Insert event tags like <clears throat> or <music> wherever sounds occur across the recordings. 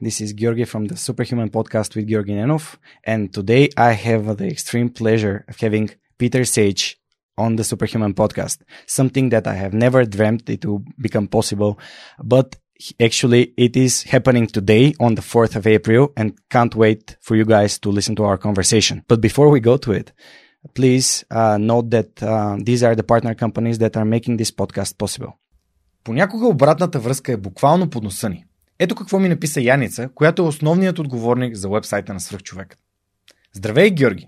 This is Georgi from the Superhuman podcast with Georgi Nenov. And today I have the extreme pleasure of having Peter Sage on the Superhuman podcast, something that I have never dreamt it will become possible. But actually it is happening today on the 4th of April and can't wait for you guys to listen to our conversation. But before we go to it, please uh, note that uh, these are the partner companies that are making this podcast possible. Понякога обратната връзка е буквално под носа ни. Ето какво ми написа Яница, която е основният отговорник за вебсайта на свръхчовекът. Здравей, Георги!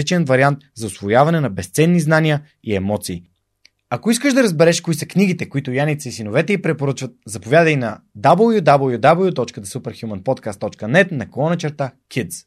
различен вариант за освояване на безценни знания и емоции. Ако искаш да разбереш кои са книгите, които Яница и синовете й препоръчват, заповядай на www.thesuperhumanpodcast.net на колона черта Kids.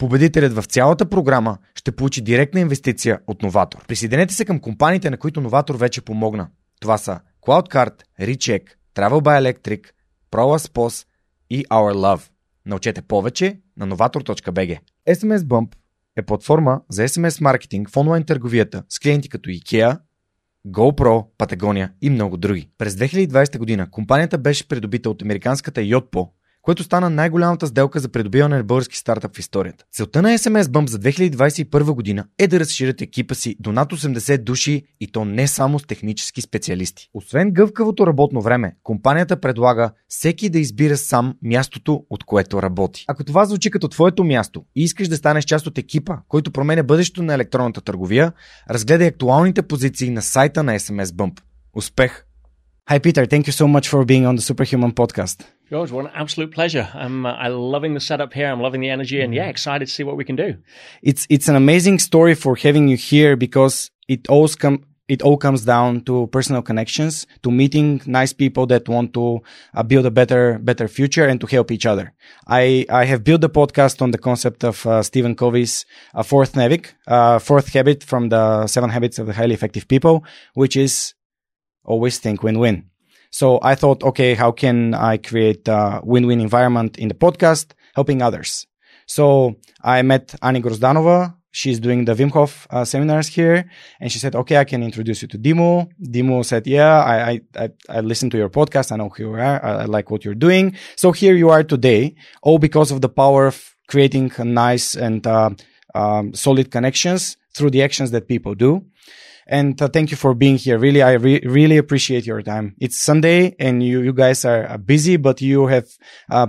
Победителят в цялата програма ще получи директна инвестиция от Новатор. Присъединете се към компаниите, на които Новатор вече помогна. Това са CloudCard, Recheck, Travel by Electric, ProLaspos и Our Love. Научете повече на novator.bg. SMS Bump е платформа за SMS маркетинг в онлайн търговията с клиенти като IKEA, GoPro, Patagonia и много други. През 2020 година компанията беше придобита от американската Yotpo което стана най-голямата сделка за придобиване на български стартъп в историята. Целта на SMS Bump за 2021 година е да разширят екипа си до над 80 души и то не само с технически специалисти. Освен гъвкавото работно време, компанията предлага всеки да избира сам мястото, от което работи. Ако това звучи като твоето място и искаш да станеш част от екипа, който променя бъдещето на електронната търговия, разгледай актуалните позиции на сайта на SMS Bump. Успех! Hi Peter, thank you so much for being on the Superhuman podcast. George, what an absolute pleasure. I'm uh, I'm loving the setup here. I'm loving the energy, and yeah, mm-hmm. excited to see what we can do. It's it's an amazing story for having you here because it all come it all comes down to personal connections, to meeting nice people that want to uh, build a better better future and to help each other. I I have built the podcast on the concept of uh, Stephen Covey's uh, fourth habit, uh, fourth habit from the seven habits of the highly effective people, which is always think win-win. So I thought, okay, how can I create a win-win environment in the podcast, helping others? So I met Ani Grozdanova. She's doing the Wim Hof uh, seminars here, and she said, "Okay, I can introduce you to Dimo." Dimo said, "Yeah, I I I, listened to your podcast. I know who you are. I, I like what you're doing. So here you are today, all because of the power of creating nice and uh, um, solid connections through the actions that people do." And uh, thank you for being here. Really, I re- really appreciate your time. It's Sunday and you, you guys are uh, busy, but you have uh,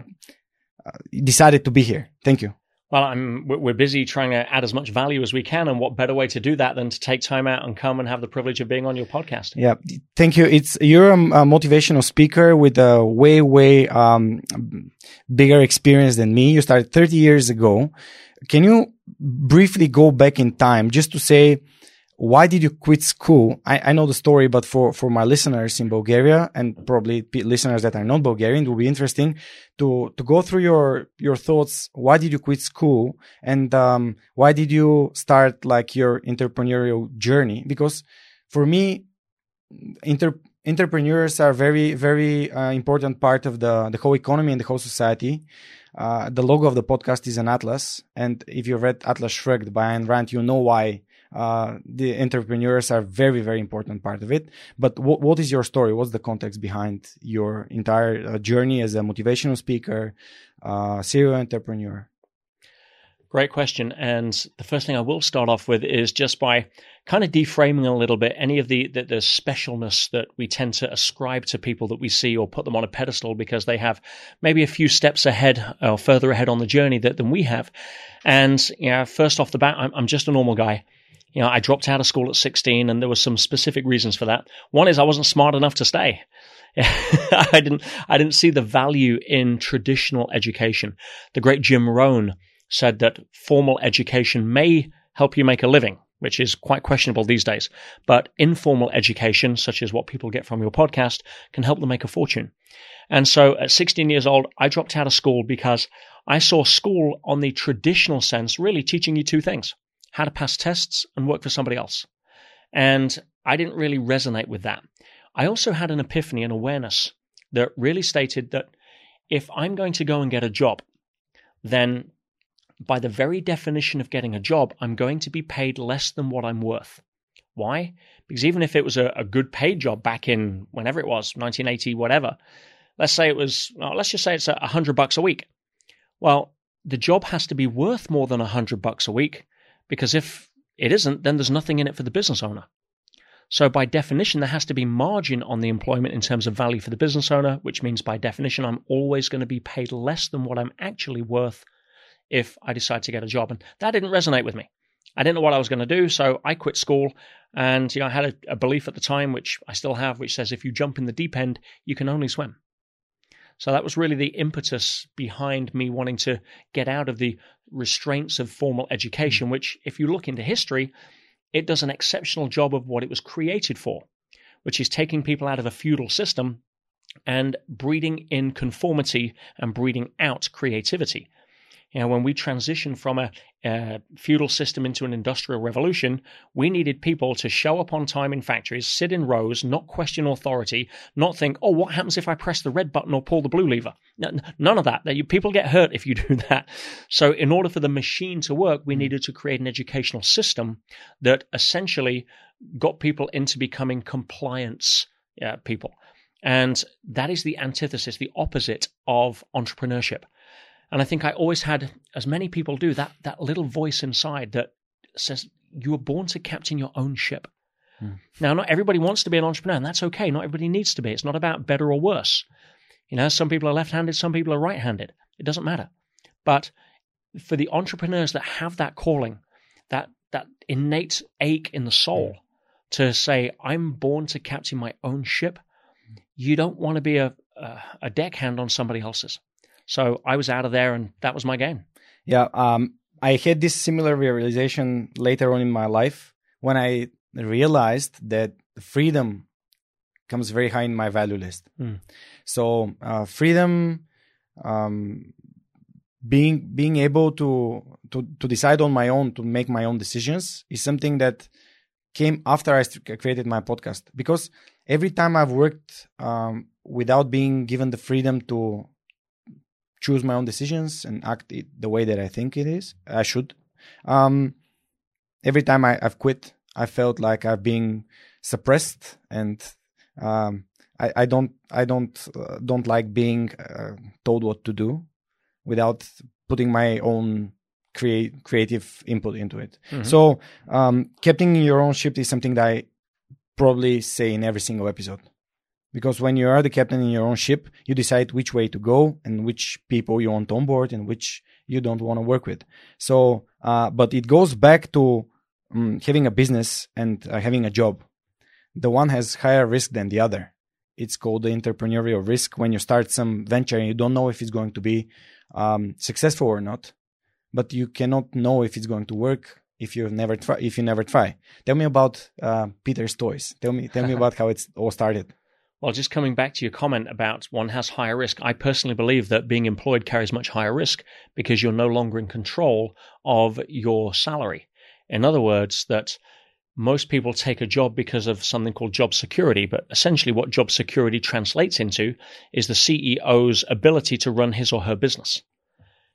uh, decided to be here. Thank you. Well, I'm, we're busy trying to add as much value as we can. And what better way to do that than to take time out and come and have the privilege of being on your podcast? Yeah. Thank you. It's, you're a, a motivational speaker with a way, way, um, bigger experience than me. You started 30 years ago. Can you briefly go back in time just to say, why did you quit school? I, I know the story, but for, for my listeners in Bulgaria and probably listeners that are not Bulgarian, it will be interesting to, to go through your, your thoughts. Why did you quit school? And, um, why did you start like your entrepreneurial journey? Because for me, inter, entrepreneurs are very, very uh, important part of the, the whole economy and the whole society. Uh, the logo of the podcast is an atlas. And if you read Atlas Shrugged by Ayn Rand, you know why uh, the entrepreneurs are very very important part of it but what, what is your story what's the context behind your entire uh, journey as a motivational speaker uh, serial entrepreneur Great question. And the first thing I will start off with is just by kind of deframing a little bit any of the, the, the, specialness that we tend to ascribe to people that we see or put them on a pedestal because they have maybe a few steps ahead or further ahead on the journey that, than we have. And, you know, first off the bat, I'm, I'm just a normal guy. You know, I dropped out of school at 16 and there were some specific reasons for that. One is I wasn't smart enough to stay. <laughs> I didn't, I didn't see the value in traditional education. The great Jim Rohn said that formal education may help you make a living, which is quite questionable these days. But informal education, such as what people get from your podcast, can help them make a fortune. And so at 16 years old, I dropped out of school because I saw school on the traditional sense really teaching you two things how to pass tests and work for somebody else. And I didn't really resonate with that. I also had an epiphany, an awareness that really stated that if I'm going to go and get a job, then by the very definition of getting a job, I'm going to be paid less than what I'm worth. Why? Because even if it was a, a good paid job back in whenever it was, 1980, whatever, let's say it was, well, let's just say it's a hundred bucks a week. Well, the job has to be worth more than a hundred bucks a week because if it isn't, then there's nothing in it for the business owner. So, by definition, there has to be margin on the employment in terms of value for the business owner, which means by definition, I'm always going to be paid less than what I'm actually worth if I decide to get a job. And that didn't resonate with me. I didn't know what I was going to do, so I quit school. And you know, I had a, a belief at the time, which I still have, which says if you jump in the deep end, you can only swim. So that was really the impetus behind me wanting to get out of the restraints of formal education, hmm. which, if you look into history, it does an exceptional job of what it was created for, which is taking people out of a feudal system and breeding in conformity and breeding out creativity. You know, when we transitioned from a, a, feudal system into an industrial revolution, we needed people to show up on time in factories, sit in rows, not question authority, not think, oh, what happens if I press the red button or pull the blue lever? None of that. People get hurt if you <laughs> do that. So, in order for the machine to work, we mm. needed to create an educational system that essentially got people into becoming compliance yeah, people. And that is the antithesis, the opposite of entrepreneurship. And I think I always had, as many people do, that that little voice inside that says you were born to captain your own ship. Mm. Now, not everybody wants to be an entrepreneur, and that's okay. Not everybody needs to be. It's not about better or worse. You know, some people are left-handed, some people are right-handed. It doesn't matter. But for the entrepreneurs that have that calling, that that innate ache in the soul to say, "I'm born to captain my own ship," you don't want to be a a, a deckhand on somebody else's. So I was out of there, and that was my game. Yeah, um, I had this similar realization later on in my life when I realized that freedom comes very high in my value list. Mm. So uh, freedom, um, being being able to to to decide on my own, to make my own decisions, is something that came after I created my podcast. Because every time I've worked um, without being given the freedom to choose my own decisions and act it the way that I think it is. I should. Um, every time I, have quit, I felt like I've been suppressed, and um, I, I, don't, I don't, uh, don't like being uh, told what to do without putting my own create creative input into it. Mm-hmm. So, um, captaining your own ship is something that I probably say in every single episode because when you are the captain in your own ship, you decide which way to go and which people you want on board and which you don't want to work with. So, uh, but it goes back to um, having a business and uh, having a job. The one has higher risk than the other. It's called the entrepreneurial risk when you start some venture and you don't know if it's going to be um, successful or not. But you cannot know if it's going to work if you never try if you never try. Tell me about uh, Peter's toys. Tell me tell me about how it's all started. Well, just coming back to your comment about one has higher risk, I personally believe that being employed carries much higher risk because you're no longer in control of your salary. In other words, that most people take a job because of something called job security, but essentially what job security translates into is the CEO's ability to run his or her business.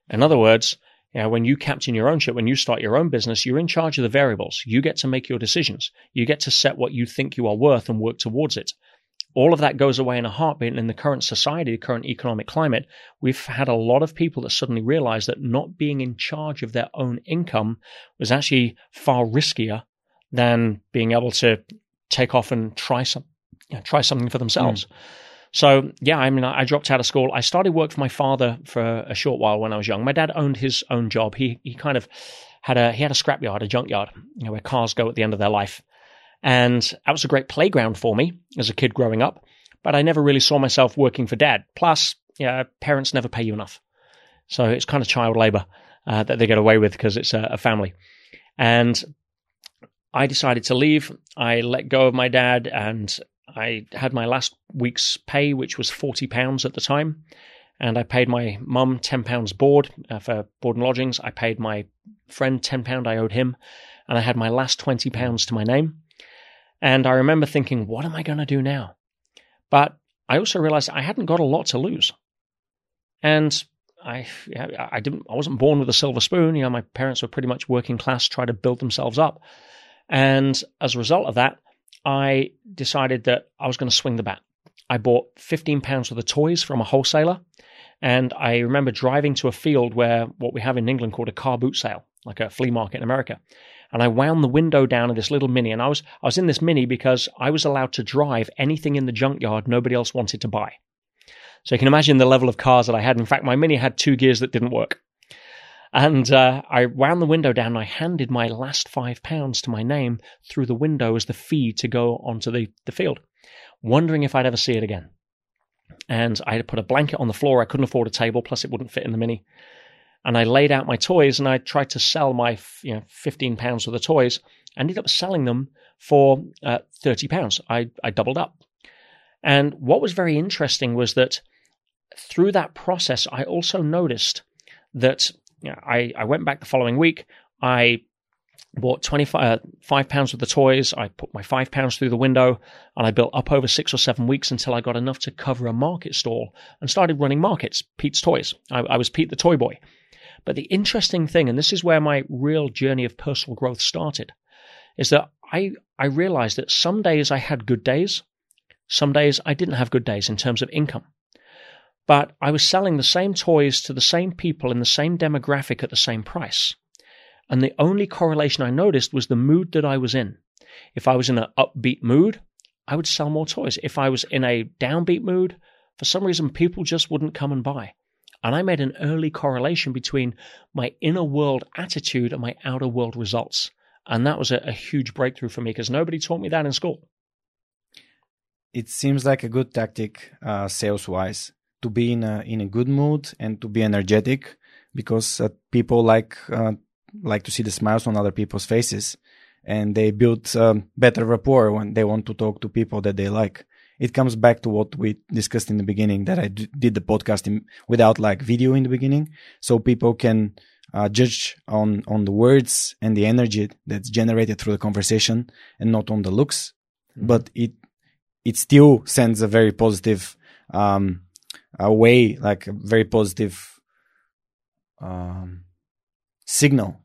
In other words, you know, when you captain your own ship, when you start your own business, you're in charge of the variables. You get to make your decisions. You get to set what you think you are worth and work towards it. All of that goes away in a heartbeat. And in the current society, the current economic climate, we've had a lot of people that suddenly realize that not being in charge of their own income was actually far riskier than being able to take off and try some, you know, try something for themselves. Mm. So yeah, I mean, I dropped out of school. I started work for my father for a short while when I was young. My dad owned his own job. He he kind of had a he had a scrapyard, a junkyard, you know, where cars go at the end of their life, and that was a great playground for me as a kid growing up. But I never really saw myself working for dad. Plus, yeah, parents never pay you enough, so it's kind of child labor uh, that they get away with because it's a, a family. And I decided to leave. I let go of my dad and I had my last week's pay, which was £40 at the time. And I paid my mum £10 board uh, for board and lodgings. I paid my friend £10 I owed him. And I had my last £20 to my name. And I remember thinking, what am I going to do now? But I also realized I hadn't got a lot to lose. And I, I didn't, I wasn't born with a silver spoon. You know, my parents were pretty much working class, try to build themselves up. And as a result of that, I decided that I was going to swing the bat. I bought 15 pounds worth of toys from a wholesaler. And I remember driving to a field where what we have in England called a car boot sale, like a flea market in America. And I wound the window down of this little mini. And I was, I was in this mini because I was allowed to drive anything in the junkyard nobody else wanted to buy. So you can imagine the level of cars that I had. In fact, my mini had two gears that didn't work. And uh, I wound the window down and I handed my last five pounds to my name through the window as the fee to go onto the, the field, wondering if I'd ever see it again. And I had put a blanket on the floor. I couldn't afford a table, plus it wouldn't fit in the mini. And I laid out my toys and I tried to sell my you know, 15 pounds worth of toys. I ended up selling them for uh, 30 pounds. I, I doubled up. And what was very interesting was that through that process, I also noticed that you know, I, I went back the following week. I bought 25 uh, pounds worth of toys. I put my five pounds through the window and I built up over six or seven weeks until I got enough to cover a market stall and started running markets, Pete's Toys. I, I was Pete the Toy Boy. But the interesting thing, and this is where my real journey of personal growth started, is that I, I realized that some days I had good days, some days I didn't have good days in terms of income. But I was selling the same toys to the same people in the same demographic at the same price. And the only correlation I noticed was the mood that I was in. If I was in an upbeat mood, I would sell more toys. If I was in a downbeat mood, for some reason, people just wouldn't come and buy. And I made an early correlation between my inner world attitude and my outer world results. And that was a, a huge breakthrough for me because nobody taught me that in school. It seems like a good tactic, uh, sales wise to be in a in a good mood and to be energetic because uh, people like uh, like to see the smiles on other people's faces and they build um, better rapport when they want to talk to people that they like it comes back to what we discussed in the beginning that I d- did the podcast in, without like video in the beginning so people can uh, judge on on the words and the energy that's generated through the conversation and not on the looks mm-hmm. but it it still sends a very positive um, a way, like a very positive um, signal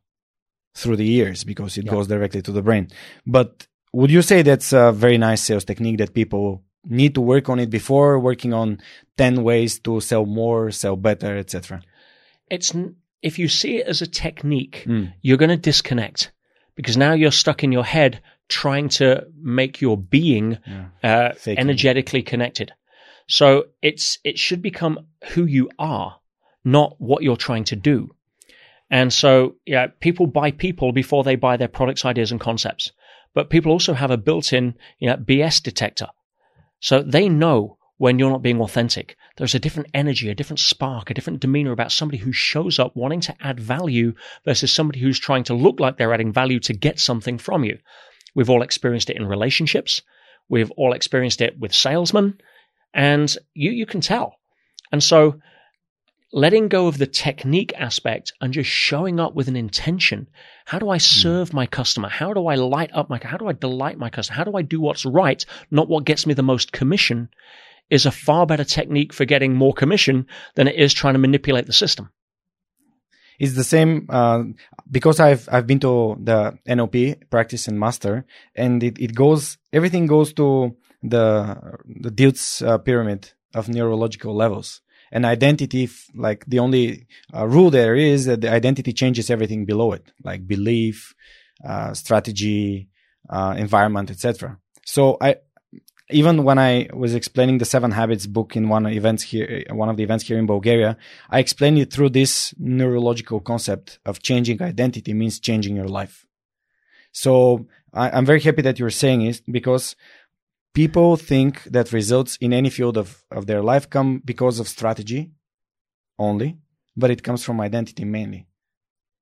through the ears because it yeah. goes directly to the brain. But would you say that's a very nice sales technique that people need to work on it before working on 10 ways to sell more, sell better, etc.? It's if you see it as a technique, mm. you're going to disconnect because now you're stuck in your head trying to make your being yeah. uh, energetically connected. So it's it should become who you are, not what you're trying to do. And so, yeah, people buy people before they buy their products, ideas, and concepts. But people also have a built-in you know, BS detector. So they know when you're not being authentic. There's a different energy, a different spark, a different demeanor about somebody who shows up wanting to add value versus somebody who's trying to look like they're adding value to get something from you. We've all experienced it in relationships. We've all experienced it with salesmen and you, you can tell. And so letting go of the technique aspect and just showing up with an intention. How do I hmm. serve my customer? How do I light up my, how do I delight my customer? How do I do what's right, not what gets me the most commission? is a far better technique for getting more commission than it is trying to manipulate the system. It's the same uh, because I've I've been to the NLP practice and master, and it, it goes everything goes to the the Dilts uh, pyramid of neurological levels. And identity, like the only uh, rule there is that the identity changes everything below it, like belief, uh, strategy, uh, environment, etc. So I even when I was explaining the Seven Habits book in one events here, one of the events here in Bulgaria, I explained it through this neurological concept of changing identity means changing your life. So I, am very happy that you're saying it because people think that results in any field of, of their life come because of strategy only, but it comes from identity mainly.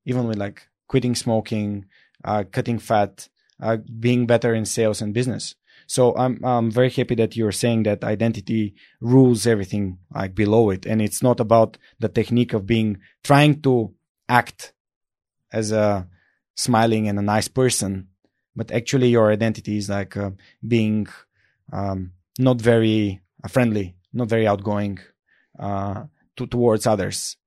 Even with like quitting smoking, uh, cutting fat, uh, being better in sales and business. So I'm I'm very happy that you're saying that identity rules everything like below it, and it's not about the technique of being trying to act as a smiling and a nice person, but actually your identity is like uh, being um, not very uh, friendly, not very outgoing uh, to, towards others.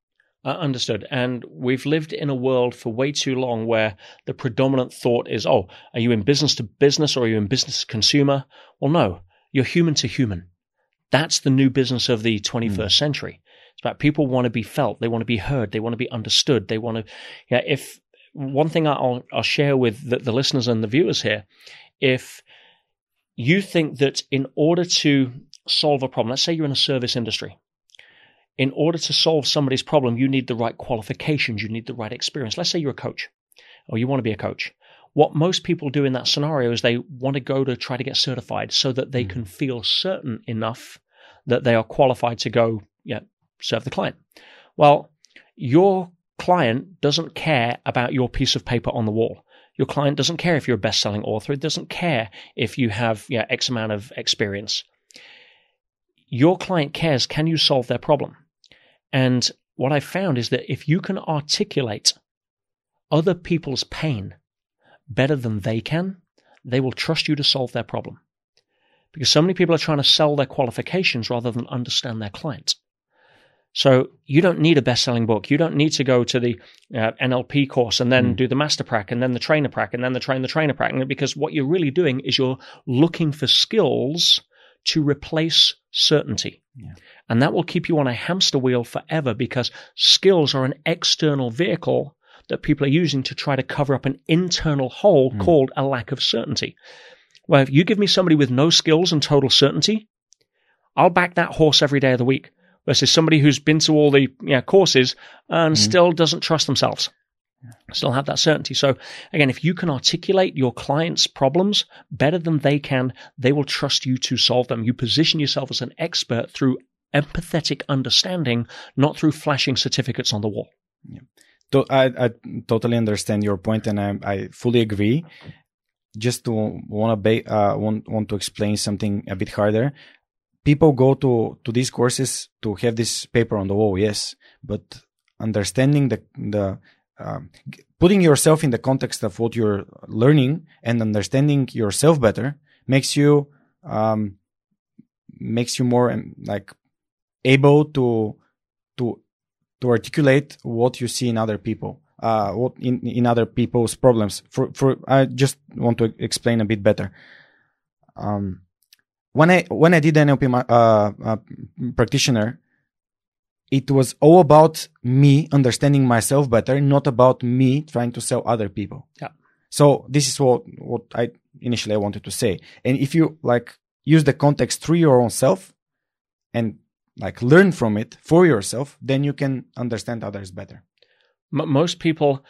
Uh, understood. And we've lived in a world for way too long where the predominant thought is, oh, are you in business to business or are you in business to consumer? Well, no, you're human to human. That's the new business of the 21st mm. century. It's about people want to be felt. They want to be heard. They want to be understood. They want to, yeah, if one thing I'll, I'll share with the, the listeners and the viewers here, if you think that in order to solve a problem, let's say you're in a service industry, in order to solve somebody's problem, you need the right qualifications, you need the right experience. Let's say you're a coach or you want to be a coach. What most people do in that scenario is they want to go to try to get certified so that they mm. can feel certain enough that they are qualified to go yeah, serve the client. Well, your client doesn't care about your piece of paper on the wall. Your client doesn't care if you're a best-selling author. It doesn't care if you have yeah, X amount of experience. Your client cares, can you solve their problem? And what I found is that if you can articulate other people's pain better than they can, they will trust you to solve their problem. Because so many people are trying to sell their qualifications rather than understand their client. So you don't need a best-selling book. You don't need to go to the uh, NLP course and then mm. do the master prac and then the trainer prac and then the train the trainer prac. Because what you're really doing is you're looking for skills to replace certainty. Yeah. And that will keep you on a hamster wheel forever because skills are an external vehicle that people are using to try to cover up an internal hole mm. called a lack of certainty. Well, if you give me somebody with no skills and total certainty, I'll back that horse every day of the week versus somebody who's been to all the you know, courses and mm. still doesn't trust themselves still have that certainty. So again, if you can articulate your client's problems better than they can, they will trust you to solve them. You position yourself as an expert through empathetic understanding, not through flashing certificates on the wall. Yeah. I, I totally understand your point, and I, I fully agree. Just to want to ba- uh, want want to explain something a bit harder. People go to to these courses to have this paper on the wall, yes, but understanding the the um, putting yourself in the context of what you're learning and understanding yourself better makes you um, makes you more um, like able to to to articulate what you see in other people uh, what in, in other people's problems. For for i just want to explain a bit better. Um, when i when i did nlp uh, uh, practitioner it was all about me understanding myself better, not about me trying to sell other people. Yeah. So this is what, what I initially I wanted to say. And if you like use the context through your own self and like learn from it for yourself, then you can understand others better. M- most people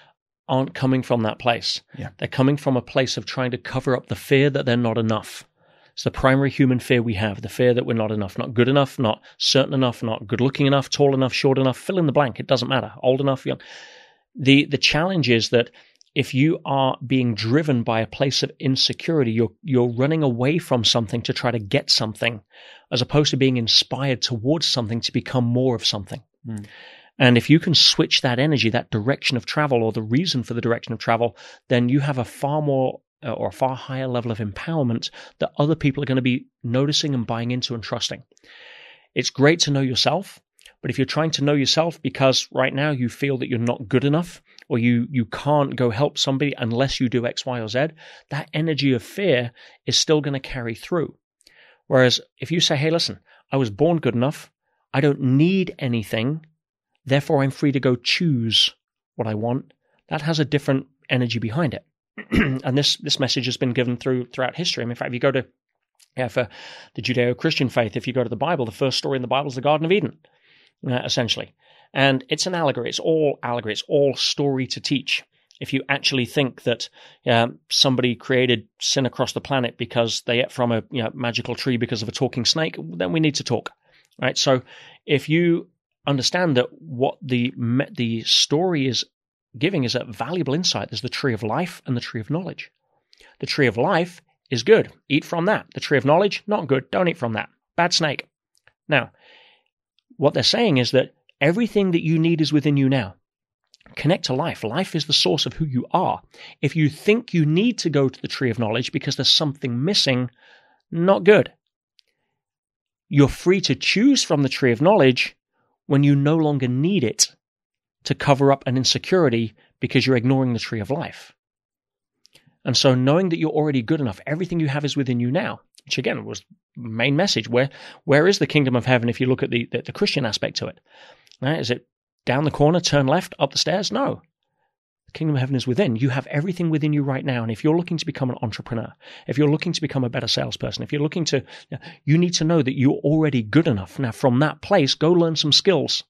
aren't coming from that place. Yeah. They're coming from a place of trying to cover up the fear that they're not enough. It's the primary human fear we have the fear that we're not enough, not good enough, not certain enough, not good looking enough, tall enough, short enough, fill in the blank. It doesn't matter. Old enough, young. The, the challenge is that if you are being driven by a place of insecurity, you're, you're running away from something to try to get something, as opposed to being inspired towards something to become more of something. Mm. And if you can switch that energy, that direction of travel, or the reason for the direction of travel, then you have a far more Uh, or a far higher level of empowerment that other people are going to be noticing and buying into and trusting. It's great to know yourself, but if you're trying to know yourself because right now you feel that you're not good enough or you you can't go help somebody unless you do X, Y, or Z, that energy of fear is still going to carry through. Whereas if you say, hey, listen, I was born good enough, I don't need anything, therefore I'm free to go choose what I want, that has a different energy behind it. <clears throat> and this this message has been given through throughout history. I mean, in fact, if you go to yeah, for the Judeo-Christian faith, if you go to the Bible, the first story in the Bible is the Garden of Eden, uh, essentially, and it's an allegory. It's all allegory. It's all story to teach. If you actually think that uh, somebody created sin across the planet because they ate from a you know, magical tree because of a talking snake, then we need to talk, right? So, if you understand that what the the story is giving is a valuable insight. There's the tree of life and the tree of knowledge. The tree of life is good. Eat from that. The tree of knowledge, not good. Don't eat from that. Bad snake. Now, what they're saying is that everything that you need is within you now. Connect to life. Life is the source of who you are. If you think you need to go to the tree of knowledge because there's something missing, not good. You're free to choose from the tree of knowledge when you no longer need it to cover up an insecurity because you're ignoring the tree of life. And so knowing that you're already good enough, everything you have is within you now, which again was main message. Where where is the kingdom of heaven if you look at the, the, the Christian aspect to it? Right? Is it down the corner, turn left, up the stairs? No. The kingdom of heaven is within. You have everything within you right now. And if you're looking to become an entrepreneur, if you're looking to become a better salesperson, if you're looking to, you need to know that you're already good enough. Now, from that place, go learn some skills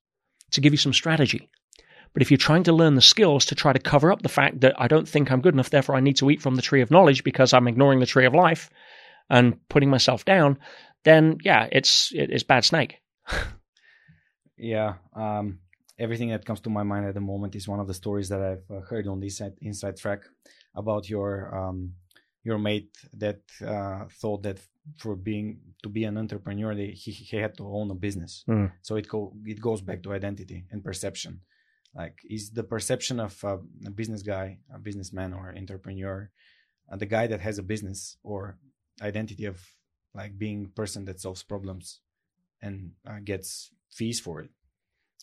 to give you some strategy but if you're trying to learn the skills to try to cover up the fact that I don't think I'm good enough, therefore I need to eat from the tree of knowledge because I'm ignoring the tree of life and putting myself down, then yeah, it's it's bad snake. <laughs> yeah, um, everything that comes to my mind at the moment is one of the stories that I've uh, heard on this inside track about your um, your mate that uh, thought that for being to be an entrepreneur he, he had to own a business mm. so it go it goes back to identity and perception like is the perception of a, a business guy a businessman or entrepreneur uh, the guy that has a business or identity of like being person that solves problems and uh, gets fees for it.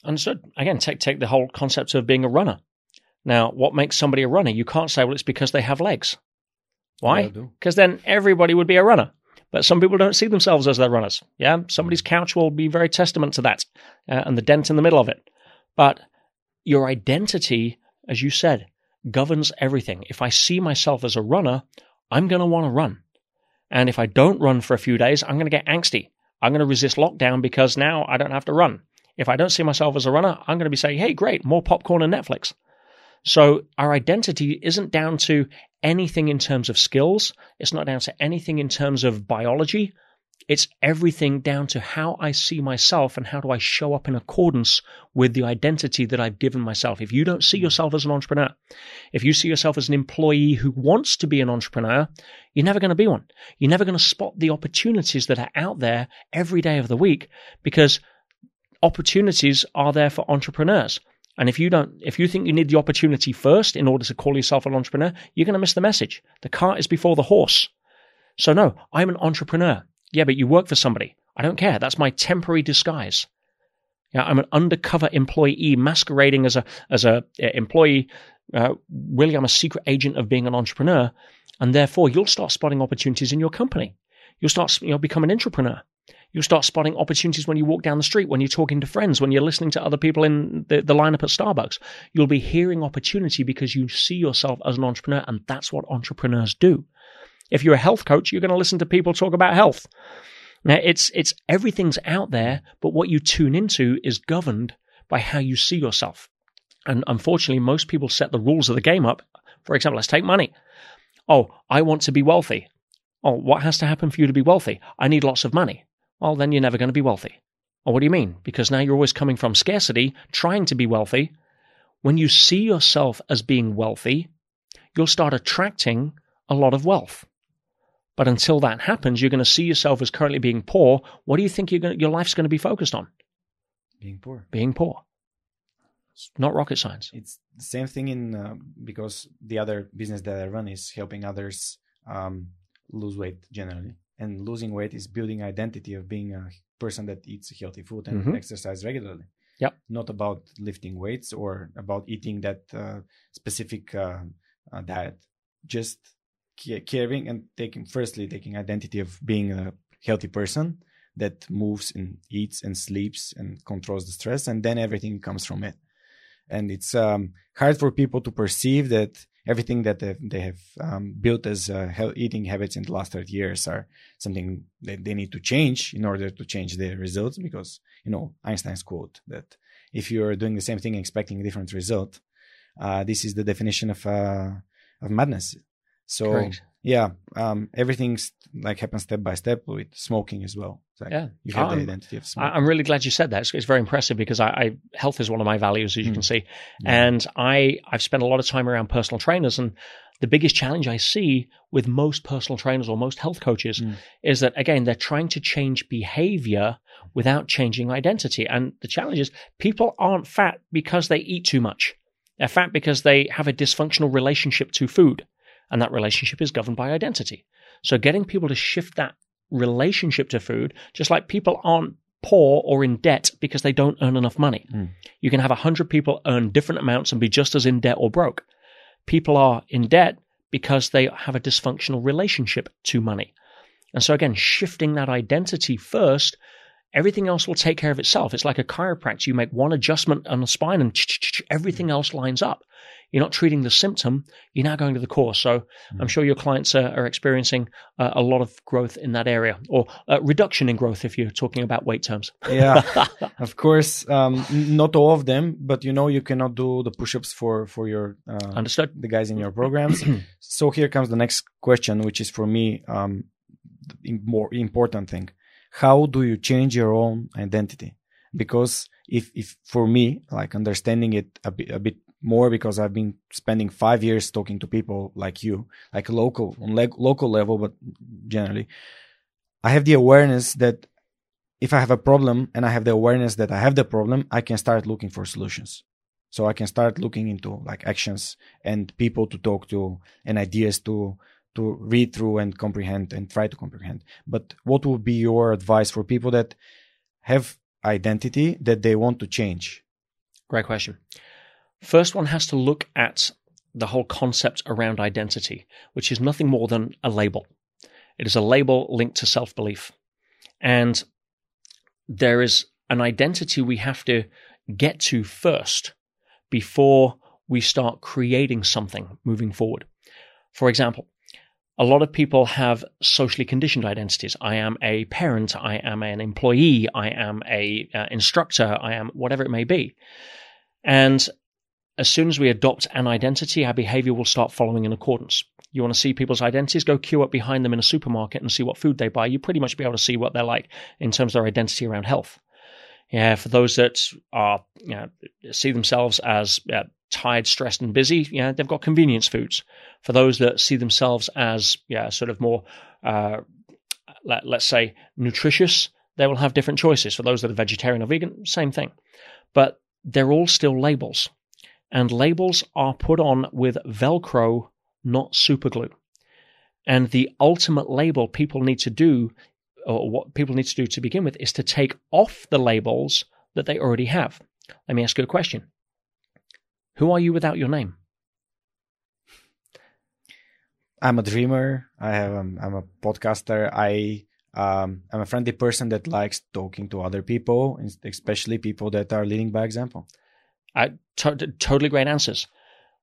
Understood. Again take take the whole concept of being a runner. Now what makes somebody a runner? You can't say well it's because they have legs. Why? Because then everybody would be a runner. But some people don't see themselves as their runners. Yeah? Somebody's couch will be very testament to that uh, and the dent in the middle of it. But your identity, as you said, governs everything. If I see myself as a runner, I'm going to want to run. And if I don't run for a few days, I'm going to get angsty. I'm going to resist lockdown because now I don't have to run. If I don't see myself as a runner, I'm going to be saying, hey, great, more popcorn and Netflix. So our identity isn't down to anything in terms of skills. It's not down to anything in terms of biology. It's everything down to how I see myself and how do I show up in accordance with the identity that I've given myself. If you don't see hmm. yourself as an entrepreneur, if you see yourself as an employee who wants to be an entrepreneur, you're never going to be one. You're never going to spot the opportunities that are out there every day of the week because opportunities are there for entrepreneurs. And if you don't, if you think you need the opportunity first in order to call yourself an entrepreneur, you're going to miss the message. The cart is before the horse. So no, I'm an entrepreneur. Yeah, but you work for somebody. I don't care. That's my temporary disguise. I'm an undercover employee masquerading as a as a, a employee. Uh, really, I'm a secret agent of being an entrepreneur, and therefore you'll start spotting opportunities in your company. You'll start you know become an entrepreneur. You'll start spotting opportunities when you walk down the street, when you're talking to friends, when you're listening to other people in the, the lineup at Starbucks. You'll be hearing opportunity because you see yourself as an entrepreneur, and that's what entrepreneurs do. If you're a health coach, you're going to listen to people talk about health. Now, it's, it's everything's out there, but what you tune into is governed by how you see yourself. And unfortunately, most people set the rules of the game up. For example, let's take money. Oh, I want to be wealthy. Oh, what has to happen for you to be wealthy? I need lots of money. Well, then you're never going to be wealthy. Well, what do you mean? Because now you're always coming from scarcity, trying to be wealthy. When you see yourself as being wealthy, you'll start attracting a lot of wealth. But until that happens, you're going to see yourself as currently being poor. What do you think going to, your life's going to be focused on? Being poor. Being poor. It's not rocket science. It's the same thing in uh, because the other business that I run is helping others um, lose weight generally, and losing weight is building identity of being a person that eats healthy food and mm-hmm. exercise regularly. Yep. Not about lifting weights or about eating that uh, specific uh, uh, diet. Just caring and taking, firstly, taking identity of being a healthy person that moves and eats and sleeps and controls the stress, and then everything comes from it. And it's um, hard for people to perceive that everything that they have um, built as uh, eating habits in the last 30 years are something that they need to change in order to change their results because you know einstein's quote that if you're doing the same thing expecting a different result uh, this is the definition of uh, of madness so Correct. yeah um, everything's like happens step by step with smoking as well like yeah you have the identity of smoking i'm really glad you said that it's, it's very impressive because I, I, health is one of my values as you mm. can see yeah. and i i've spent a lot of time around personal trainers and the biggest challenge i see with most personal trainers or most health coaches mm. is that again they're trying to change behavior without changing identity and the challenge is people aren't fat because they eat too much they're fat because they have a dysfunctional relationship to food and that relationship is governed by identity. So getting people to shift that relationship to food, just like people aren't poor or in debt because they don't earn enough money. Mm. You can have 100 people earn different amounts and be just as in debt or broke. People are in debt because they have a dysfunctional relationship to money. And so again, shifting that identity first, everything else will take care of itself. It's like a chiropractor. You make one adjustment on the spine and everything else lines up. You're not treating the symptom. You're now going to the cause. So mm-hmm. I'm sure your clients are, are experiencing uh, a lot of growth in that area or uh, reduction in growth if you're talking about weight terms. yeah, <laughs> of course. Um, not all of them, but you know, you cannot do the push-ups for, for your, uh, understood the guys in your programs. <clears throat> so here comes the next question, which is for me, um, the more important thing. How do you change your own identity? Because if, if for me, like understanding it a bit, a bit more because I've been spending five years talking to people like you, like local on le- local level, but generally, I have the awareness that if I have a problem and I have the awareness that I have the problem, I can start looking for solutions. So I can start looking into like actions and people to talk to and ideas to to read through and comprehend and try to comprehend. But what would be your advice for people that have identity that they want to change? Great question. First, one has to look at the whole concept around identity, which is nothing more than a label. It is a label linked to self belief. And there is an identity we have to get to first before we start creating something moving forward. For example, a lot of people have socially conditioned identities. I am a parent. I am an employee. I am a uh, instructor. I am whatever it may be. And as soon as we adopt an identity, our behavior will start following in accordance. You want to see people's identities? Go queue up behind them in a supermarket and see what food they buy. You pretty much be able to see what they're like in terms of their identity around health. Yeah, for those that are you know, see themselves as uh, tired, stressed, and busy, yeah, they've got convenience foods. For those that see themselves as yeah, sort of more, uh, let, let's say, nutritious, they will have different choices. For those that are vegetarian or vegan, same thing. But they're all still labels and labels are put on with Velcro, not superglue. And the ultimate label people need to do, or what people need to do to begin with, is to take off the labels that they already have. Let me ask you a question Who are you without your name? I'm a dreamer. I have. Um, I'm a podcaster. I um, I'm a friendly person that likes talking to other people, especially people that are leading by example. To- totally great answers.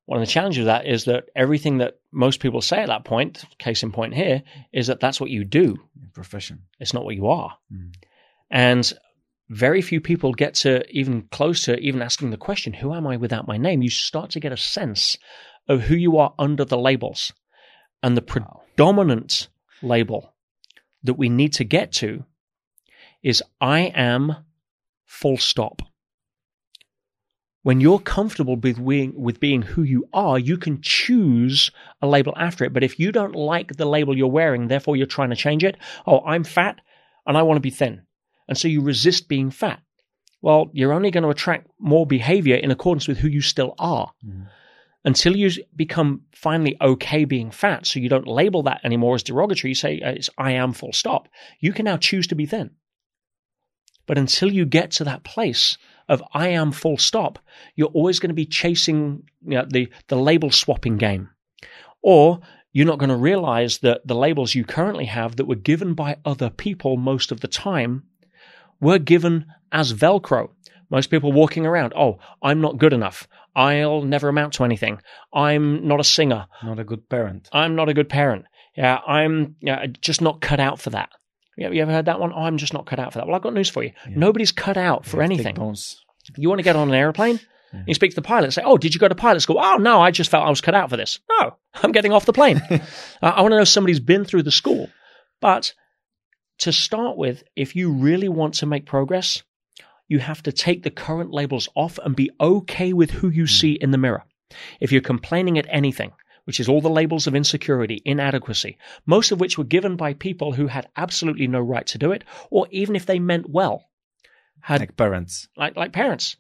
One of the challenges of that is that everything that most people say at that point, case in point here, is that that's what you do. Profession. It's not what you are. Mm. And very few people get to even close to even asking the question, who am I without my name? You start to get a sense of who you are under the labels. And the predominant label that we need to get to is I am full stop. When you're comfortable with being, with being who you are, you can choose a label after it. But if you don't like the label you're wearing, therefore you're trying to change it, oh, I'm fat and I want to be thin. And so you resist being fat. Well, you're only going to attract more behavior in accordance with who you still are. Mm. Until you become finally okay being fat, so you don't label that anymore as derogatory, you say uh, it's I am full stop. You can now choose to be thin. But until you get to that place of I am full stop, you're always going to be chasing you know, the, the label swapping game. Or you're not going to realize that the labels you currently have that were given by other people most of the time were given as Velcro. Most people walking around, oh, I'm not good enough. I'll never amount to anything. I'm not a singer. Not a good parent. I'm not a good parent. Yeah, I'm yeah, just not cut out for that. You ever heard that one? Oh, I'm just not cut out for that. Well, I've got news for you. Yeah. Nobody's cut out for anything. You want to get on an airplane? Yeah. You speak to the pilot, say, "Oh, did you go to pilot school?" "Oh, no, I just felt I was cut out for this." No, I'm getting off the plane. <laughs> uh, I want to know somebody's been through the school. But to start with, if you really want to make progress, you have to take the current labels off and be okay with who you hmm. see in the mirror. If you're complaining at anything, which is all the labels of insecurity, inadequacy, most of which were given by people who had absolutely no right to do it, or even if they meant well, had like parents, like like parents,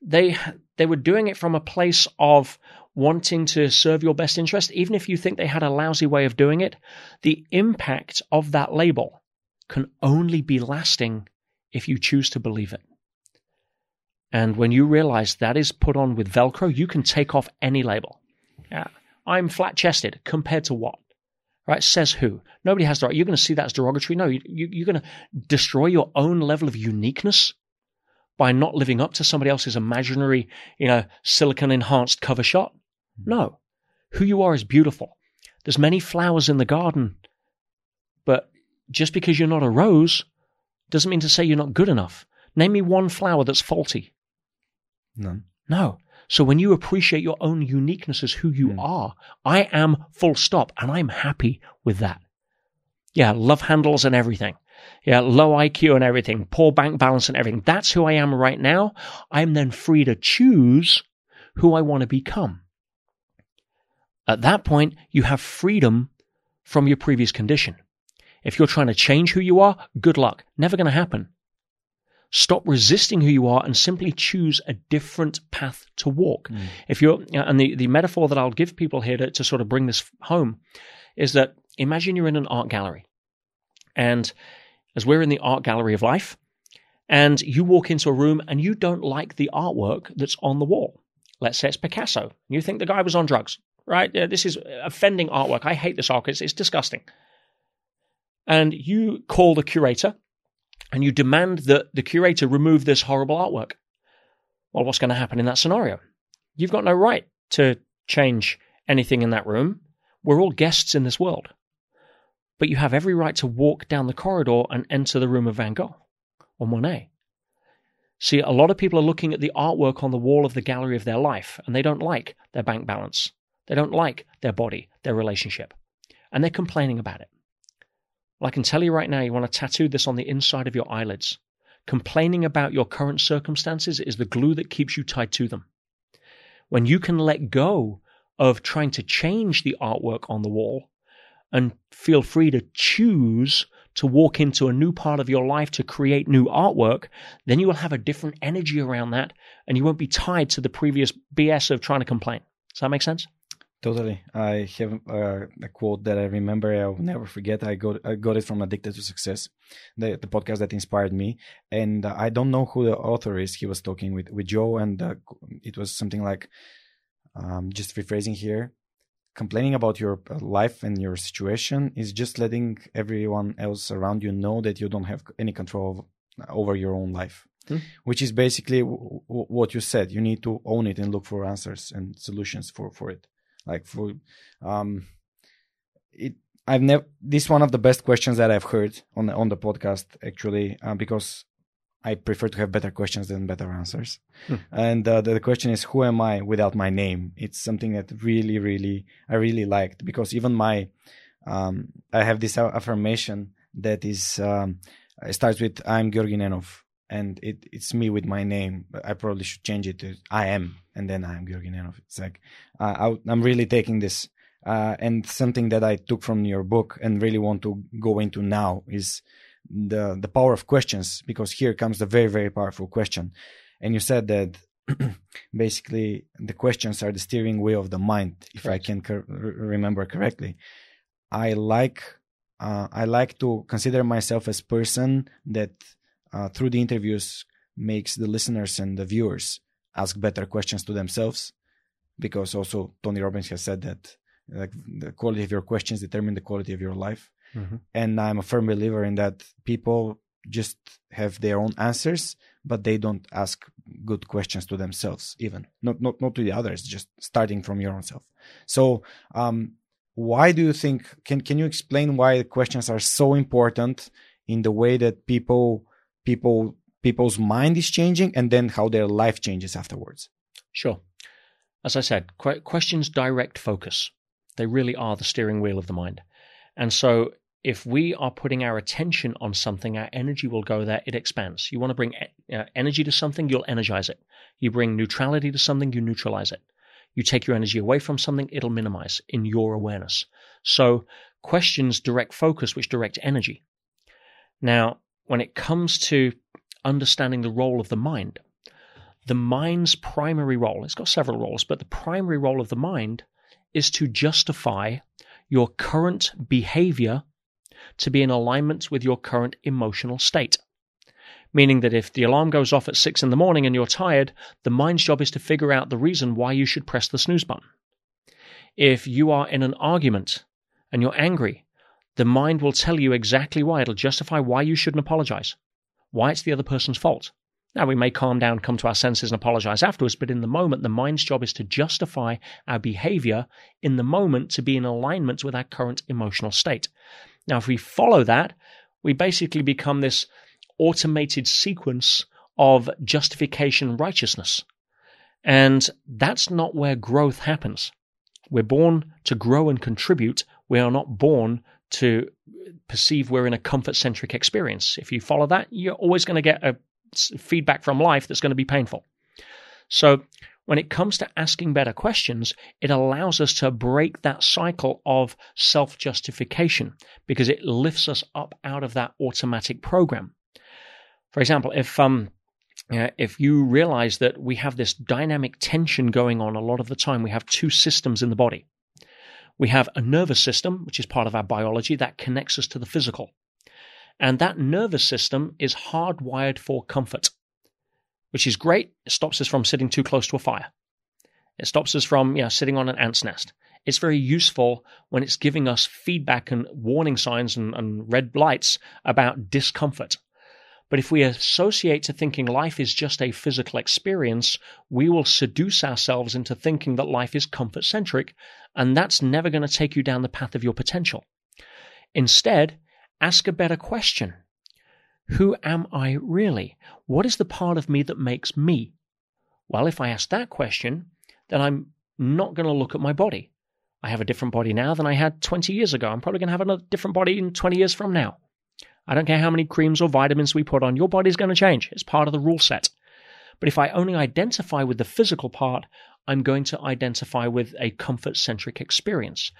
they they were doing it from a place of wanting to serve your best interest, even if you think they had a lousy way of doing it. The impact of that label can only be lasting if you choose to believe it. And when you realize that is put on with Velcro, you can take off any label. Yeah. I'm flat chested compared to what? Right? Says who? Nobody has the right. You're going to see that as derogatory. No, you, you, are going to destroy your own level of uniqueness by not living up to somebody else's imaginary, you know, silicon enhanced cover shot. Hmm. No. Who you are is beautiful. There's many flowers in the garden, but just because you're not a rose doesn't mean to say you're not good enough. Name me one flower that's faulty. None. No. So when you appreciate your own uniqueness as who you mm. are, I am full stop and I'm happy with that. Yeah, love handles and everything. Yeah, low IQ and everything, poor bank balance and everything. That's who I am right now. I'm then free to choose who I want to become. At that point, you have freedom from your previous condition. If you're trying to change who you are, good luck. Never going to happen. Stop resisting who you are and simply choose a different path to walk. Mm. If you're, and the, the metaphor that I'll give people here to, to sort of bring this home is that imagine you're in an art gallery. And as we're in the art gallery of life, and you walk into a room and you don't like the artwork that's on the wall. Let's say it's Picasso. You think the guy was on drugs, right? This is offending artwork. I hate this artwork. It's, it's disgusting and you call the curator and you demand that the curator remove this horrible artwork. Well, what's going to happen in that scenario? You've got no right to change anything in that room. We're all guests in this world. But you have every right to walk down the corridor and enter the room of Van Gogh or Monet. See, a lot of people are looking at the artwork on the wall of the gallery of their life and they don't like their bank balance. They don't like their body, their relationship. And they're complaining about it. Well, I can tell you right now, you want to tattoo this on the inside of your eyelids. Complaining about your current circumstances is the glue that keeps you tied to them. When you can let go of trying to change the artwork on the wall and feel free to choose to walk into a new part of your life to create new artwork, then you will have a different energy around that and you won't be tied to the previous BS of trying to complain. Does that make sense? Totally. I have uh, a quote that I remember. I'll never forget. I got I got it from Addicted to Success, the, the podcast that inspired me. And uh, I don't know who the author is. He was talking with with Joe, and uh, it was something like, um, just rephrasing here, complaining about your uh, life and your situation is just letting everyone else around you know that you don't have any control over your own life. Hmm. Which is basically w- w- what you said. You need to own it and look for answers and solutions for, for it like for um it I've never this one of the best questions that I've heard on the on the podcast actually uh, because I prefer to have better questions than better answers. Hmm. And uh, the, the, question is, who am I without my name? It's something that really, really, I really liked because even my um, I have this affirmation that is um, it starts with I'm Georgi Nenov, and it, it's me with my name. I probably should change it to I am, and then I'm Georgi Nenov. It's like uh, I, am really taking this, uh, and something that I took from your book and really want to go into now is the the power of questions because here comes the very very powerful question, and you said that <clears throat> basically the questions are the steering wheel of the mind, if I can cor- remember correctly. I like uh, I like to consider myself as person that uh, through the interviews makes the listeners and the viewers ask better questions to themselves because also Tony Robbins has said that like the quality of your questions determine the quality of your life. Mm-hmm. and I'm a firm believer in that people just have their own answers but they don't ask good questions to themselves even. Not not not to the others just starting from your own self. So um why do you think can can you explain why questions are so important in the way that people people people's mind is changing and then how their life changes afterwards sure as i said qu- questions direct focus they really are the steering wheel of the mind and so if we are putting our attention on something, our energy will go there. It expands. You want to bring uh, energy to something, you'll energize it. You bring neutrality to something, you neutralize it. You take your energy away from something, it'll minimize in your awareness. So questions direct focus, which direct energy. Now, when it comes to understanding the role of the mind, the mind's primary role, it's got several roles, but the primary role of the mind is to justify your current behavior to be in alignment with your current emotional state. Meaning that if the alarm goes off at six in the morning and you're tired, the mind's job is to figure out the reason why you should press the snooze button. If you are in an argument and you're angry, the mind will tell you exactly why. It'll justify why you shouldn't apologize, why it's the other person's fault. Now, we may calm down, come to our senses, and apologize afterwards, but in the moment, the mind's job is to justify our behavior in the moment to be in alignment with our current emotional state. Now, if we follow that, we basically become this automated sequence of justification righteousness. And that's not where growth happens. We're born to grow and contribute. We are not born to perceive we're in a comfort centric experience. If you follow that, you're always going to get a feedback from life that's going to be painful. So when it comes to asking better questions, it allows us to break that cycle of self justification because it lifts us up out of that automatic program. For example, if um, if you realize that we have this dynamic tension going on a lot of the time, we have two systems in the body. We have a nervous system, which is part of our biology, that connects us to the physical. And that nervous system is hardwired for comfort which is great. It stops us from sitting too close to a fire. It stops us from you know, sitting on an ant's nest. It's very useful when it's giving us feedback and warning signs and, and red lights about discomfort. But if we associate to thinking life is just a physical experience, we will seduce ourselves into thinking that life is comfort centric, and that's never going to take you down the path of your potential. Instead, ask a better question. Who am I really? What is the part of me that makes me? Well, if I ask that question, then I'm not going to look at my body. I have a different body now than I had 20 years ago. I'm probably going to have another different body in 20 years from now. I don't care how many creams or vitamins we put on, your body's going to change. It's part of the rule set. But if I only identify with the physical part, I'm going to identify with a comfort centric experience.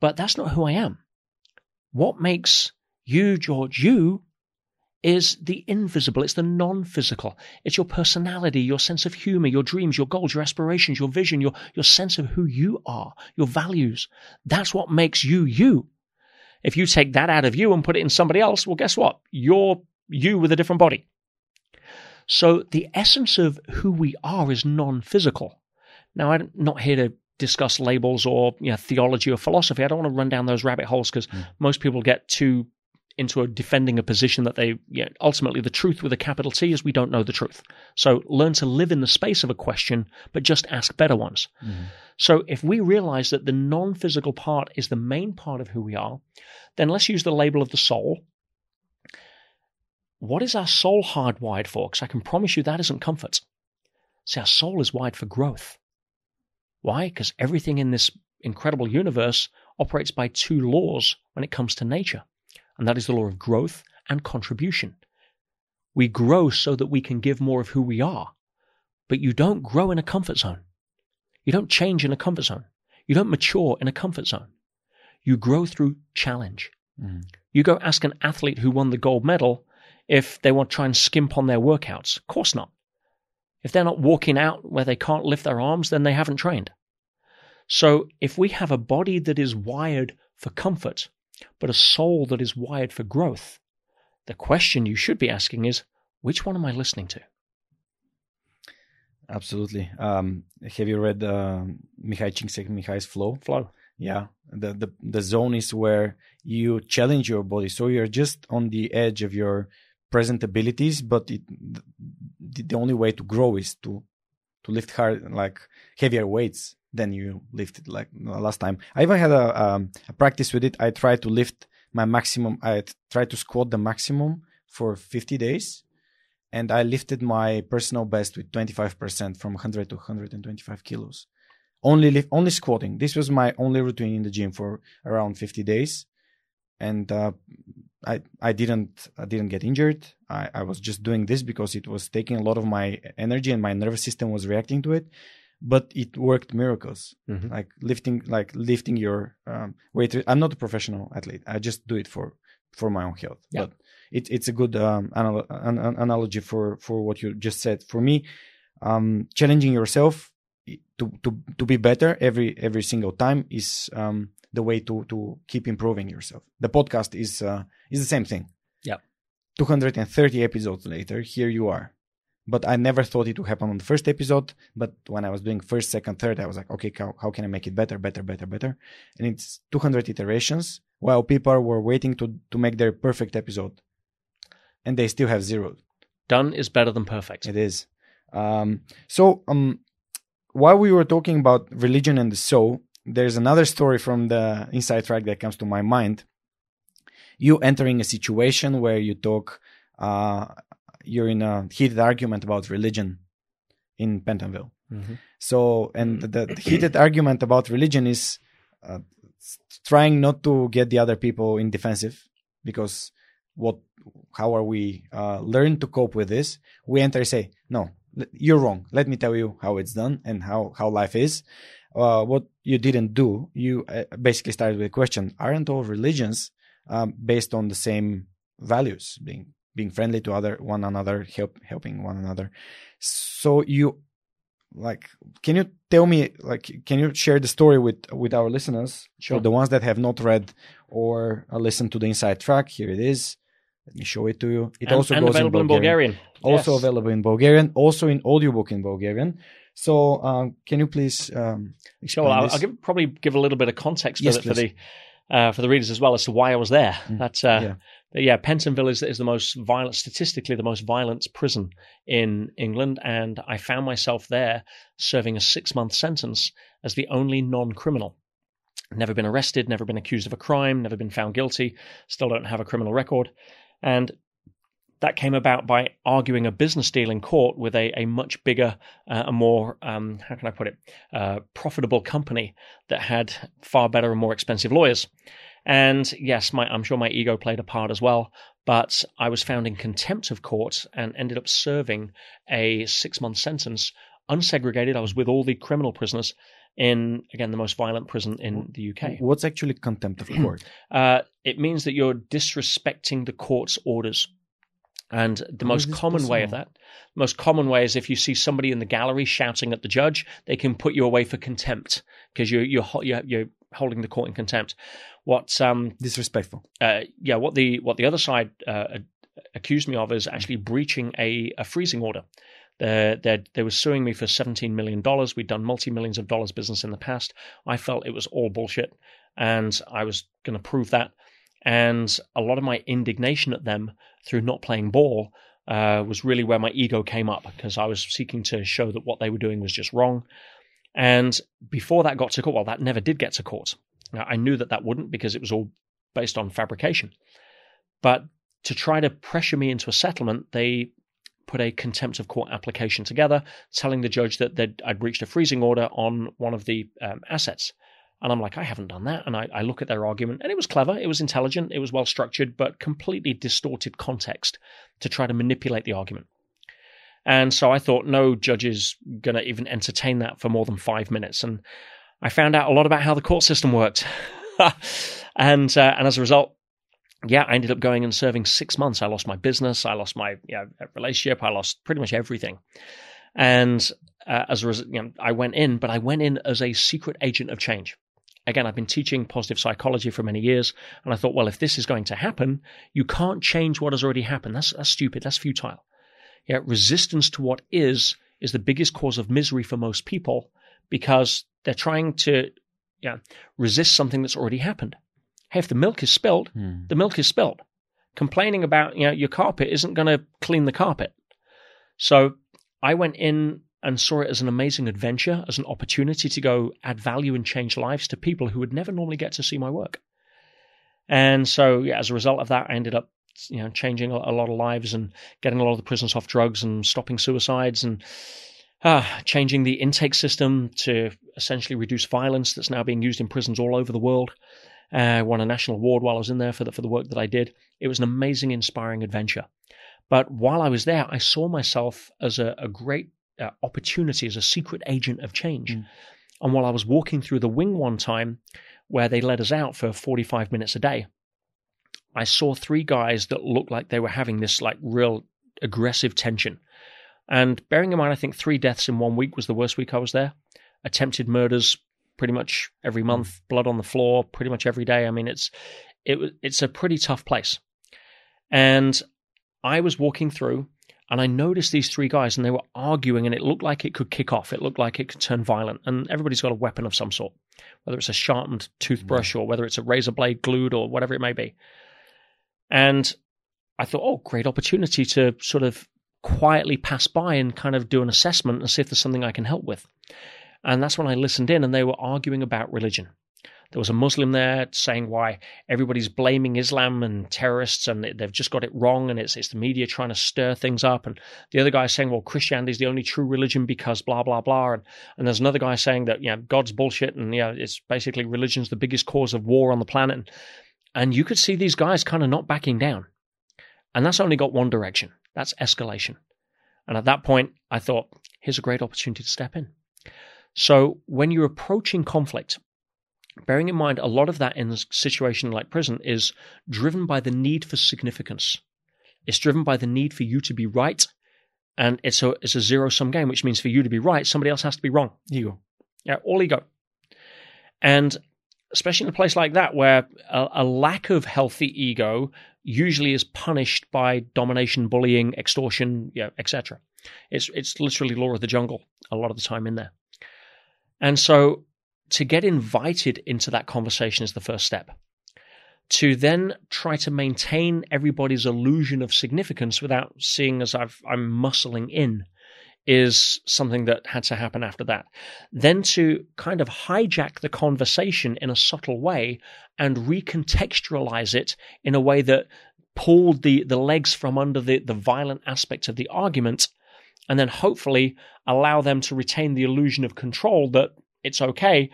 But that's not who I am. What makes you, George, you is the invisible. It's the non-physical. It's your personality, your sense of humor, your dreams, your goals, your aspirations, your vision, your, your sense of who you are, your values. That's what makes you you. If you take that out of you and put it in somebody else, well, guess what? You're you with a different body. So the essence of who we are is non-physical. Now, I'm not here to discuss labels or you know, theology or philosophy. I don't want to run down those rabbit holes because mm. most people get too into a defending a position that they you know, ultimately the truth with a capital T is we don't know the truth. So learn to live in the space of a question, but just ask better ones. Mm-hmm. So if we realize that the non-physical part is the main part of who we are, then let's use the label of the soul. What is our soul hardwired for? Because I can promise you that isn't comfort. See, our soul is wired for growth. Why? Because everything in this incredible universe operates by two laws when it comes to nature, and that is the law of growth and contribution. We grow so that we can give more of who we are, but you don't grow in a comfort zone. You don't change in a comfort zone. You don't mature in a comfort zone. You grow through challenge. Mm. You go ask an athlete who won the gold medal if they want to try and skimp on their workouts. Of course not. If they're not walking out where they can't lift their arms, then they haven't trained. So if we have a body that is wired for comfort, but a soul that is wired for growth, the question you should be asking is, which one am I listening to? Absolutely. Um, have you read uh, Mihaly Csikszentmihalyi's Flow? Flow. Yeah. The, the the zone is where you challenge your body, so you're just on the edge of your present abilities, but it, the, the only way to grow is to to lift hard, like heavier weights than you lifted like last time. I even had a, um, a practice with it. I tried to lift my maximum. I tried to squat the maximum for 50 days and I lifted my personal best with 25% from 100 to 125 kilos. Only lift, only squatting. This was my only routine in the gym for around 50 days, and uh, I I didn't I didn't get injured. I, I was just doing this because it was taking a lot of my energy and my nervous system was reacting to it. But it worked miracles, mm-hmm. like lifting like lifting your um, weight. I'm not a professional athlete. I just do it for for my own health. Yeah. But it, it's a good um, anal- an, an analogy for for what you just said. For me, um, challenging yourself to to to be better every every single time is um, the way to to keep improving yourself. The podcast is uh, is the same thing. Yeah. 230 episodes later, here you are. But I never thought it would happen on the first episode. But when I was doing first, second, third, I was like, okay, how, how can I make it better, better, better, better? And it's 200 iterations while people were waiting to to make their perfect episode and they still have zero. Done is better than perfect. It is. Um, so, um, while we were talking about religion and the soul, there's another story from the inside track that comes to my mind. You entering a situation where you talk, uh, you're in a heated argument about religion in Pentonville. Mm-hmm. So, and the heated argument about religion is uh, trying not to get the other people in defensive because what how are we uh, learn to cope with this we enter and say no you're wrong let me tell you how it's done and how how life is uh, what you didn't do you uh, basically started with a question aren't all religions um, based on the same values being being friendly to other one another help helping one another so you like can you tell me like can you share the story with with our listeners sure. the ones that have not read or uh, listened to the inside track here it is let me show it to you. It and, also and goes available in Bulgarian. In Bulgarian. Also yes. available in Bulgarian. Also in audiobook in Bulgarian. So um, can you please um, Sure. I'll, I'll give, probably give a little bit of context yes, for, the, for the uh, for the readers as well as to why I was there. Mm. That's uh, yeah. yeah, Pentonville is is the most violent, statistically the most violent prison in England, and I found myself there serving a six month sentence as the only non criminal. Never been arrested, never been accused of a crime, never been found guilty, still don't have a criminal record. And that came about by arguing a business deal in court with a, a much bigger, uh, a more, um, how can I put it, uh, profitable company that had far better and more expensive lawyers. And yes, my, I'm sure my ego played a part as well, but I was found in contempt of court and ended up serving a six month sentence unsegregated. I was with all the criminal prisoners in again the most violent prison in the UK. What's actually contempt of court? <clears throat> uh, it means that you're disrespecting the court's orders. And the How most common possible? way of that, the most common way is if you see somebody in the gallery shouting at the judge, they can put you away for contempt because you're you're you're, you're holding the court in contempt. What um disrespectful? Uh, yeah, what the what the other side uh, accused me of is actually breaching a, a freezing order. They're, they're, they were suing me for $17 million. We'd done multi millions of dollars business in the past. I felt it was all bullshit, and I was going to prove that. And a lot of my indignation at them through not playing ball uh, was really where my ego came up because I was seeking to show that what they were doing was just wrong. And before that got to court, well, that never did get to court. Now, I knew that that wouldn't because it was all based on fabrication. But to try to pressure me into a settlement, they put a contempt of court application together, telling the judge that I'd reached a freezing order on one of the um, assets. And I'm like, I haven't done that. And I, I look at their argument, and it was clever, it was intelligent, it was well structured, but completely distorted context to try to manipulate the argument. And so I thought, no judge is going to even entertain that for more than five minutes. And I found out a lot about how the court system worked. <laughs> and uh, and as a result, yeah, I ended up going and serving six months. I lost my business, I lost my you know, relationship, I lost pretty much everything. And uh, as a result, you know, I went in, but I went in as a secret agent of change. Again, I've been teaching positive psychology for many years, and I thought, well, if this is going to happen, you can't change what has already happened. That's, that's stupid. That's futile. Yeah, resistance to what is is the biggest cause of misery for most people because they're trying to yeah, resist something that's already happened. Hey, if the milk is spilled, hmm. the milk is spilled. Complaining about you know your carpet isn't going to clean the carpet. So I went in and saw it as an amazing adventure, as an opportunity to go add value and change lives to people who would never normally get to see my work. And so, yeah, as a result of that, I ended up, you know, changing a, lot of lives and getting a lot of the prisoners off drugs and stopping suicides and uh, changing the intake system to essentially reduce violence that's now being used in prisons all over the world. Uh, I won a national award while I was in there for the, for the work that I did. It was an amazing, inspiring adventure. But while I was there, I saw myself as a, a great uh, opportunity as a secret agent of change. Mm. And while I was walking through the wing one time, where they let us out for 45 minutes a day, I saw three guys that looked like they were having this like real aggressive tension. And bearing in mind, I think three deaths in one week was the worst week I was there. Attempted murders pretty much every hmm. month, blood on the floor pretty much every day. I mean, it's it it's a pretty tough place. And I was walking through and I noticed these three guys and they were arguing and it looked like it could kick off. It looked like it could turn violent. And everybody's got a weapon of some sort, whether it's a sharpened toothbrush hmm. or whether it's a razor blade glued or whatever it may be. And I thought, oh, great opportunity to sort of quietly pass by and kind of do an assessment and see if there's something I can help with. And that's when I listened in and they were arguing about religion. There was a Muslim there saying why everybody's blaming Islam and terrorists and they've just got it wrong and it's, it's the media trying to stir things up. And the other guy saying, well, Christianity is the only true religion because blah, blah, blah. And, and there's another guy saying that, you know, God's bullshit and, yeah, it's basically religion's the biggest cause of war on the planet. And, and you could see these guys kind of not backing down. And that's only got one direction. That's escalation. And at that point, I thought, here's a great opportunity to step in. So when you're approaching conflict, bearing in mind a lot of that in a situation like prison is driven by the need for significance. It's driven by the need for you to be right. And it's a, it's a zero sum game, which means for you to be right, somebody else has to be wrong. Ego. Yeah, all ego. And especially in a place like that where a, a lack of healthy ego usually is punished by domination, bullying, extortion, yeah, etc. It's it's literally law of the jungle a lot of the time in there. And so to get invited into that conversation is the first step. To then try to maintain everybody's illusion of significance without seeing as I've, I'm muscling in is something that had to happen after that. Then to kind of hijack the conversation in a subtle way and recontextualize it in a way that pulled the, the legs from under the, the violent aspect of the argument and then hopefully allow them to retain the illusion of control that it's okay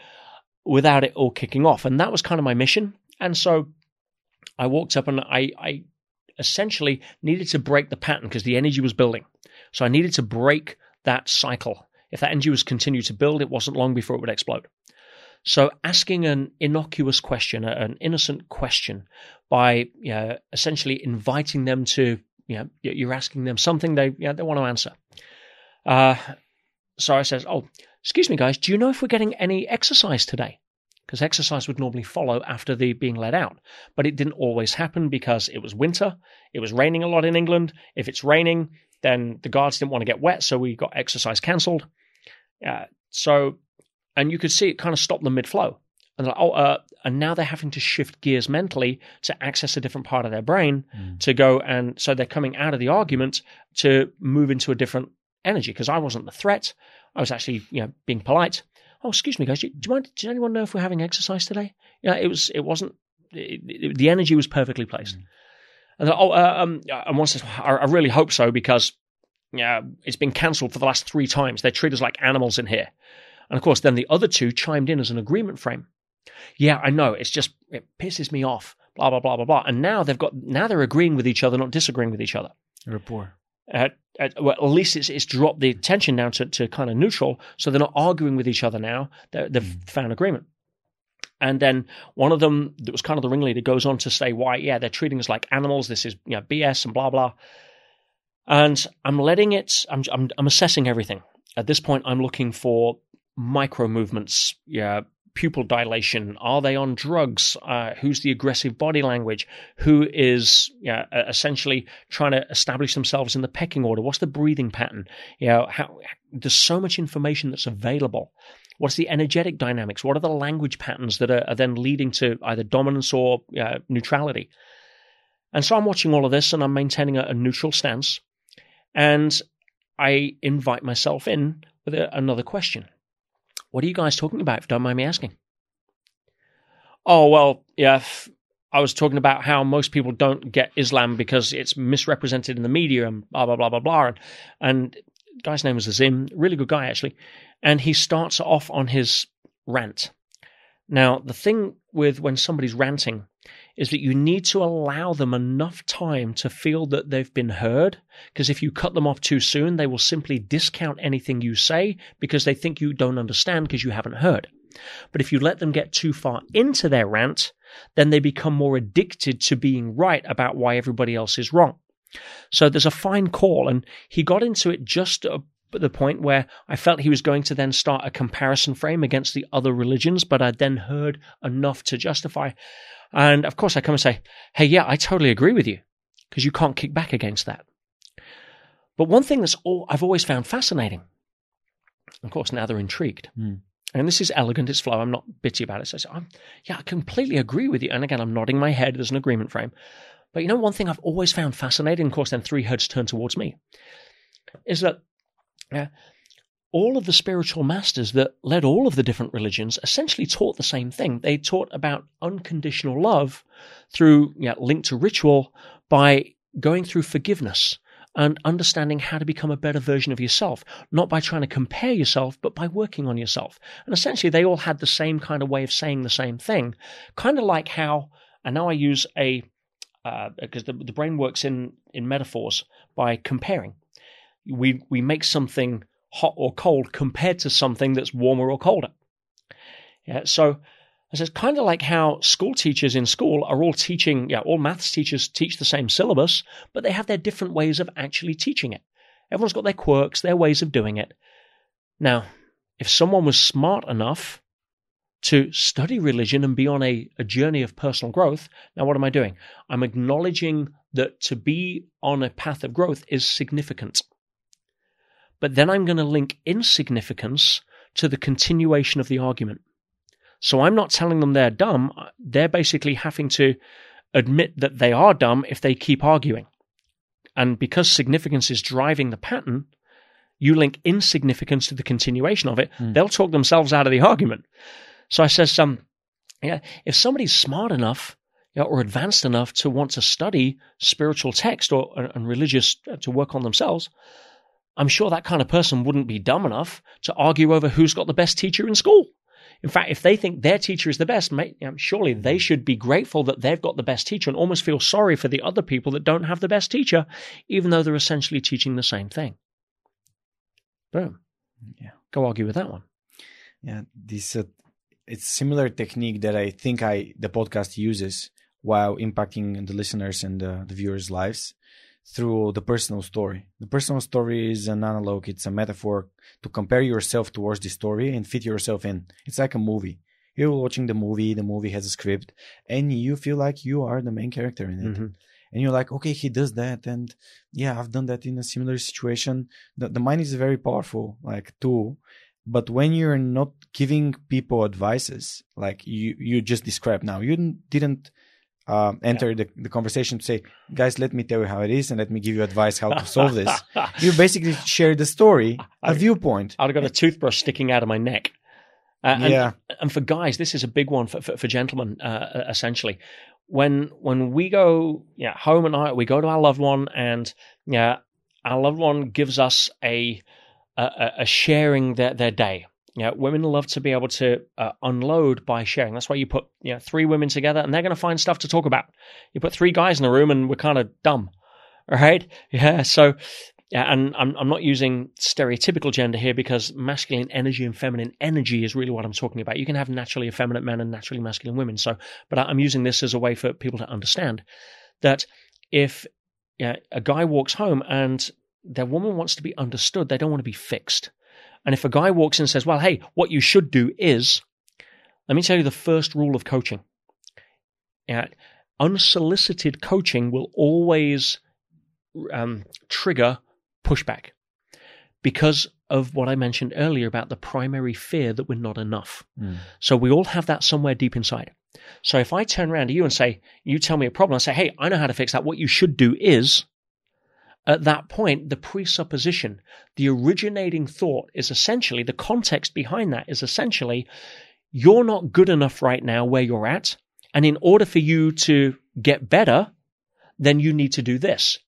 without it all kicking off. And that was kind of my mission. And so I walked up and I, I essentially needed to break the pattern because the energy was building. So I needed to break that cycle. If that energy was continued to build, it wasn't long before it would explode. So asking an innocuous question, an innocent question, by you know, essentially inviting them to, you know, you're asking them something they, you know, they want to answer. Uh, so I says, "Oh, Excuse me, guys, do you know if we're getting any exercise today? Because exercise would normally follow after the being let out. But it didn't always happen because it was winter. It was raining a lot in England. If it's raining, then the guards didn't want to get wet, so we got exercise cancelled. Uh, so, and you could see it kind of stop them mid flow. And like, oh, uh, and now they're having to shift gears mentally to access a different part of their brain mm. to go and so they're coming out of the argument to move into a different energy because I wasn't the threat. I was actually, you know, being polite. Oh, excuse me, guys. Do you mind? Does anyone know if we're having exercise today? Yeah, it was. It wasn't. It, it, the energy was perfectly placed. Mm. And oh, uh, um, and once I, I really hope so because yeah, it's been cancelled for the last three times. They treat us like animals in here. And of course, then the other two chimed in as an agreement frame. Yeah, I know. It's just it pisses me off. Blah blah blah blah blah. And now they've got now they're agreeing with each other, not disagreeing with each other. Rapport. At, at, well, at least it's, it's dropped the tension down to, to kind of neutral, so they're not arguing with each other now. they have mm. found agreement. And then one of them that was kind of the ringleader goes on to say why, yeah, they're treating us like animals. This is you know, BS and blah blah. And I'm letting it. I'm, I'm I'm assessing everything. At this point, I'm looking for micro movements, yeah, pupil dilation? Are they on drugs? Uh, who's the aggressive body language? Who is you essentially trying to establish themselves in the pecking order? What's the breathing pattern? You know, how, there's so much information that's available. What's the energetic dynamics? What are the language patterns that are, are then leading to either dominance or uh, neutrality? And so I'm watching all of this and I'm maintaining a, a neutral stance. And I invite myself in with a, another question. What are you guys talking about, if you don't mind me asking? Oh, well, yeah, I was talking about how most people don't get Islam because it's misrepresented in the media and blah, blah, blah, blah, blah. And, and guy's name was Azim, really good guy, actually. And he starts off on his rant. Now, the thing with when somebody's ranting is that you need to allow them enough time to feel that they've been heard. Because if you cut them off too soon, they will simply discount anything you say because they think you don't understand because you haven't heard. But if you let them get too far into their rant, then they become more addicted to being right about why everybody else is wrong. So there's a fine call, and he got into it just but the point where I felt he was going to then start a comparison frame against the other religions, but I'd then heard enough to justify. And of course, I come and say, hey, yeah, I totally agree with you, because you can't kick back against that. But one thing that's all I've always found fascinating, of course, now they're intrigued. Mm. And this is elegant, it's flow. I'm not bitchy about it. So I say, yeah, I completely agree with you. And again, I'm nodding my head. There's an agreement frame. But you know, one thing I've always found fascinating, of course, then three heads turn towards me, is that yeah. All of the spiritual masters that led all of the different religions essentially taught the same thing. They taught about unconditional love through, yeah, linked to ritual by going through forgiveness and understanding how to become a better version of yourself, not by trying to compare yourself, but by working on yourself. And essentially, they all had the same kind of way of saying the same thing, kind of like how, and now I use a, because uh, the, the brain works in, in metaphors by comparing we we make something hot or cold compared to something that's warmer or colder. Yeah, so it's kind of like how school teachers in school are all teaching, yeah, all maths teachers teach the same syllabus, but they have their different ways of actually teaching it. Everyone's got their quirks, their ways of doing it. Now, if someone was smart enough to study religion and be on a, a journey of personal growth, now what am I doing? I'm acknowledging that to be on a path of growth is significant but then I'm going to link insignificance to the continuation of the argument. So I'm not telling them they're dumb. They're basically having to admit that they are dumb if they keep arguing. And because significance is driving the pattern, you link insignificance to the continuation of it. Mm. They'll talk themselves out of the argument. So I says, um, yeah, if somebody's smart enough you know, or advanced enough to want to study spiritual text or and religious uh, to work on themselves, I'm sure that kind of person wouldn't be dumb enough to argue over who's got the best teacher in school. In fact, if they think their teacher is the best, surely they should be grateful that they've got the best teacher and almost feel sorry for the other people that don't have the best teacher, even though they're essentially teaching the same thing. Boom. Yeah. Go argue with that one. Yeah. This, uh, it's similar technique that I think I, the podcast uses while impacting the listeners and the viewers' lives through the personal story. The personal story is an analog, it's a metaphor to compare yourself towards the story and fit yourself in. It's like a movie. You're watching the movie, the movie has a script, and you feel like you are the main character in it. Mm-hmm. And you're like, okay, he does that, and yeah, I've done that in a similar situation. The, the mind is a very powerful like tool, but when you're not giving people advices, like you you just described now, you didn't, didn't uh, enter yeah. the, the conversation to say, guys, let me tell you how it is and let me give you advice how to solve this. <laughs> you basically share the story, a viewpoint. I'd have got a toothbrush sticking out of my neck. Uh, and, yeah. And for guys, this is a big one for, for, for gentlemen, uh, essentially. When, when we go yeah, home at night, we go to our loved one and yeah, our loved one gives us a, a, a sharing their, their day. You know, women love to be able to uh, unload by sharing. That's why you put you know three women together, and they're going to find stuff to talk about. You put three guys in a room, and we're kind of dumb, right? <laughs> Yeah. So, yeah, and I'm I'm not using stereotypical gender here because masculine energy and feminine energy is really what I'm talking about. You can have naturally effeminate men and naturally masculine women. So, but I'm using this as a way for people to understand that if a guy walks home and their woman wants to be understood, they don't want to be fixed and if a guy walks in and says, well, hey, what you should do is, let me tell you the first rule of coaching. Yeah, unsolicited coaching will always um, trigger pushback because of what I mentioned earlier about the primary fear that we're not enough. Mm. So we all have that somewhere deep inside. So if I turn around to you and say, you tell me a problem, I say, hey, I know how to fix that. What you should do is, at that point, the presupposition, the originating thought is essentially the context behind that is essentially you're not good enough right now where you're at. And in order for you to get better, then you need to do this.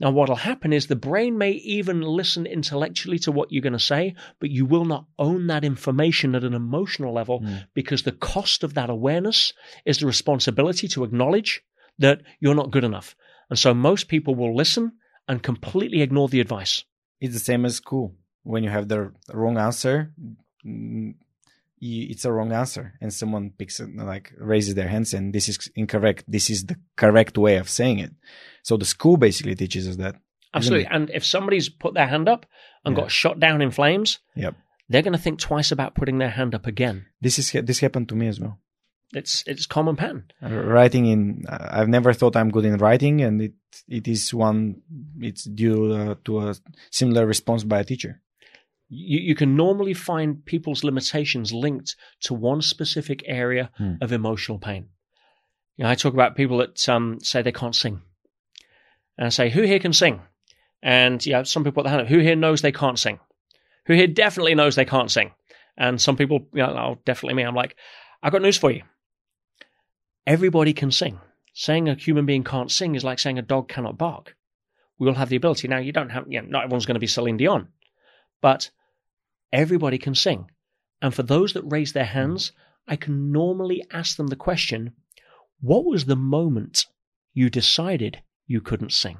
Now, what'll happen is the brain may even listen intellectually to what you're going to say, but you will not own that information at an emotional level mm. because the cost of that awareness is the responsibility to acknowledge that you're not good enough. And so most people will listen and completely ignore the advice. It's the same as school. When you have the wrong answer, it's a wrong answer, and someone picks it, like raises their hands, and this is incorrect. This is the correct way of saying it. So the school basically teaches us that. Absolutely. And if somebody's put their hand up and yeah. got shot down in flames, yep. they're going to think twice about putting their hand up again. This is this happened to me as well. It's it's common pattern. Writing in, I've never thought I'm good in writing, and it it is one. It's due uh, to a similar response by a teacher. You, you can normally find people's limitations linked to one specific area hmm. of emotional pain. You know, I talk about people that um, say they can't sing, and I say, "Who here can sing?" And yeah, some people put their hand up. Who here knows they can't sing? Who here definitely knows they can't sing? And some people, you know, oh, definitely me. I'm like, I've got news for you everybody can sing. Saying a human being can't sing is like saying a dog cannot bark. We all have the ability. Now, you don't have, you know, not everyone's going to be Celine Dion, but everybody can sing. And for those that raise their hands, I can normally ask them the question What was the moment you decided you couldn't sing?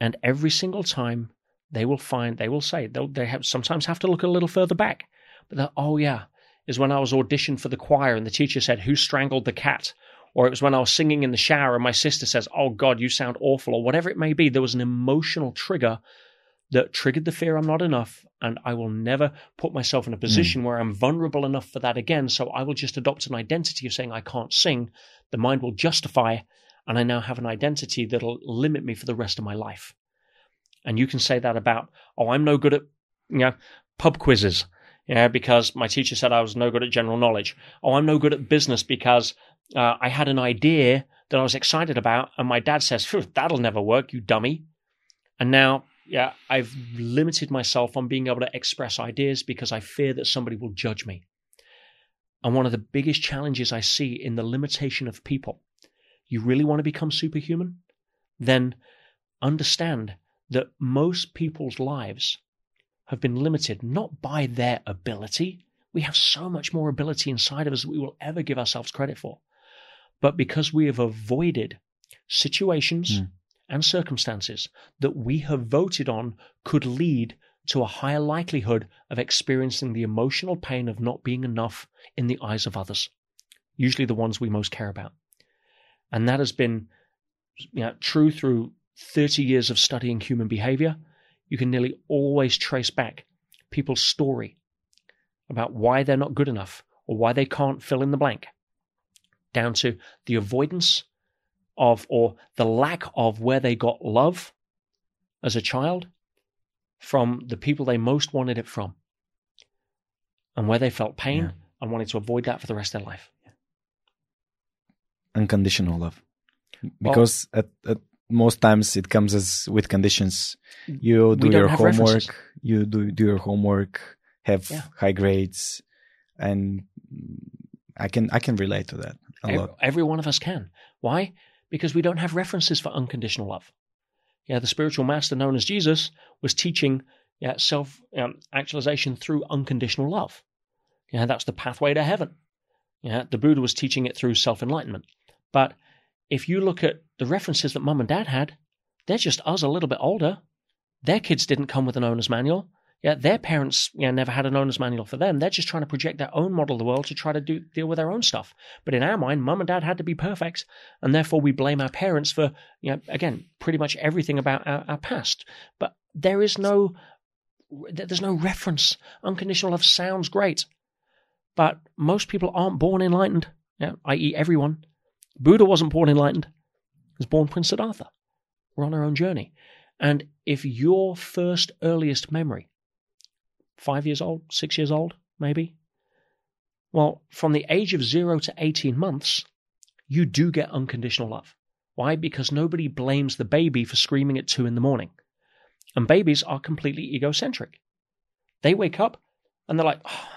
And every single time they will find, they will say, they have, sometimes have to look a little further back, but oh yeah, is when I was auditioned for the choir and the teacher said, Who strangled the cat? Or it was when I was singing in the shower and my sister says, Oh God, you sound awful, or whatever it may be. There was an emotional trigger that triggered the fear I'm not enough, and I will never put myself in a position mm. where I'm vulnerable enough for that again. So I will just adopt an identity of saying I can't sing. The mind will justify, and I now have an identity that'll limit me for the rest of my life. And you can say that about, oh, I'm no good at you know pub quizzes yeah, because my teacher said I was no good at general knowledge. Oh, I'm no good at business because uh, I had an idea that I was excited about, and my dad says, "That'll never work, you dummy." And now, yeah, I've limited myself on being able to express ideas because I fear that somebody will judge me. And one of the biggest challenges I see in the limitation of people, you really want to become superhuman? Then understand that most people's lives have been limited not by their ability. We have so much more ability inside of us that we will ever give ourselves credit for. But because we have avoided situations mm. and circumstances that we have voted on could lead to a higher likelihood of experiencing the emotional pain of not being enough in the eyes of others, usually the ones we most care about. And that has been you know, true through 30 years of studying human behavior you can nearly always trace back people's story about why they're not good enough or why they can't fill in the blank down to the avoidance of or the lack of where they got love as a child from the people they most wanted it from and where they felt pain yeah. and wanted to avoid that for the rest of their life. Unconditional love. Because well, at, at most times it comes as with conditions. You do your homework, references. you do do your homework, have yeah. high grades, and I can I can relate to that a every, lot. Every one of us can. Why? Because we don't have references for unconditional love. Yeah, the spiritual master known as Jesus was teaching yeah, self um, actualization through unconditional love. Yeah, that's the pathway to heaven. Yeah, the Buddha was teaching it through self enlightenment. But if you look at the references that mum and dad had, they're just us a little bit older. Their kids didn't come with an owner's manual. Yeah, their parents never had an owner's manual for them. They're just trying to project their own model of the world to try to do, deal with their own stuff. But in our mind, mum and dad had to be perfect, and therefore we blame our parents for, you know, again, pretty much everything about our, our past. But there is no, there's no reference. Unconditional love sounds great, but most people aren't born enlightened. Yeah, i.e., everyone. Buddha wasn't born enlightened; he was born Prince Siddhartha. We're on our own journey, and if your first earliest memory five years old, six years old, maybe. Well, from the age of zero to 18 months, you do get unconditional love. Why? Because nobody blames the baby for screaming at two in the morning. And babies are completely egocentric. They wake up and they're like, oh,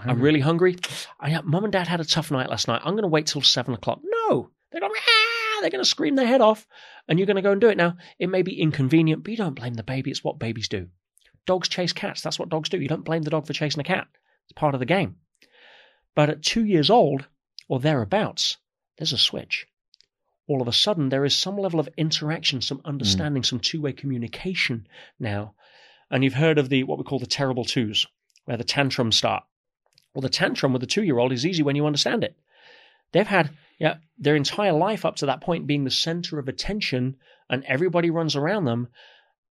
I'm really hungry. I, Mom and dad had a tough night last night. I'm going to wait till seven o'clock. No, they're going, ah, they're going to scream their head off and you're going to go and do it. Now, it may be inconvenient, but you don't blame the baby. It's what babies do. Dogs chase cats. That's what dogs do. You don't blame the dog for chasing a cat. It's part of the game. But at two years old or thereabouts, there's a switch. All of a sudden, there is some level of interaction, some understanding, mm. some two way communication now. And you've heard of the what we call the terrible twos, where the tantrums start. Well, the tantrum with the two year old is easy when you understand it. They've had yeah, their entire life up to that point being the center of attention, and everybody runs around them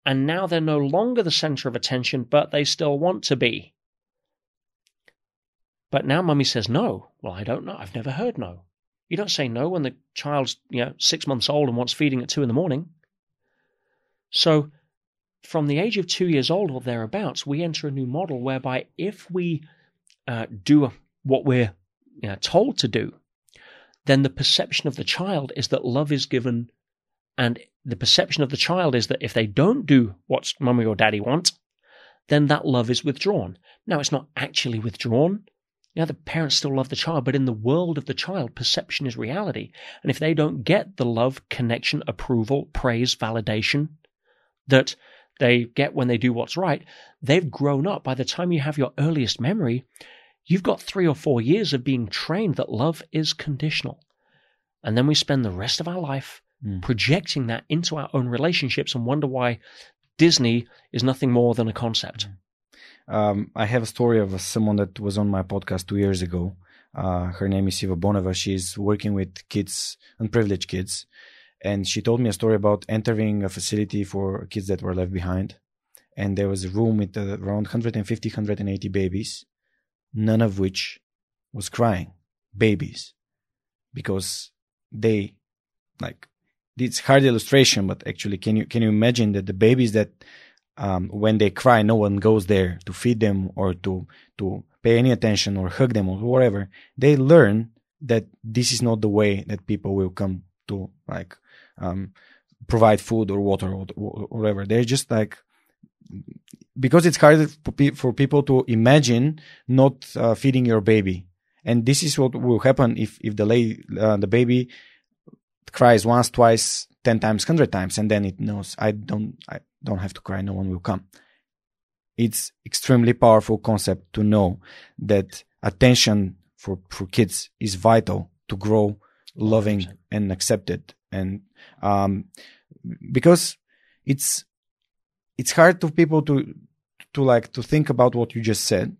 and now they're no longer the center of attention, but they still want to be. But now mummy says no. Well, I don't know. I've never heard no. You don't say no when the child's you know six months old and wants feeding at two in the morning. So, from the age of two years old or thereabouts, we enter a new model whereby if we uh, do what we're you know, told to do, then the perception of the child is that love is given and the perception of the child is that if they don't do what mummy or daddy want, then that love is withdrawn. Now, it's not actually withdrawn. Yeah, the parents still love the child, but in the world of the child, perception is reality. And if they don't get the love, connection, approval, praise, validation that they get when they do what's right, they've grown up. By the time you have your earliest memory, you've got three or four years of being trained that love is conditional. And then we spend the rest of our life mm. projecting that into our own relationships and wonder why Disney is nothing more than a concept. Um, I have a story of someone that was on my podcast two years ago. Uh, her name is Siva Boneva. She's working with kids, unprivileged kids. And she told me a story about entering a facility for kids that were left behind. And there was a room with uh, around 150, 180 babies, none of which was crying. Babies. Because they, like, it's hard illustration, but actually, can you can you imagine that the babies that um, when they cry, no one goes there to feed them or to to pay any attention or hug them or whatever. They learn that this is not the way that people will come to like um, provide food or water or, or whatever. They're just like because it's hard for people to imagine not uh, feeding your baby, and this is what will happen if if the lay, uh, the baby cries once, twice, ten times, hundred times, and then it knows I don't I don't have to cry, no one will come. It's extremely powerful concept to know that attention for, for kids is vital to grow loving 100%. and accepted and um, because it's it's hard to people to to like to think about what you just said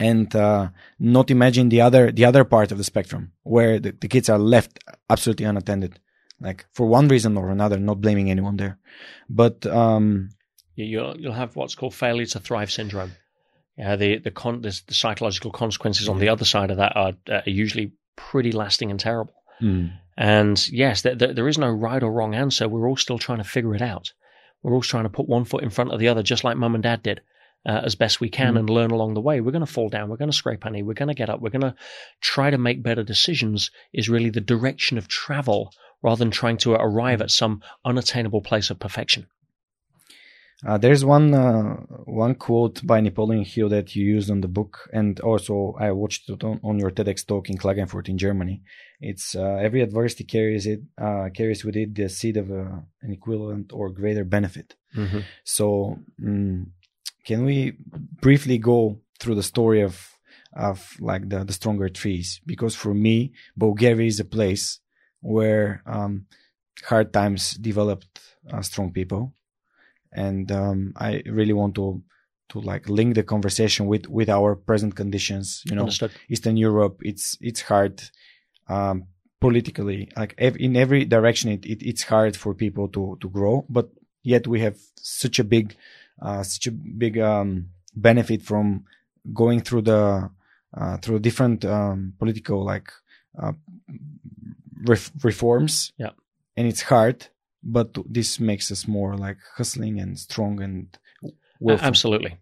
and uh, not imagine the other the other part of the spectrum where the, the kids are left absolutely unattended like for one reason or another not blaming anyone there. But um, you'll you'll have what's called failure to thrive syndrome. Yeah the the, con- the, the psychological consequences on the other side of that are, are usually pretty lasting and terrible mm. and yes there, there is no right or wrong answer we're all still trying to figure it out we're all trying to put one foot in front of the other just like mum and dad did uh, as best we can mm. and learn along the way. We're going to fall down. We're going to scrape our knee. We're going to get up. We're going to try to make better decisions is really the direction of travel rather than trying to arrive at some unattainable place of perfection. Uh, there's one uh, one quote by Napoleon Hill that you used on the book, and also I watched it on, on your TEDx talk in Klagenfurt in Germany. It's uh, every adversity carries it uh, carries with it the seed of uh, an equivalent or greater benefit. Mm-hmm. So mm, can we briefly go through the story of of like the, the stronger trees because for me bulgaria is a place where um, hard times developed uh, strong people and um, i really want to to like link the conversation with with our present conditions you know Understood. eastern europe it's it's hard um, politically like ev- in every direction it, it, it's hard for people to to grow but yet we have such a big uh, such a big um, benefit from going through the uh, through different um, political like uh, ref- reforms Yeah. and it's hard but this makes us more like hustling and strong and willful. Absolutely.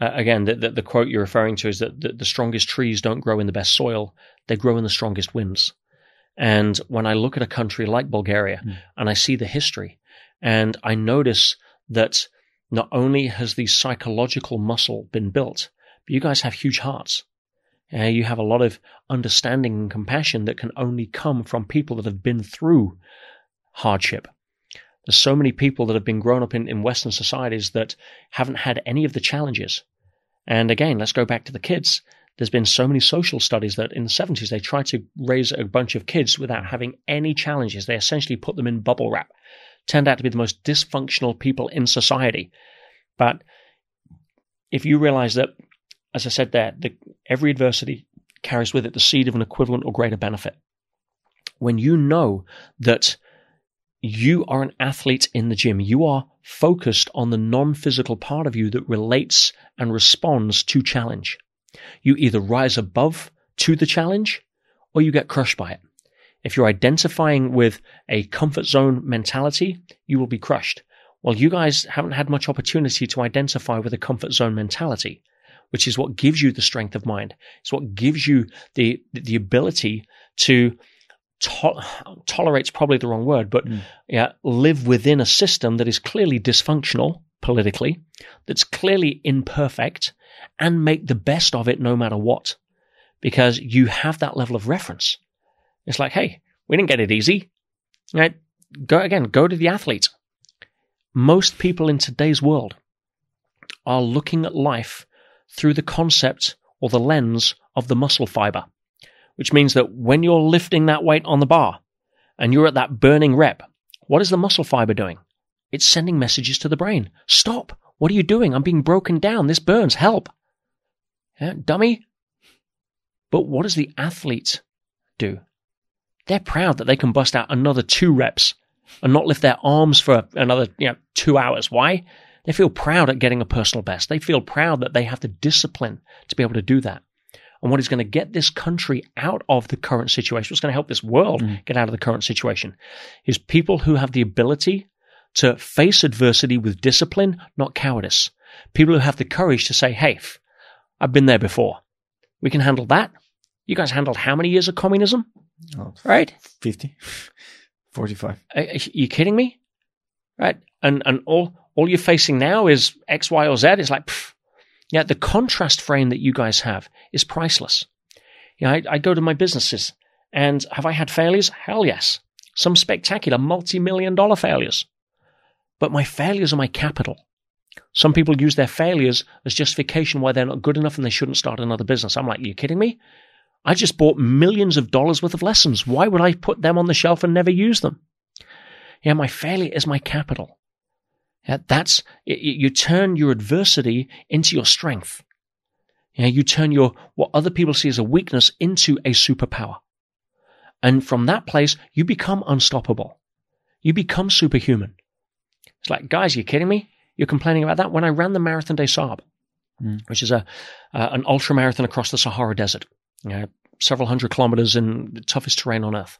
Uh, again, the, the, the quote you're referring to is that the, the strongest trees don't grow in the best soil; they grow in the strongest winds. And when I look at a country like Bulgaria Mm. and I see the history, and I notice that not only has the psychological muscle been built, but you guys have huge hearts. Uh, you have a lot of understanding and compassion that can only come from people that have been through hardship. There's so many people that have been grown up in, in Western societies that haven't had any of the challenges. And again, let's go back to the kids. There's been so many social studies that in the 70s they tried to raise a bunch of kids without having any challenges. They essentially put them in bubble wrap. Turned out to be the most dysfunctional people in society. But if you realize that, as I said there, the, every adversity carries with it the seed of an equivalent or greater benefit. When you know that you are an athlete in the gym. You are focused on the non physical part of you that relates and responds to challenge. You either rise above to the challenge or you get crushed by it. If you're identifying with a comfort zone mentality, you will be crushed. Well, you guys haven't had much opportunity to identify with a comfort zone mentality, which is what gives you the strength of mind. It's what gives you the, the ability to to- tolerate's probably the wrong word, but Mm. yeah, live within a system that is clearly dysfunctional politically, that's clearly imperfect, and make the best of it no matter what, because you have that level of reference. It's like, hey, we didn't get it easy. Right? Go again. Go to the athlete. Most people in today's world are looking at life through the concept or the lens of the muscle fiber which means that when you're lifting that weight on the bar and you're at that burning rep, what is the muscle fiber doing? It's sending messages to the brain. Stop. What are you doing? I'm being broken down. This burns. Help. Yeah, dummy. But what does the athlete do? They're proud that they can bust out another two reps and not lift their arms for another you know, two hours. Why? They feel proud at getting a personal best. They feel proud that they have the discipline to be able to do that and what is going to get this country out of the current situation, what's going to help this world Mm. get out of the current situation, is people who have the ability to face adversity with discipline, not cowardice. People who have the courage to say, hey, I've been there before. We can handle that. You guys handled how many years of communism, Oh, right? 50 <laughs> 45 Are, are you kidding me? Right? And and all all you're facing now is X, Y, or Z. It's like, pff. Yeah, the contrast frame that you guys have is priceless. You know, I, I go to my businesses, and have I had failures? Hell yes, some spectacular multi-million dollar failures. But my failures are my capital. Some people use their failures as justification why they're not good enough and they shouldn't start another business. I'm like, are you kidding me? I just bought millions of dollars worth of lessons. Why would I put them on the shelf and never use them? Yeah, my failure is my capital. Yeah, that's you turn your adversity into your strength. Yeah, you turn your what other people see as a weakness into a superpower. And from that place, you become unstoppable. You become superhuman. It's like, guys, you kidding me? You're complaining about that? When I ran the Marathon des Sables, Mm. which is a uh, an ultra marathon across the Sahara Desert, you know, several hundred kilometers in the toughest terrain on earth.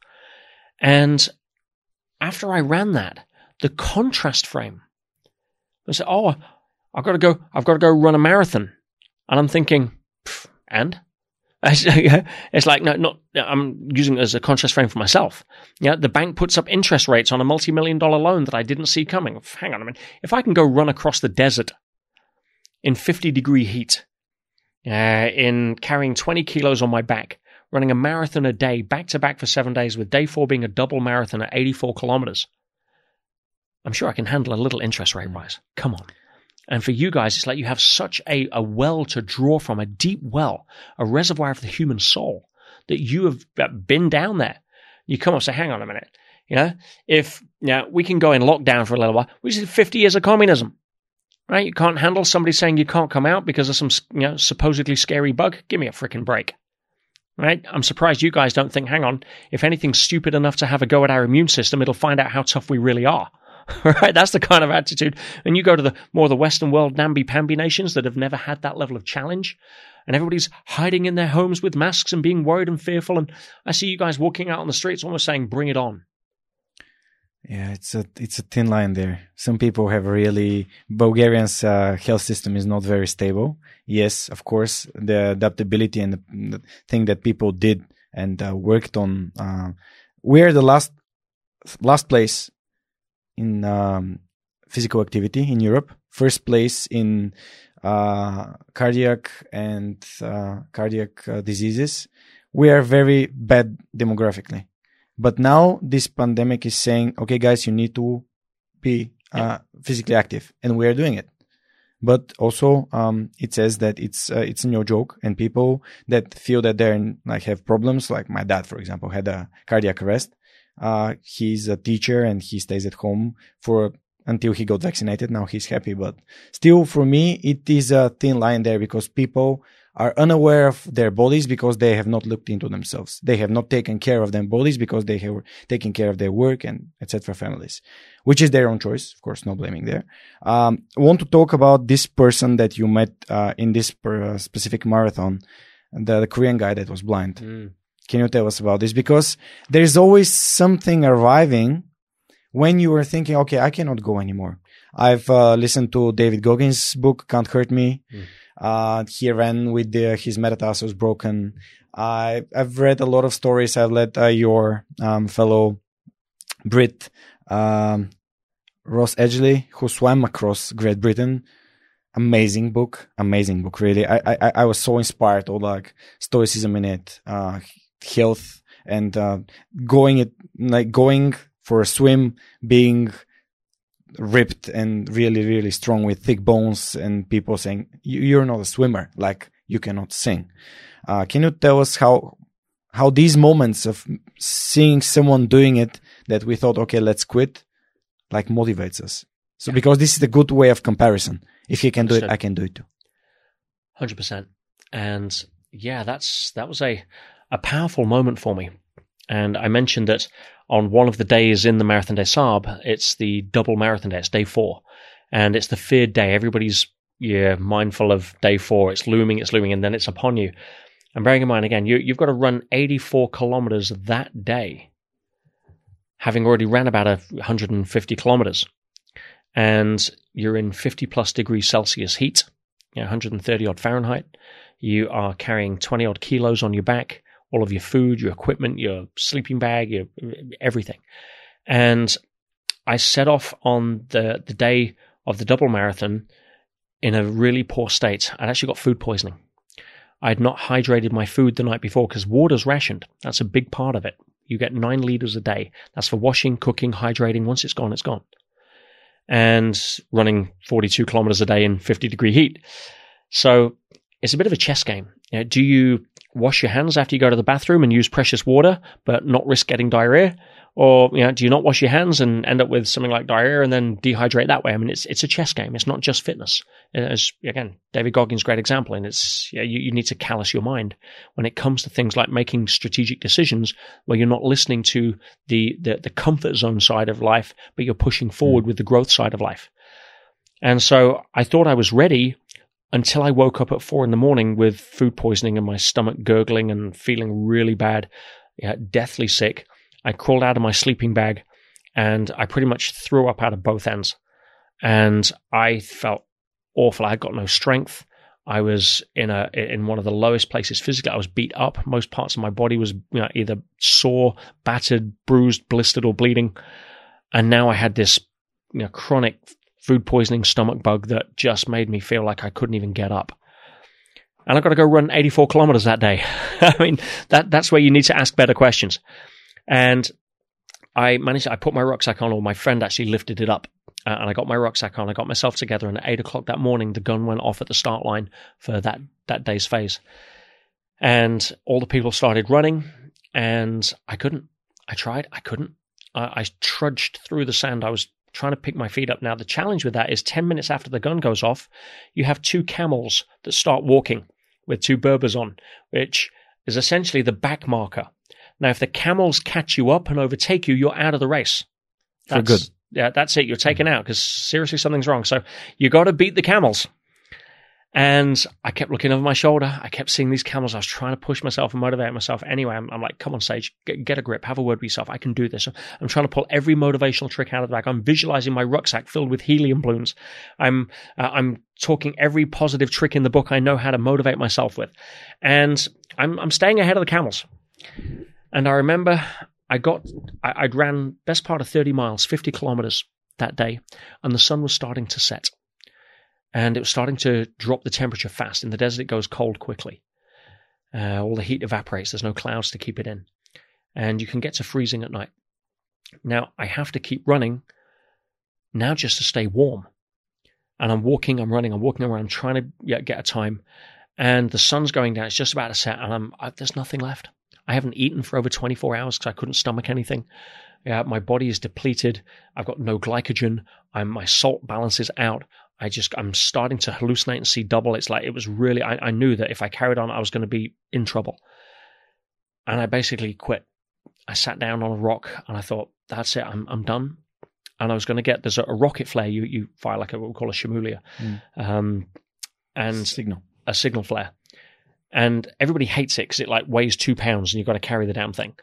And after I ran that, the contrast frame, I said, "Oh, I've got to go. I've got to go run a marathon," and I'm thinking, "And." <laughs> It's like no, not. I'm using it as a contrast frame for myself. Yeah, the bank puts up interest rates on a multi-million dollar loan that I didn't see coming. Hang on a minute. If I can go run across the desert in 50 degree heat, uh, in carrying 20 kilos on my back, running a marathon a day, back to back for seven days, with day four being a double marathon at 84 kilometers, I'm sure I can handle a little interest rate rise. Come on. And for you guys, it's like you have such a, a well to draw from, a deep well, a reservoir of the human soul that you have uh, been down there. You come up and say, hang on a minute. You know, if you know, we can go in lockdown for a little while, which is 50 years of communism, right? You can't handle somebody saying you can't come out because of some you know, supposedly scary bug. Give me a freaking break. Right? I'm surprised you guys don't think, hang on, if anything's stupid enough to have a go at our immune system, it'll find out how tough we really are. <laughs> right? That's the kind of attitude. And you go to the more the Western world, namby-pamby nations that have never had that level of challenge, and everybody's hiding in their homes with masks and being worried and fearful. And I see you guys walking out on the streets, almost saying, "Bring it on." Yeah, it's a it's a thin line there. Some people have really Bulgarian's uh, health system is not very stable. Yes, of course, the adaptability and the, thing that people did and uh, worked on. Uh, we're the last last place in um, physical activity in Europe. First place in uh, cardiac and uh, cardiac uh, diseases. We are very bad demographically. But now this pandemic is saying, okay, guys, you need to be uh, physically active, and we are doing it. But also, um, it says that it's uh, it's no joke, and people that feel that they're like have problems, like my dad, for example, had a cardiac arrest. Uh, he's a teacher and he stays at home for until he got vaccinated. Now he's happy, but still, for me, it is a thin line there because people are unaware of their bodies because they have not looked into themselves. They have not taken care of their bodies because they have taken care of their work and etc. families, which is their own choice. Of course, no blaming there. Um, I want to talk about this person that you met uh, in this per, uh, specific marathon, the, the, Korean guy that was blind. Mm. Can you tell us about this? Because there's always something arriving when you are thinking, okay, I cannot go anymore. I've uh, listened to David Goggins' book, Can't Hurt Me. Mm uh, he ran with the, his metatarsals broken. I, I've read a lot of stories. I've let uh, your um, fellow Brit, um, Ross Edgley, who swam across Great Britain. Amazing book, amazing book. Really, I I, I was so inspired. All like stoicism in it, uh, health, and uh, going it like going for a swim, being ripped and really, really strong with thick bones and people saying, you're not a swimmer, like you cannot sing. Uh, can you tell us how, how these moments of seeing someone doing it that we thought, okay, let's quit, like motivates us? So yeah. because this is a good way of comparison. If he can do it, I can do it too. Hundred percent. And yeah, that's, that was a, a powerful moment for me. And I mentioned that on one of the days in the Marathon des Sables, it's the double marathon day. It's day four. And it's the feared day. Everybody's yeah, mindful of day four. It's looming, it's looming, and then it's upon you. And bearing in mind, again, you, you've got to run 84 kilometers that day, having already ran about 150 kilometers. And you're in 50 plus degrees Celsius heat, you know, 130 odd Fahrenheit. You are carrying 20 odd kilos on your back all of your food, your equipment, your sleeping bag, your everything. And I set off on the, the day of the double marathon in a really poor state. I'd actually got food poisoning. I had not hydrated my food the night before because water's rationed. That's a big part of it. You get nine liters a day. That's for washing, cooking, hydrating. Once it's gone, it's gone. And running 42 kilometers a day in 50 degree heat. So it's a bit of a chess game. You know, do you wash your hands after you go to the bathroom and use precious water, but not risk getting diarrhea? Or you know, do you not wash your hands and end up with something like diarrhea and then dehydrate that way? I mean, it's it's a chess game. It's not just fitness. As again, David Goggins' great example, and it's yeah, you, you need to callous your mind when it comes to things like making strategic decisions where you're not listening to the the, the comfort zone side of life, but you're pushing forward mm. with the growth side of life. And so I thought I was ready until I woke up at four in the morning with food poisoning and my stomach gurgling and feeling really bad, yeah, deathly sick. I crawled out of my sleeping bag and I pretty much threw up out of both ends. And I felt awful. I had got no strength. I was in a in one of the lowest places physically. I was beat up. Most parts of my body was you know, either sore, battered, bruised, blistered, or bleeding. And now I had this you know, chronic food poisoning stomach bug that just made me feel like I couldn't even get up. And I've got to go run 84 kilometers that day. <laughs> I mean, that, that's where you need to ask better questions. And I managed, I put my rucksack on, or my friend actually lifted it up. uh, and I got my rucksack on. I got myself together, and at eight o'clock that morning, the gun went off at the start line for that that day's phase, and all the people started running, and I couldn't. I tried, I couldn't. I, I trudged through the sand. I was trying to pick my feet up. Now the challenge with that is ten minutes after the gun goes off, you have two camels that start walking with two Berbers on, which is essentially the back marker. Now, if the camels catch you up and overtake you, you're out of the race. For good. Yeah, that's it. You're taken out because seriously something's wrong. So you got to beat the camels. And I kept looking over my shoulder. I kept seeing these camels. I was trying to push myself and motivate myself. Anyway, I'm, I'm like, come on, Sage, get, get, a grip, have a word with yourself. I can do this. I'm trying to pull every motivational trick out of the bag. I'm visualizing my rucksack filled with helium balloons. I'm, uh, I'm talking every positive trick in the book I know how to motivate myself with. And I'm, I'm staying ahead of the camels. And I remember I got, I, I'd ran best part of 30 miles, 50 kilometers that day, and the sun was starting to set. And it was starting to drop the temperature fast. In the desert, it goes cold quickly. Uh, all the heat evaporates. There's no clouds to keep it in. And you can get to freezing at night. Now, I have to keep running now just to stay warm. And I'm walking, I'm running, I'm walking around, trying to get a time. And the sun's going down. It's just about to set, and I'm, I, there's nothing left. I haven't eaten for over 24 hours because I couldn't stomach anything. Yeah, my body is depleted. I've got no glycogen. I'm, my salt balance is out. I just, I'm starting to hallucinate and see double. It's like, it was really, I, I knew that if I carried on, I was going to be in trouble. And I basically quit. I sat down on a rock and I thought, that's it, I'm, I'm done. And I was going to get, there's a, a, rocket flare you, you fire like a, what we call a Schermuly. Mm. Um, and signal. A signal flare and everybody hates it because it like weighs two pounds and you've got to carry the damn thing.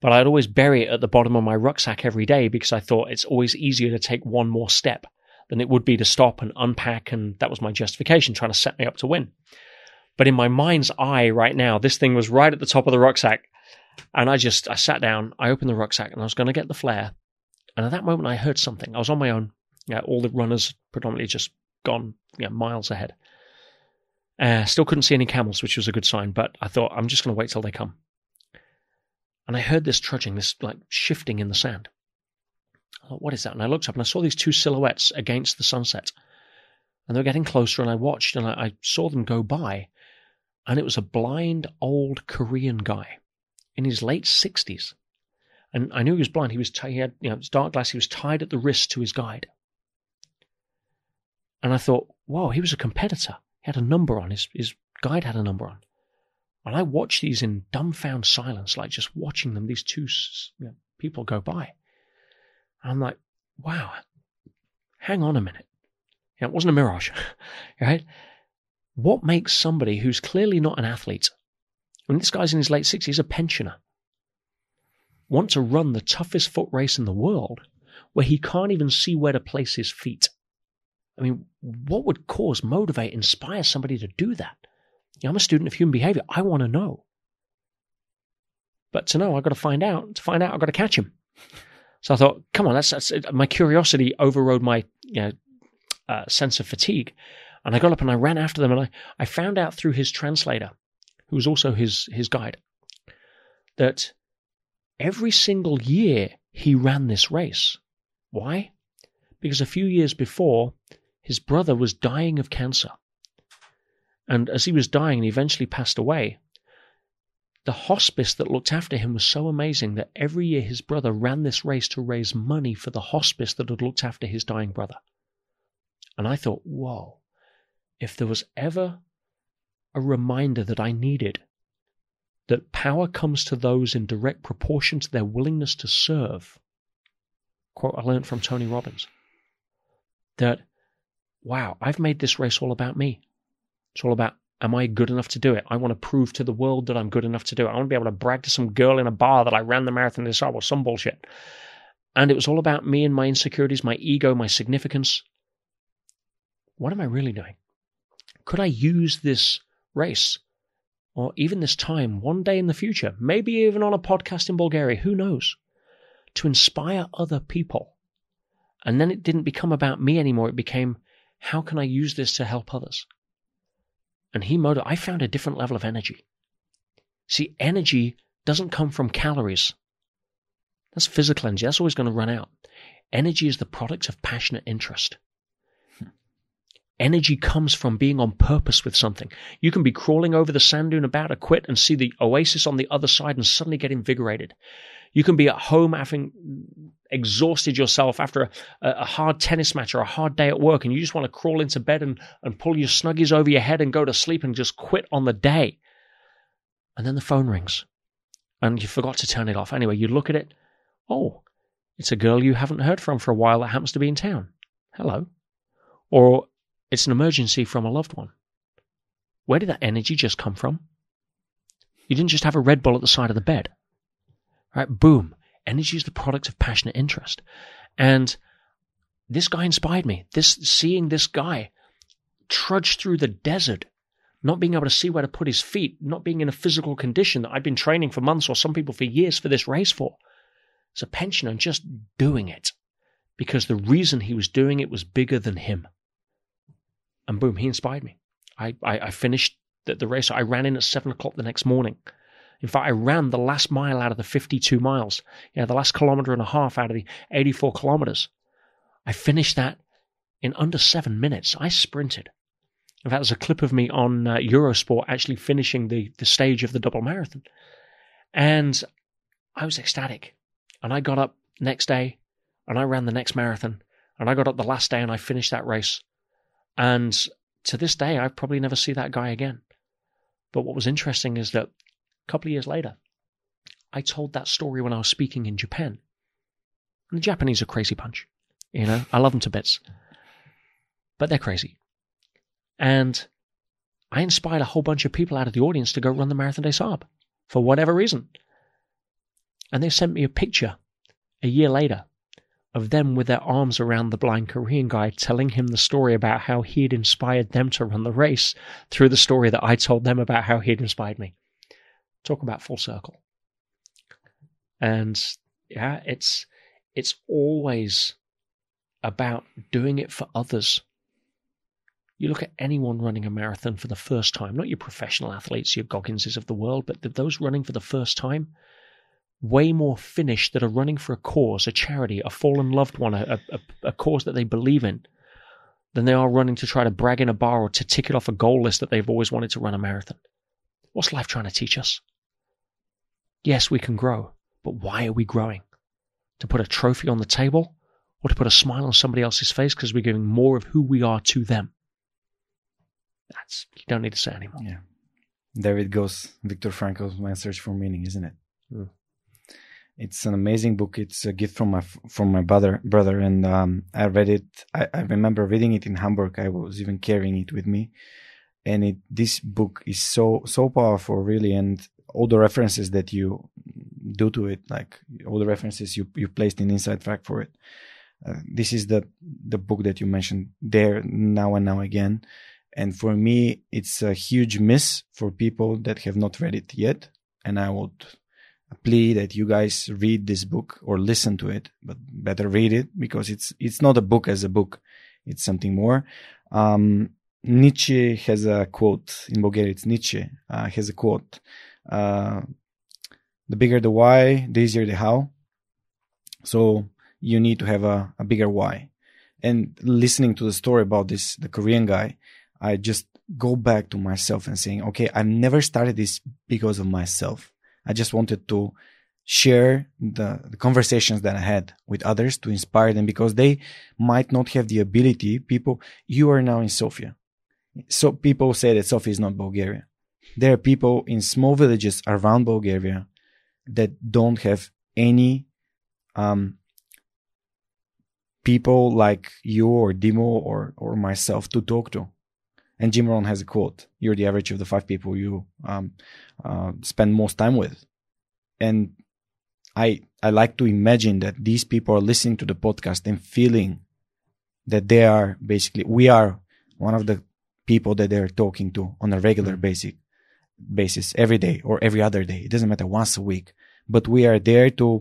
But I'd always bury it at the bottom of my rucksack every day because I thought it's always easier to take one more step than it would be to stop and unpack. And that was my justification, trying to set me up to win. But in my mind's eye right now, this thing was right at the top of the rucksack. And I just, I sat down, I opened the rucksack and I was going to get the flare. And at that moment, I heard something. I was on my own. Yeah, all the runners predominantly just gone yeah, miles ahead. Uh, still couldn't see any camels, which was a good sign, but I thought, I'm just going to wait till they come. And I heard this trudging, this like shifting in the sand. Thought, what is that? And I looked up and I saw these two silhouettes against the sunset. And they were getting closer, and I watched and I, I saw them go by. And it was a blind old Korean guy in his late 60s. And I knew he was blind. He was t- he had you know dark glass. He was tied at the wrist to his guide. And I thought, wow, he was a competitor. He had a number on, his, his guide had a number on. And I watched these in dumbfound silence, like just watching them, these two you know, people go by. And I'm like, wow, hang on a minute. You know, it wasn't a mirage, <laughs> right? What makes somebody who's clearly not an athlete, mean, this guy's in his late 60s, a pensioner, want to run the toughest foot race in the world where he can't even see where to place his feet? I mean, what would cause, motivate, inspire somebody to do that? You know, I'm a student of human behavior. I want to know. But to know, I've got to find out. To find out, I've got to catch him. So I thought, come on, that's, that's my curiosity overrode my you know, uh, sense of fatigue. And I got up and I ran after them and I, I found out through his translator, who was also his, his guide, that every single year he ran this race. Why? Because a few years before, his brother was dying of cancer. And as he was dying he eventually passed away, the hospice that looked after him was so amazing that every year his brother ran this race to raise money for the hospice that had looked after his dying brother. And I thought, whoa, if there was ever a reminder that I needed that power comes to those in direct proportion to their willingness to serve, quote I learned from Tony Robbins, that wow, I've made this race all about me. It's all about, am I good enough to do it? I want to prove to the world that I'm good enough to do it. I want to be able to brag to some girl in a bar that I ran the Marathon des Sables or some bullshit. And it was all about me and my insecurities, my ego, my significance. What am I really doing? Could I use this race or even this time one day in the future, maybe even on a podcast in Bulgaria, who knows, to inspire other people? And then it didn't become about me anymore. It became, how can I use this to help others? And he motivated, I found a different level of energy. See, energy doesn't come from calories. That's physical energy. That's always going to run out. Energy is the product of passionate interest. Energy comes from being on purpose with something. You can be crawling over the sand dune about to quit and see the oasis on the other side and suddenly get invigorated. You can be at home having exhausted yourself after a, a, hard tennis match or a hard day at work and you just want to crawl into bed and, and pull your snuggies over your head and go to sleep and just quit on the day. And then the phone rings and you forgot to turn it off. Anyway, you look at it. Oh, it's a girl you haven't heard from for a while that happens to be in town. Hello. Or it's an emergency from a loved one. Where did that energy just come from? You didn't just have a Red Bull at the side of the bed. Right? Boom. Energy is the product of passionate interest. And this guy inspired me. This, seeing this guy trudge through the desert, not being able to see where to put his feet, not being in a physical condition that I'd been training for months or some people for years for this race for. It's a pensioner, just doing it because the reason he was doing it was bigger than him. And boom, he inspired me. I, I, I finished the, the race. I ran in at seven o'clock the next morning. In fact, I ran the last mile out of the 52 miles, you know, the last kilometer and a half out of the 84 kilometers. I finished that in under seven minutes. I sprinted. In fact, there's a clip of me on uh, Eurosport actually finishing the, the stage of the double marathon. And I was ecstatic. And I got up next day and I ran the next marathon. And I got up the last day and I finished that race. And to this day, I probably never see that guy again. But what was interesting is that a couple of years later, I told that story when I was speaking in Japan. And the Japanese are crazy bunch. You know, I love them to bits. But they're crazy. And I inspired a whole bunch of people out of the audience to go run the Marathon des Sables for whatever reason. And they sent me a picture a year later of them with their arms around the blind Korean guy, telling him the story about how he'd inspired them to run the race through the story that I told them about how he'd inspired me. Talk about full circle. And yeah, it's it's always about doing it for others. You look at anyone running a marathon for the first time, not your professional athletes, your Gogginses of the world, but those running for the first time, way more finished that are running for a cause, a charity, a fallen loved one, a, a, a cause that they believe in, than they are running to try to brag in a bar or to tick it off a goal list that they've always wanted to run a marathon. What's life trying to teach us? Yes, we can grow, but why are we growing? To put a trophy on the table or to put a smile on somebody else's face because we're giving more of who we are to them? That's, you don't need to say anymore. Yeah. There it goes. Viktor Frankl's My Search for Meaning, isn't it? Mm. It's an amazing book. It's a gift from my from my brother brother, and um, I read it. I, I, remember reading it in Hamburg. I was even carrying it with me, and it this book is so so powerful, really. And all the references that you do to it, like all the references you you placed in Inside Track for it. Uh, this is the the book that you mentioned there now and now again, and for me, it's a huge miss for people that have not read it yet. And I would plea that you guys read this book or listen to it, but better read it because it's it's not a book as a book; it's something more. Um, Nietzsche has a quote in Bulgarian. It's Nietzsche uh, has a quote: uh, "The bigger the why, the easier the how." So you need to have a, a bigger why. And listening to the story about this, the Korean guy, I just go back to myself and saying, okay, I've never started this because of myself. I just wanted to share the, the, conversations that I had with others to inspire them because they might not have the ability. People, you are now in Sofia. So people say that Sofia is not Bulgaria. There are people in small villages around Bulgaria that don't have any um, people like you or Dimo or, or myself to talk to. And Jim Rohn has a quote: "You're the average of the five people you um, uh, spend most time with." And I I like to imagine that these people are listening to the podcast and feeling that they are basically we are one of the people that they're talking to on a regular mm-hmm. basic basis every day or every other day. It doesn't matter once a week, but we are there to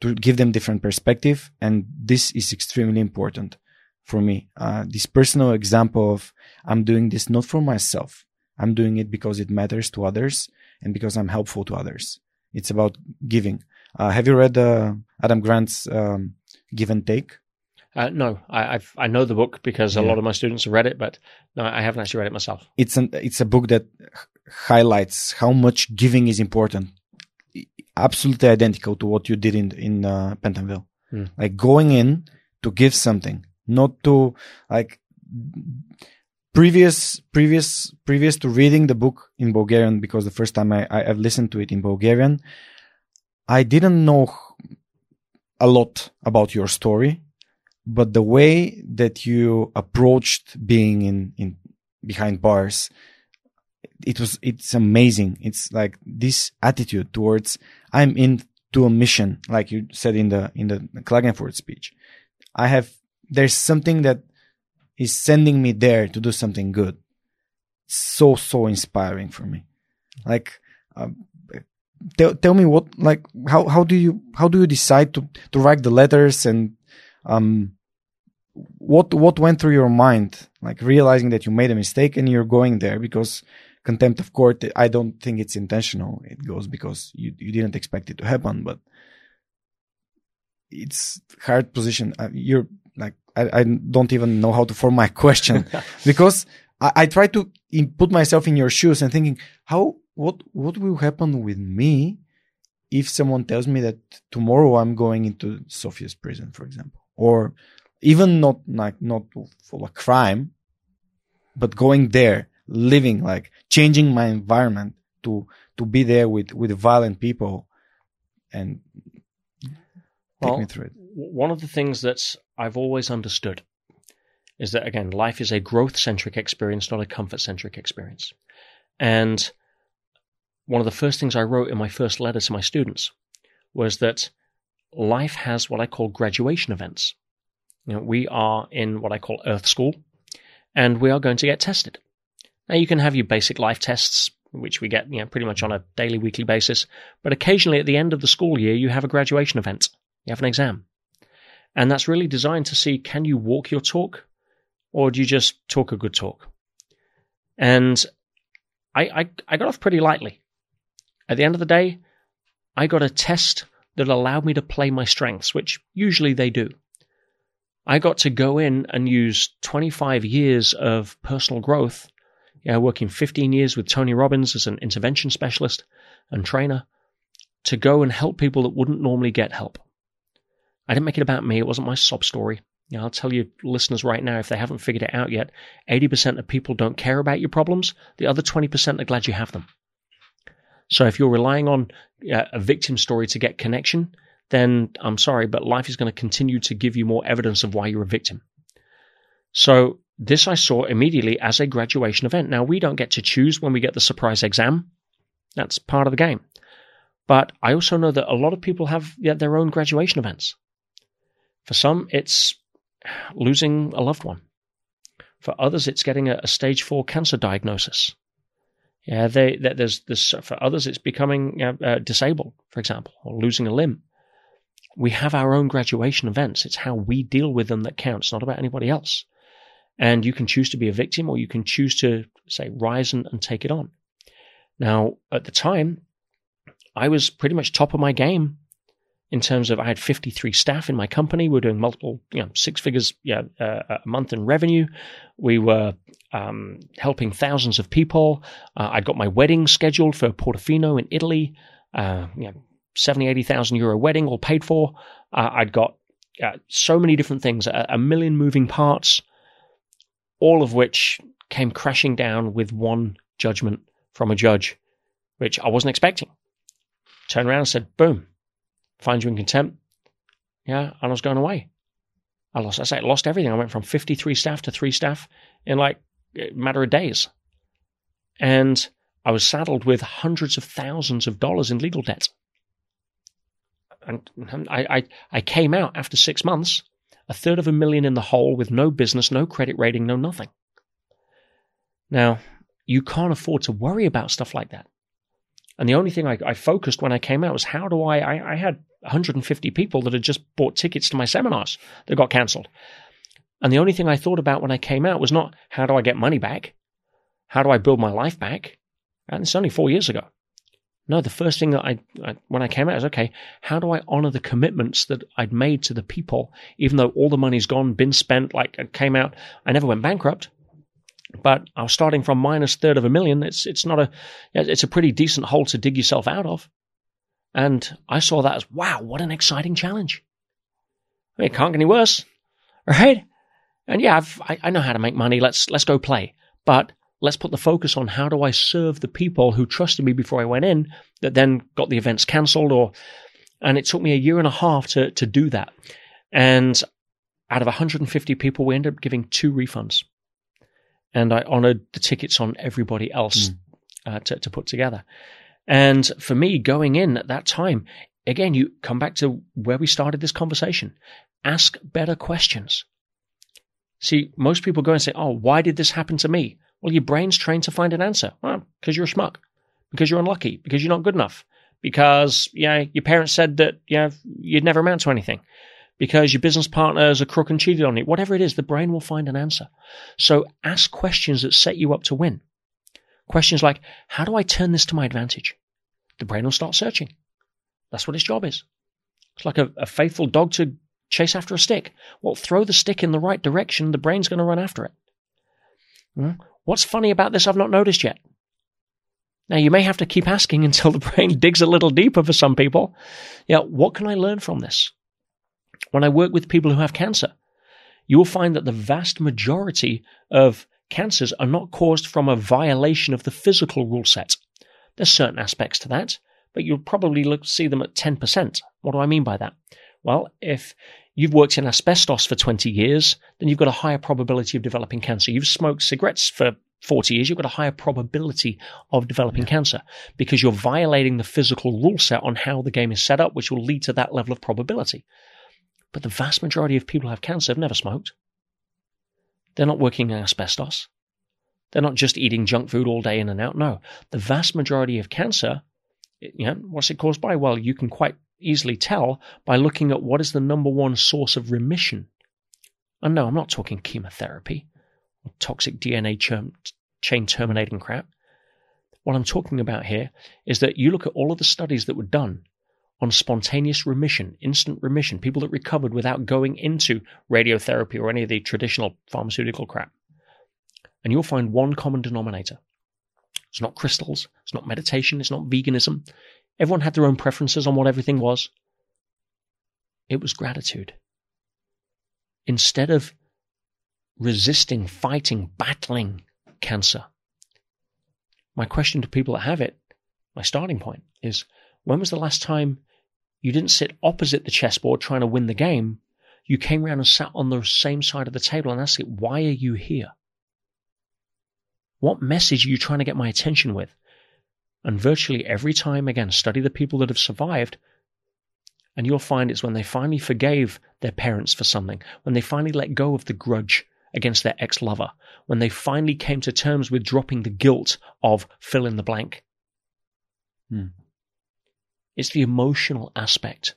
to give them different perspective, and this is extremely important for me. Uh, this personal example of I'm doing this not for myself. I'm doing it because it matters to others and because I'm helpful to others. It's about giving. Uh, have you read uh, Adam Grant's um, Give and Take? Uh, no, I, I've, I know the book because a lot of my students have read it, but no, I haven't actually read it myself. it's an it's a book that highlights how much giving is important absolutely identical to what you did in in uh, pentonville Hmm. like going in to give something not to like previous previous previous to reading the book in bulgarian because the first time i, I i've listened to it in bulgarian i didn't know a lot about your story but the way that you approached being in in behind bars it was it's amazing. It's like this attitude towards i'm into a mission like you said in the in the klagenfurt speech. I have there's something that is sending me there to do something good. So so inspiring for me. Like um, tell, tell me what like how how do you how do you decide to to write the letters and um what what went through your mind like realizing that you made a mistake and you're going there? Because contempt of court i don't think it's intentional. It goes because you you didn't expect it to happen but it's hard position. Uh, you're like I, I don't even know how to form my question <laughs> because I, I try to in, put myself in your shoes and thinking how what what will happen with me if someone tells me that tomorrow I'm going into Sofia's prison, for example, or even not like not for a crime, but going there, living like changing my environment to to be there with with violent people, and take Well, me through it. one of the things that I've always understood is that again, life is a growth centric experience, not a comfort centric experience. And one of the first things I wrote in my first letter to my students was that life has what I call graduation events. You know, we are in what I call Earth School, and we are going to get tested. Now, you can have your basic life tests, which we get you know, pretty much on a daily, weekly basis, but occasionally at the end of the school year, you have a graduation event. You have an exam. And that's really designed to see can you walk your talk or do you just talk a good talk? And I, I, I got off pretty lightly. At the end of the day, I got a test that allowed me to play my strengths, which usually they do. I got to go in and use 25 years of personal growth, yeah, working 15 years with Tony Robbins as an intervention specialist and trainer to go and help people that wouldn't normally get help. I didn't make it about me. It wasn't my sob story. You know, I'll tell you, listeners, right now, if they haven't figured it out yet, 80% of people don't care about your problems. The other 20% are glad you have them. So if you're relying on a victim story to get connection, then I'm sorry, but life is going to continue to give you more evidence of why you're a victim. So this I saw immediately as a graduation event. Now, we don't get to choose when we get the surprise exam. That's part of the game. But I also know that a lot of people have their own graduation events. For some, it's losing a loved one. For others, it's getting a, a stage four cancer diagnosis. Yeah, they, they there's this. For others, it's becoming uh, uh, disabled, for example, or losing a limb. We have our own graduation events. It's how we deal with them that counts, not about anybody else. And you can choose to be a victim, or you can choose to say rise and, and take it on. Now, at the time, I was pretty much top of my game in terms of I had 53 staff in my company. We were doing multiple, you know, six figures yeah, uh, a month in revenue. We were um, helping thousands of people. Uh, I'd got my wedding scheduled for Portofino in Italy. Uh, you know, 70, 80,000 euro wedding all paid for. Uh, I'd got uh, so many different things, a, a million moving parts, all of which came crashing down with one judgment from a judge, which I wasn't expecting. Turned around and said, boom, find you in contempt. Yeah, and I was going away. I lost, I say, lost everything. I went from 53 staff to three staff in like a matter of days. And I was saddled with hundreds of thousands of dollars in legal debt. And I, I, I came out after six months, a third of a million in the hole with no business, no credit rating, no nothing. Now, you can't afford to worry about stuff like that. And the only thing I, I focused when I came out was how do I, I, I had 150 people that had just bought tickets to my seminars that got cancelled. And the only thing I thought about when I came out was not how do I get money back? How do I build my life back? And it's only four years ago. No, the first thing that I, I, when I came out is okay, how do I honor the commitments that I'd made to the people, even though all the money's gone, been spent, like I came out, I never went bankrupt, but I was starting from minus third of a million. It's, it's not a, it's a pretty decent hole to dig yourself out of. And I saw that as, wow, what an exciting challenge. I mean, it can't get any worse, <laughs> right? And yeah, I've, I, I know how to make money. Let's, let's go play. But let's put the focus on how do I serve the people who trusted me before I went in that then got the events cancelled or and it took me a year and a half to to do that. And out of 150 people, we ended up giving two refunds. And I honored the tickets on everybody else mm. uh, to, to put together. And for me, going in at that time, again, you come back to where we started this conversation. Ask better questions. See, most people go and say, Oh, why did this happen to me? Well, your brain's trained to find an answer. Well, because you're a schmuck, because you're unlucky, because you're not good enough, because yeah, your parents said that yeah, you'd never amount to anything, because your business partner is a crook and cheated on you. Whatever it is, the brain will find an answer. So ask questions that set you up to win. Questions like, how do I turn this to my advantage? The brain will start searching. That's what its job is. It's like a, a faithful dog to chase after a stick. Well, throw the stick in the right direction, the brain's going to run after it. Hmm? What's funny about this I've not noticed yet? Now, you may have to keep asking <laughs> until the brain digs a little deeper for some people. Yeah, what can I learn from this? When I work with people who have cancer, you will find that the vast majority of cancers are not caused from a violation of the physical rule set. There's certain aspects to that, but you'll probably look, see them at 10%. What do I mean by that? Well, if you've worked in asbestos for 20 years, then you've got a higher probability of developing cancer. You've smoked cigarettes for 40 years, you've got a higher probability of developing yeah. cancer because you're violating the physical rule set on how the game is set up, which will lead to that level of probability. But the vast majority of people who have cancer have never smoked. They're not working in asbestos. They're not just eating junk food all day in and out. No, the vast majority of cancer, you know, what's it caused by? Well, you can quite easily tell by looking at what is the number one source of remission. And no, I'm not talking chemotherapy or toxic DNA chain terminating crap. What I'm talking about here is that you look at all of the studies that were done on spontaneous remission, instant remission, people that recovered without going into radiotherapy or any of the traditional pharmaceutical crap. And you'll find one common denominator. It's not crystals, it's not meditation, it's not veganism, Everyone had their own preferences on what everything was. It was gratitude. Instead of resisting, fighting, battling cancer, my question to people that have it, my starting point is when was the last time you didn't sit opposite the chessboard trying to win the game? You came around and sat on the same side of the table and asked it, why are you here? What message are you trying to get my attention with? And virtually every time, again, study the people that have survived, and you'll find it's when they finally forgave their parents for something, when they finally let go of the grudge against their ex lover, when they finally came to terms with dropping the guilt of fill in the blank. Hmm. It's the emotional aspect,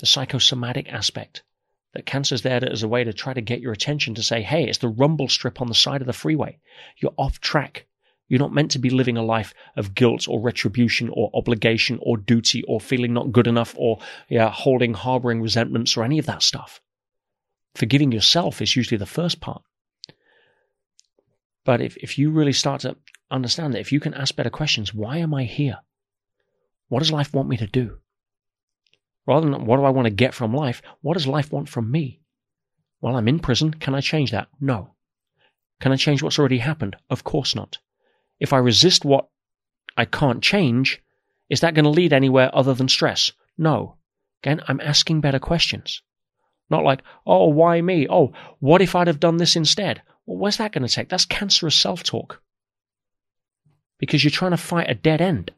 the psychosomatic aspect that cancer's there as a way to try to get your attention to say, hey, it's the rumble strip on the side of the freeway. You're off track. You're not meant to be living a life of guilt or retribution or obligation or duty or feeling not good enough or yeah, holding, harboring resentments or any of that stuff. Forgiving yourself is usually the first part. But if, if you really start to understand that, if you can ask better questions, why am I here? What does life want me to do? Rather than what do I want to get from life, what does life want from me? While I'm in prison, can I change that? No. Can I change what's already happened? Of course not. If I resist what I can't change, is that going to lead anywhere other than stress? No. Again, I'm asking better questions. Not like, oh, why me? Oh, what if I'd have done this instead? Well, where's that going to take? That's cancerous self talk. Because you're trying to fight a dead end.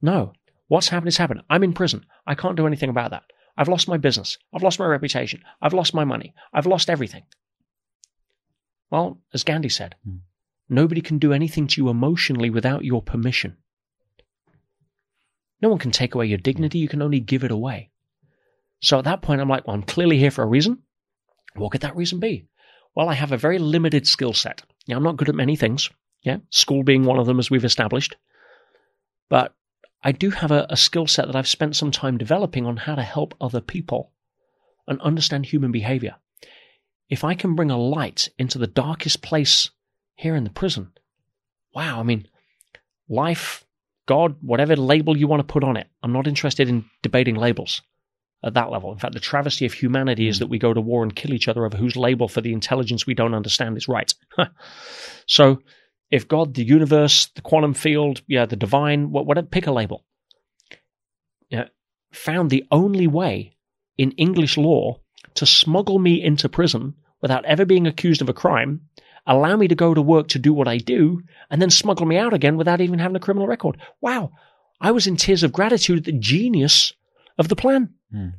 No. What's happened is happened. I'm in prison. I can't do anything about that. I've lost my business. I've lost my reputation. I've lost my money. I've lost everything. Well, as Gandhi said, mm. Nobody can do anything to you emotionally without your permission. No one can take away your dignity, you can only give it away. So at that point, I'm like, well, I'm clearly here for a reason. What could that reason be? Well, I have a very limited skill set. Yeah, I'm not good at many things. Yeah, school being one of them, as we've established. But I do have a, a skill set that I've spent some time developing on how to help other people and understand human behavior. If I can bring a light into the darkest place here in the prison, wow, I mean, life, God, whatever label you want to put on it, I'm not interested in debating labels at that level. In fact, the travesty of humanity is hmm. that we go to war and kill each other over whose label for the intelligence we don't understand is right. <laughs> so, if God, the universe, the quantum field, yeah, the divine, what whatever, pick a label, yeah, found the only way in English law to smuggle me into prison without ever being accused of a crime, allow me to go to work to do what I do, and then smuggle me out again without even having a criminal record. Wow. I was in tears of gratitude at the genius of the plan. Hmm.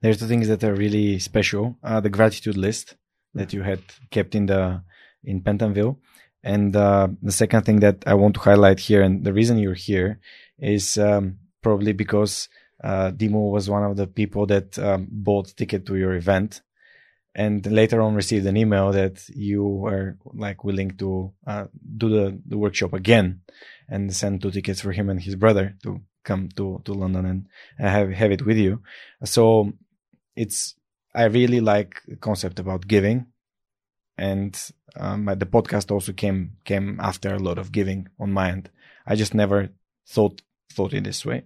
There's the things that are really special. Uh, the gratitude list that you had kept in the in Pentonville, and uh, the second thing that I want to highlight here, and the reason you're here, is um, probably because uh, Dimo was one of the people that um, bought ticket to your event, and later on received an email that you were like willing to uh, do the, the workshop again and send two tickets for him and his brother to come to, to London and have, have it with you. So it's, I really like the concept about giving and um, the podcast also came, came after a lot of giving on my end. I just never thought, thought in this way.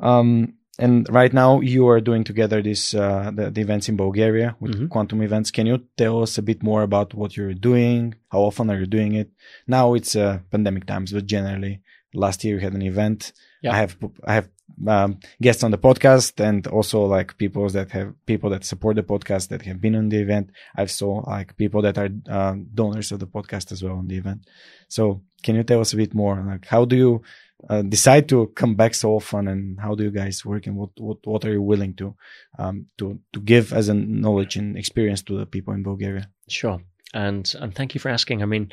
Um, and right now you are doing together this uh, the, the, events in Bulgaria with mm-hmm. Quantum Events. Can you tell us a bit more about what you're doing? How often are you doing it? Now it's uh, pandemic times, but generally, last year you had an event. Yeah. I have I have um, guests on the podcast and also like people that have people that support the podcast that have been on the event. I've saw like people that are uh, donors of the podcast as well on the event. So can you tell us a bit more? Like how do you uh, decide to come back so often and how do you guys work and what what, what are you willing to um, to to give as a knowledge and experience to the people in Bulgaria? Sure. And and thank you for asking. I mean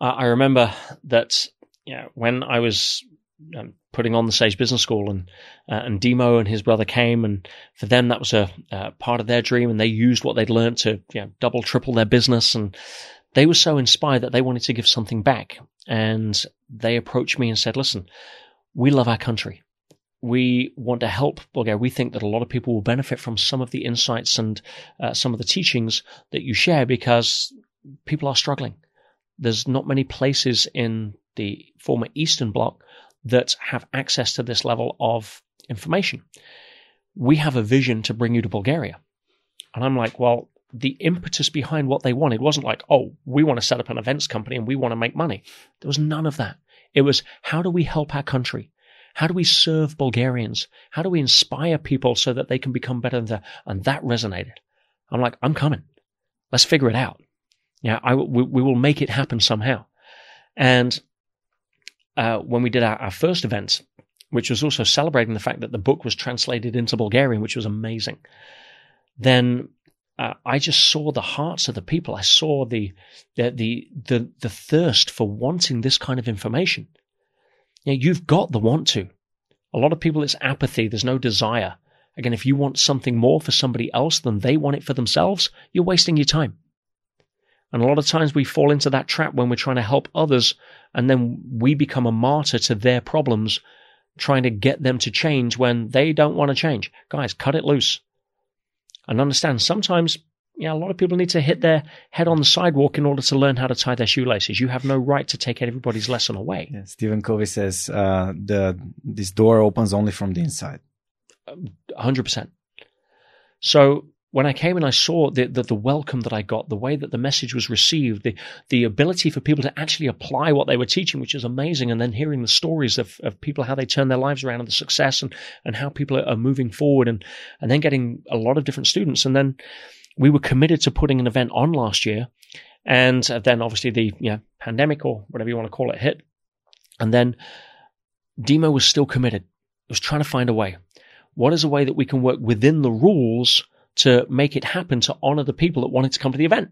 I remember that yeah when I was um, putting on the Sage Business School, and uh, and Dimo and his brother came, and for them that was a uh, part of their dream, and they used what they'd learned to you know, double, triple their business, and they were so inspired that they wanted to give something back, and they approached me and said, "Listen, we love our country. We want to help Bulgaria. We think that a lot of people will benefit from some of the insights and uh, some of the teachings that you share because people are struggling. There's not many places in the former Eastern Bloc that have access to this level of information. We have a vision to bring you to Bulgaria. And I'm like, well, the impetus behind what they wanted wasn't like, oh, we want to set up an events company and we want to make money. There was none of that. It was, how do we help our country? How do we serve Bulgarians? How do we inspire people so that they can become better? Than that? and that resonated. I'm like, I'm coming. Let's figure it out. Yeah, I, we, we will make it happen somehow. And uh, when we did our, our first event, which was also celebrating the fact that the book was translated into Bulgarian, which was amazing, then uh, I just saw the hearts of the people. I saw the, the, the, the, the thirst for wanting this kind of information. You've got the want to. A lot of people, it's apathy. There's no desire. Again, if you want something more for somebody else than they want it for themselves, you're wasting your time. And a lot of times we fall into that trap when we're trying to help others and then we become a martyr to their problems, trying to get them to change when they don't want to change. Guys, cut it loose and understand sometimes yeah, a lot of people need to hit their head on the sidewalk in order to learn how to tie their shoelaces. You have no right to take everybody's lesson away. Yeah, Stephen Covey says uh, the this door opens only from the inside. Hundred percent. So when I came and I saw the, the, the welcome that I got, the way that the message was received, the the ability for people to actually apply what they were teaching, which is amazing, and then hearing the stories of, of people how they turn their lives around and the success and and how people are moving forward, and and then getting a lot of different students, and then we were committed to putting an event on last year, and uh, then obviously the you know, pandemic or whatever you want to call it hit, and then Dimo was still committed. It was trying to find a way. What is a way that we can work within the rules? To make it happen to honor the people that wanted to come to the event.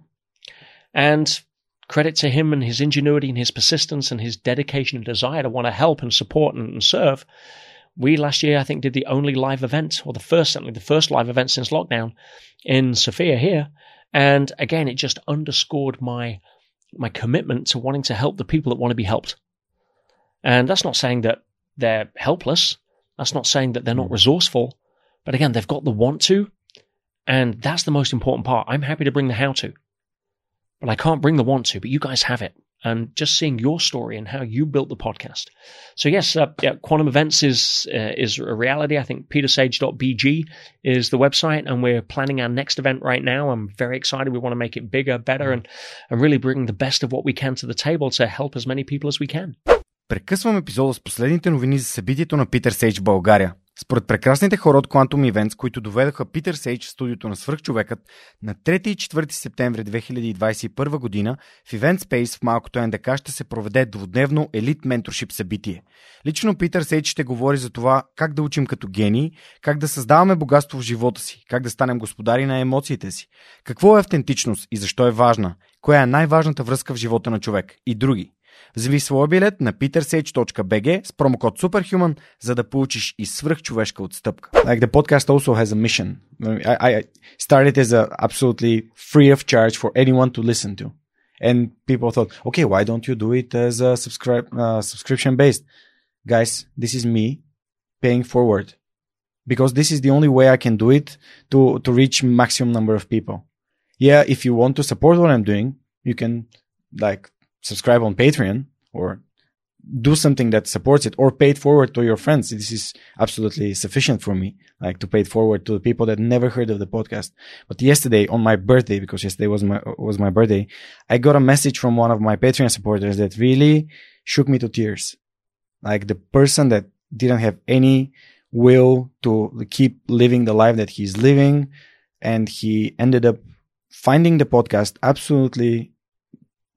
And credit to him and his ingenuity and his persistence and his dedication and desire to want to help and support and, and serve. We last year, I think, did the only live event, or the first, certainly the first live event since lockdown in Sofia here. And again, it just underscored my my commitment to wanting to help the people that want to be helped. And that's not saying that they're helpless. That's not saying that they're not hmm. resourceful, but again, they've got the want to. And that's the most important part. I'm happy to bring the how to, but I can't bring the want to, but you guys have it. And just seeing your story and how you built the podcast. So yes, uh, yeah, Quantum Events is uh, is a reality. I think petersage.bg is the website, and we're planning our next event right now. I'm very excited. We want to make it bigger, better, and and really bring the best of what we can to the table to help as many people as we can. Прекъсвам епизода с последните новини за събитието на Питър Сейдж в България. Според прекрасните хора от Quantum Events, които доведоха Питър Сейдж в студиото на свръхчовекът, на 3 и 4 септември 2021 година в Event Space в малкото НДК ще се проведе двудневно елит менторшип събитие. Лично Питър Сейдж ще говори за това как да учим като гении, как да създаваме богатство в живота си, как да станем господари на емоциите си, какво е автентичност и защо е важна, коя е най-важната връзка в живота на човек и други. Вземи своя билет на petersage.bg с промокод SUPERHUMAN, за да получиш и свръхчовешка отстъпка. Like the podcast also has a mission. I, I started as a absolutely free of charge for anyone to listen to. And people thought, okay, why don't you do it as a subscribe, uh, subscription based? Guys, this is me paying forward because this is the only way I can do it to, to reach maximum number of people. Yeah, if you want to support what I'm doing, you can like subscribe on Patreon or do something that supports it or pay it forward to your friends. This is absolutely sufficient for me, like to pay it forward to the people that never heard of the podcast. But yesterday on my birthday, because yesterday was my, was my birthday, I got a message from one of my Patreon supporters that really shook me to tears. Like the person that didn't have any will to keep living the life that he's living. And he ended up finding the podcast absolutely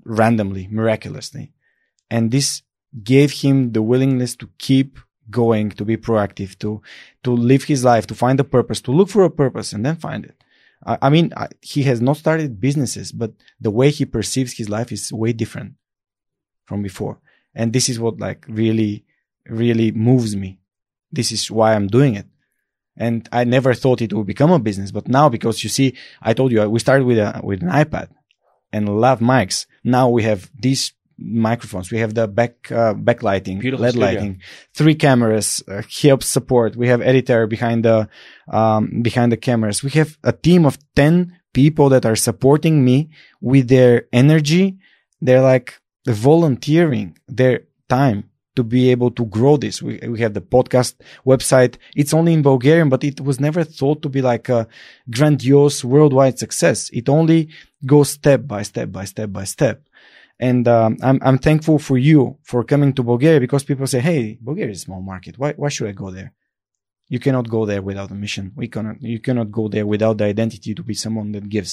randomly, miraculously. And this gave him the willingness to keep going, to be proactive, to, to live his life, to find a purpose, to look for a purpose and then find it. I, I mean, I, he has not started businesses, but the way he perceives his life is way different from before. And this is what like really, really moves me. This is why I'm doing it. And I never thought it would become a business, but now because you see, I told you uh, we started with a, with an iPad and lav mics. Now we have these microphones. We have the back uh, backlighting, Beautiful LED studio. lighting, three cameras, uh, help support. We have editor behind the um, behind the cameras. We have a team of ten people that are supporting me with their energy. They're like volunteering their time to be able to grow this. We, we have the podcast website. It's only in Bulgarian, but it was never thought to be like a grandiose worldwide success. It only goes step by step by step by step. And um, I'm I'm thankful for you for coming to Bulgaria because people say, "Hey, Bulgaria is a small market. Why why should I go there?" You cannot go there without a mission. We cannot. You cannot go there without the identity to be someone that gives.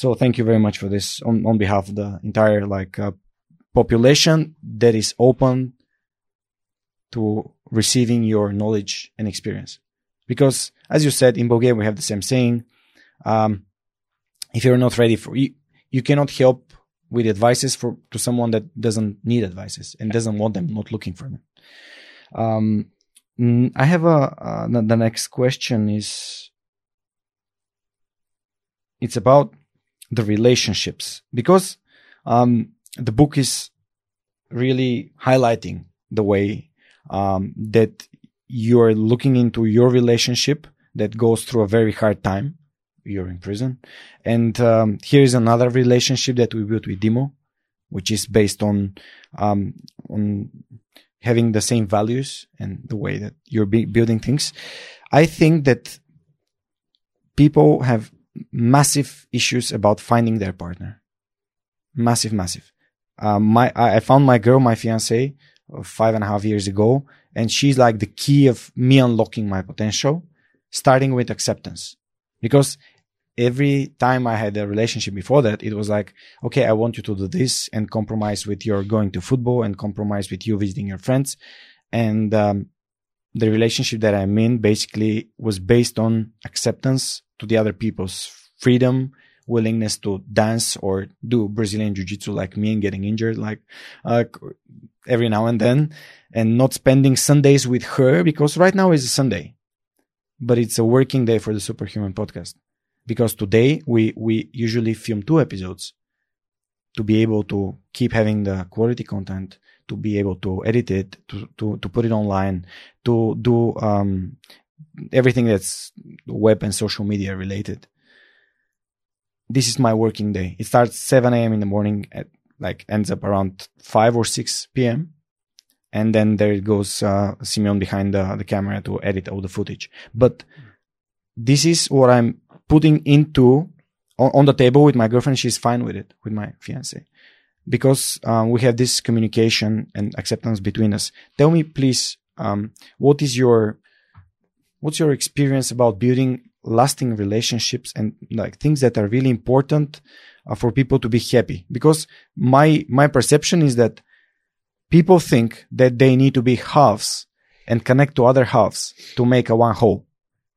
So thank you very much for this on on behalf of the entire like uh, population that is open to receiving your knowledge and experience. Because as you said, in Bulgaria, we have the same saying. Um, if you're not ready for you, you cannot help with advices for to someone that doesn't need advices and doesn't want them, not looking for them. Um, I have a, uh, the next question is, it's about the relationships because, um, the book is really highlighting the way um, that you're looking into your relationship that goes through a very hard time. You're in prison, and um, here is another relationship that we built with Dimo, which is based on um, on having the same values and the way that you're be- building things. I think that people have massive issues about finding their partner. Massive, massive um, my I found my girl, my fiance, five and a half years ago, and she's like the key of me unlocking my potential, starting with acceptance. Because every time I had a relationship before that, it was like, okay, I want you to do this and compromise with your going to football and compromise with you visiting your friends. And um, the relationship that I'm in basically was based on acceptance to the other people's freedom, willingness to dance or do Brazilian jiu-jitsu like me and getting injured like uh, every now and then and not spending Sundays with her because right now is a Sunday, but it's a working day for the Superhuman podcast because today we, we usually film two episodes. to be able to keep having the quality content, to be able to edit it, to, to, to put it online, to do, um, everything that's web and social media related. This is my working day. It starts 7 a.m. in the morning at like ends up around 5 or 6 p.m. And then there it goes, uh, Simeon behind the, the camera to edit all the footage. But this is what I'm putting into on, on the table with my girlfriend. She's fine with it, with my fiance because um, we have this communication and acceptance between us. Tell me, please, um, what is your what's your experience about building lasting relationships and like things that are really important uh, for people to be happy? Because my my perception is that people think that they need to be halves and connect to other halves to make a one whole.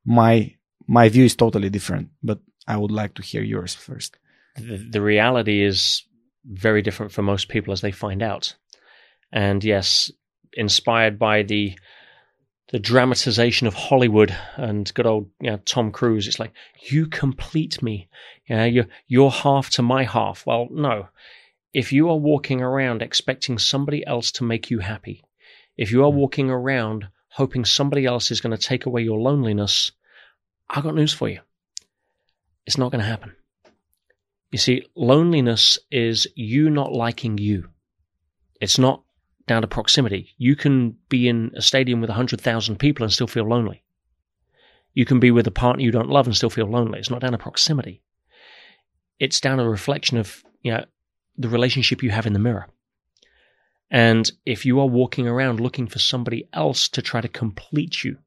My my view is totally different, but I would like to hear yours first. The, the reality is very different for most people as they find out. And yes, inspired by the the dramatization of Hollywood and good old you know, Tom Cruise, it's like you complete me. Yeah, you're you're half to my half. Well, no. If you are walking around expecting somebody else to make you happy, if you are hmm. walking around hoping somebody else is going to take away your loneliness, I've got news for you. It's not going to happen. You see, loneliness is you not liking you. It's not down to proximity. You can be in a stadium with 100,000 people and still feel lonely. You can be with a partner you don't love and still feel lonely. It's not down to proximity. It's down to a reflection of, you know, the relationship you have in the mirror. And if you are walking around looking for somebody else to try to complete you,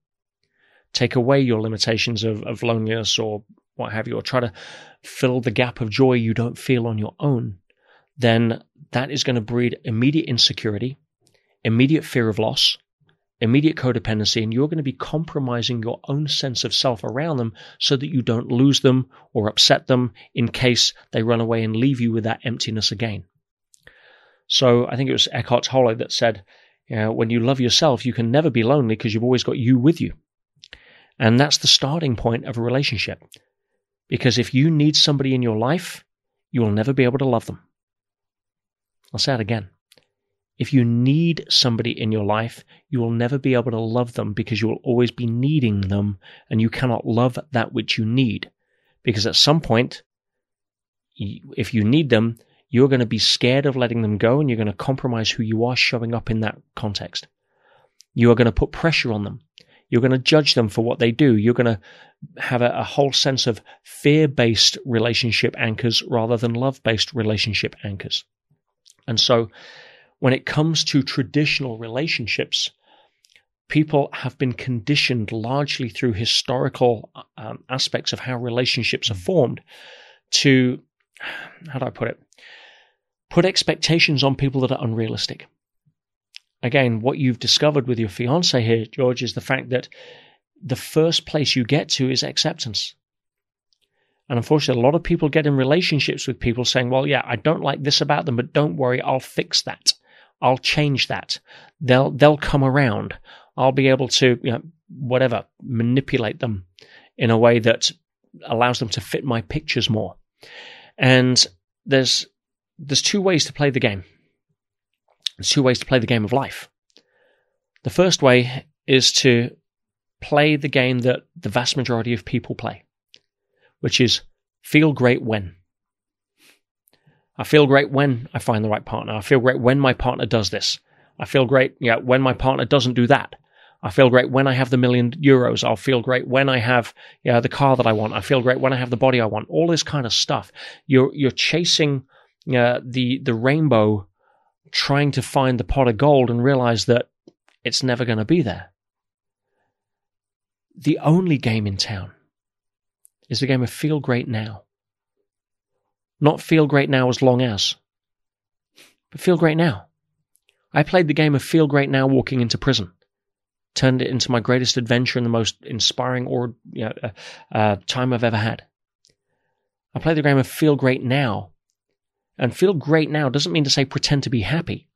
take away your limitations of, of loneliness or what have you, or try to fill the gap of joy you don't feel on your own, then that is going to breed immediate insecurity, immediate fear of loss, immediate codependency, and you're going to be compromising your own sense of self around them so that you don't lose them or upset them in case they run away and leave you with that emptiness again. So I think it was Eckhart Tolle that said, you know, when you love yourself, you can never be lonely because you've always got you with you. And that's the starting point of a relationship. Because if you need somebody in your life, you will never be able to love them. I'll say it again. If you need somebody in your life, you will never be able to love them because you will always be needing them and you cannot love that which you need. Because at some point, if you need them, you're going to be scared of letting them go and you're going to compromise who you are showing up in that context. You are going to put pressure on them. You're going to judge them for what they do. You're going to have a, a whole sense of fear based relationship anchors rather than love based relationship anchors. And so when it comes to traditional relationships, people have been conditioned largely through historical um, aspects of how relationships are formed to, how do I put it? Put expectations on people that are unrealistic. Again, what you've discovered with your fiance here, George, is the fact that the first place you get to is acceptance. And unfortunately, a lot of people get in relationships with people saying, well, yeah, I don't like this about them, but don't worry, I'll fix that. I'll change that. They'll, they'll come around. I'll be able to, you know, whatever, manipulate them in a way that allows them to fit my pictures more. And there's, there's two ways to play the game. There's two ways to play the game of life. The first way is to play the game that the vast majority of people play, which is feel great when. I feel great when I find the right partner. I feel great when my partner does this. I feel great yeah, when my partner doesn't do that. I feel great when I have the million euros. I'll feel great when I have yeah, the car that I want. I feel great when I have the body I want. All this kind of stuff. You're you're chasing uh, the the rainbow, trying to find the pot of gold, and realize that it's never going to be there the only game in town is the game of feel great now. Not feel great now as long as, but feel great now. I played the game of feel great now walking into prison, turned it into my greatest adventure and the most inspiring or you know, uh, uh, time I've ever had. I played the game of feel great now, and feel great now doesn't mean to say pretend to be happy.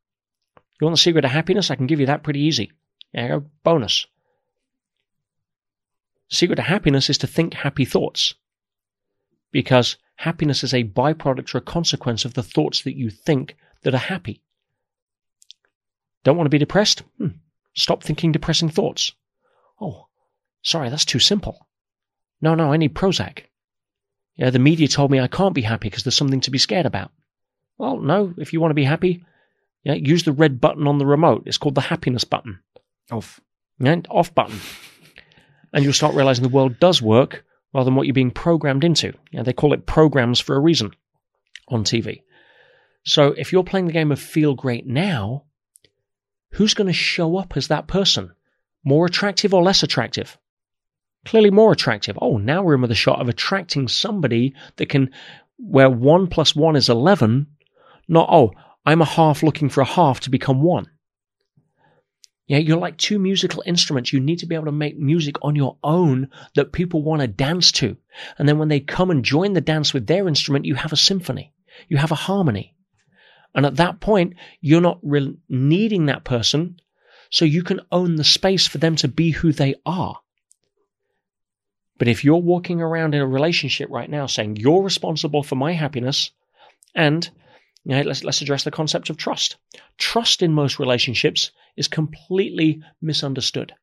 You want the secret of happiness? I can give you that pretty easy. Yeah, bonus. Secret to happiness is to think happy thoughts. Because happiness is a byproduct or a consequence of the thoughts that you think that are happy. Don't want to be depressed? Hmm. Stop thinking depressing thoughts. Oh, sorry, that's too simple. No, no, I need Prozac. Yeah, the media told me I can't be happy because there's something to be scared about. Well, no, if you want to be happy, yeah, use the red button on the remote. It's called the happiness button. Off. Yeah, off button. And you'll start realizing the world does work rather than what you're being programmed into. Yeah, they call it programs for a reason on TV. So if you're playing the game of feel great now, who's going to show up as that person? More attractive or less attractive? Clearly more attractive. Oh, now we're in with a shot of attracting somebody that can, where one plus one is 11, not, oh, I'm a half looking for a half to become one. Yeah, you're like two musical instruments. You need to be able to make music on your own that people want to dance to. And then when they come and join the dance with their instrument, you have a symphony. You have a harmony. And at that point, you're not re- needing that person, so you can own the space for them to be who they are. But if you're walking around in a relationship right now saying you're responsible for my happiness, and you know, let's let's address the concept of trust. Trust in most relationships is completely misunderstood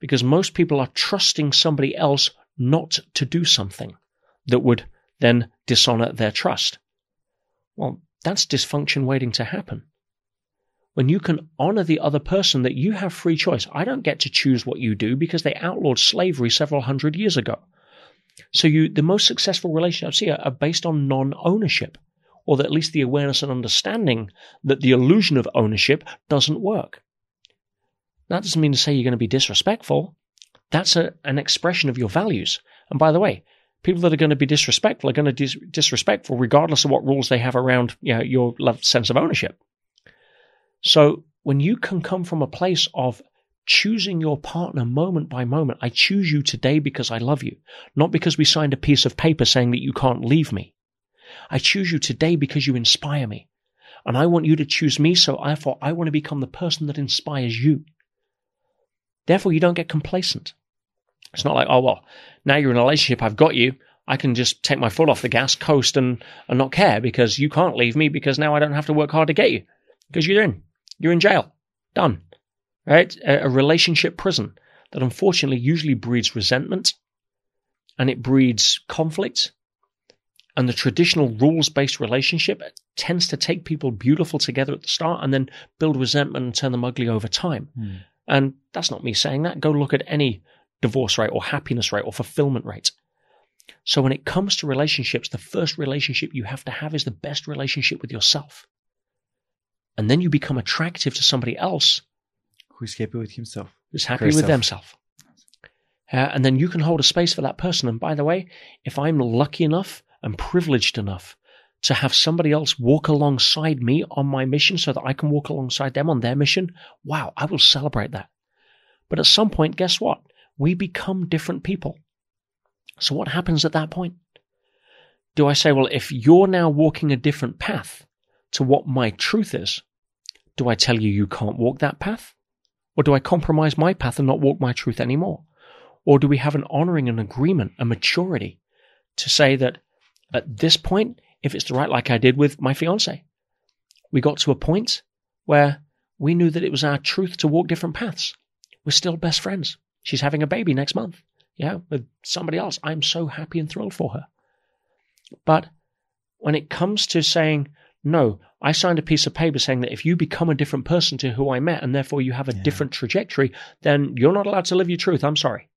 because most people are trusting somebody else not to do something that would then dishonor their trust. Well, that's dysfunction waiting to happen. When you can honor the other person that you have free choice. I don't get to choose what you do because they outlawed slavery several hundred years ago. So you, the most successful relationships here are based on non-ownership, or at least the awareness and understanding that the illusion of ownership doesn't work. That doesn't mean to say you're going to be disrespectful. That's a, an expression of your values. And by the way, people that are going to be disrespectful are going to be dis- disrespectful regardless of what rules they have around you know, your sense of ownership. So when you can come from a place of choosing your partner moment by moment, I choose you today because I love you, not because we signed a piece of paper saying that you can't leave me. I choose you today because you inspire me. And I want you to choose me, so therefore I want to become the person that inspires you. Therefore, you don't get complacent. It's not like, oh, well, now you're in a relationship, I've got you. I can just take my foot off the gas, coast, and, and not care because you can't leave me because now I don't have to work hard to get you because you're in. You're in jail. Done. Right? A, a relationship prison that unfortunately usually breeds resentment and it breeds conflict. And the traditional rules based relationship tends to take people beautiful together at the start and then build resentment and turn them ugly over time. Mm. And that's not me saying that. Go look at any divorce rate or happiness rate or fulfillment rate. So when it comes to relationships, the first relationship you have to have is the best relationship with yourself and then you become attractive to somebody else who's happy with himself, who's happy with themselves. Uh, and then you can hold a space for that person. And by the way, if I'm lucky enough and privileged enough to have somebody else walk alongside me on my mission so that I can walk alongside them on their mission, wow, I will celebrate that. But at some point, guess what? We become different people. So what happens at that point? Do I say, well, if you're now walking a different path to what my truth is, do I tell you you can't walk that path? Or do I compromise my path and not walk my truth anymore? Or do we have an honoring, an agreement, a maturity to say that at this point, if it's the right, like I did with my fiance, we got to a point where we knew that it was our truth to walk different paths. We're still best friends. She's having a baby next month. Yeah, with somebody else. I'm so happy and thrilled for her. But when it comes to saying, no, I signed a piece of paper saying that if you become a different person to who I met and therefore you have a yeah. different trajectory, then you're not allowed to live your truth. I'm sorry.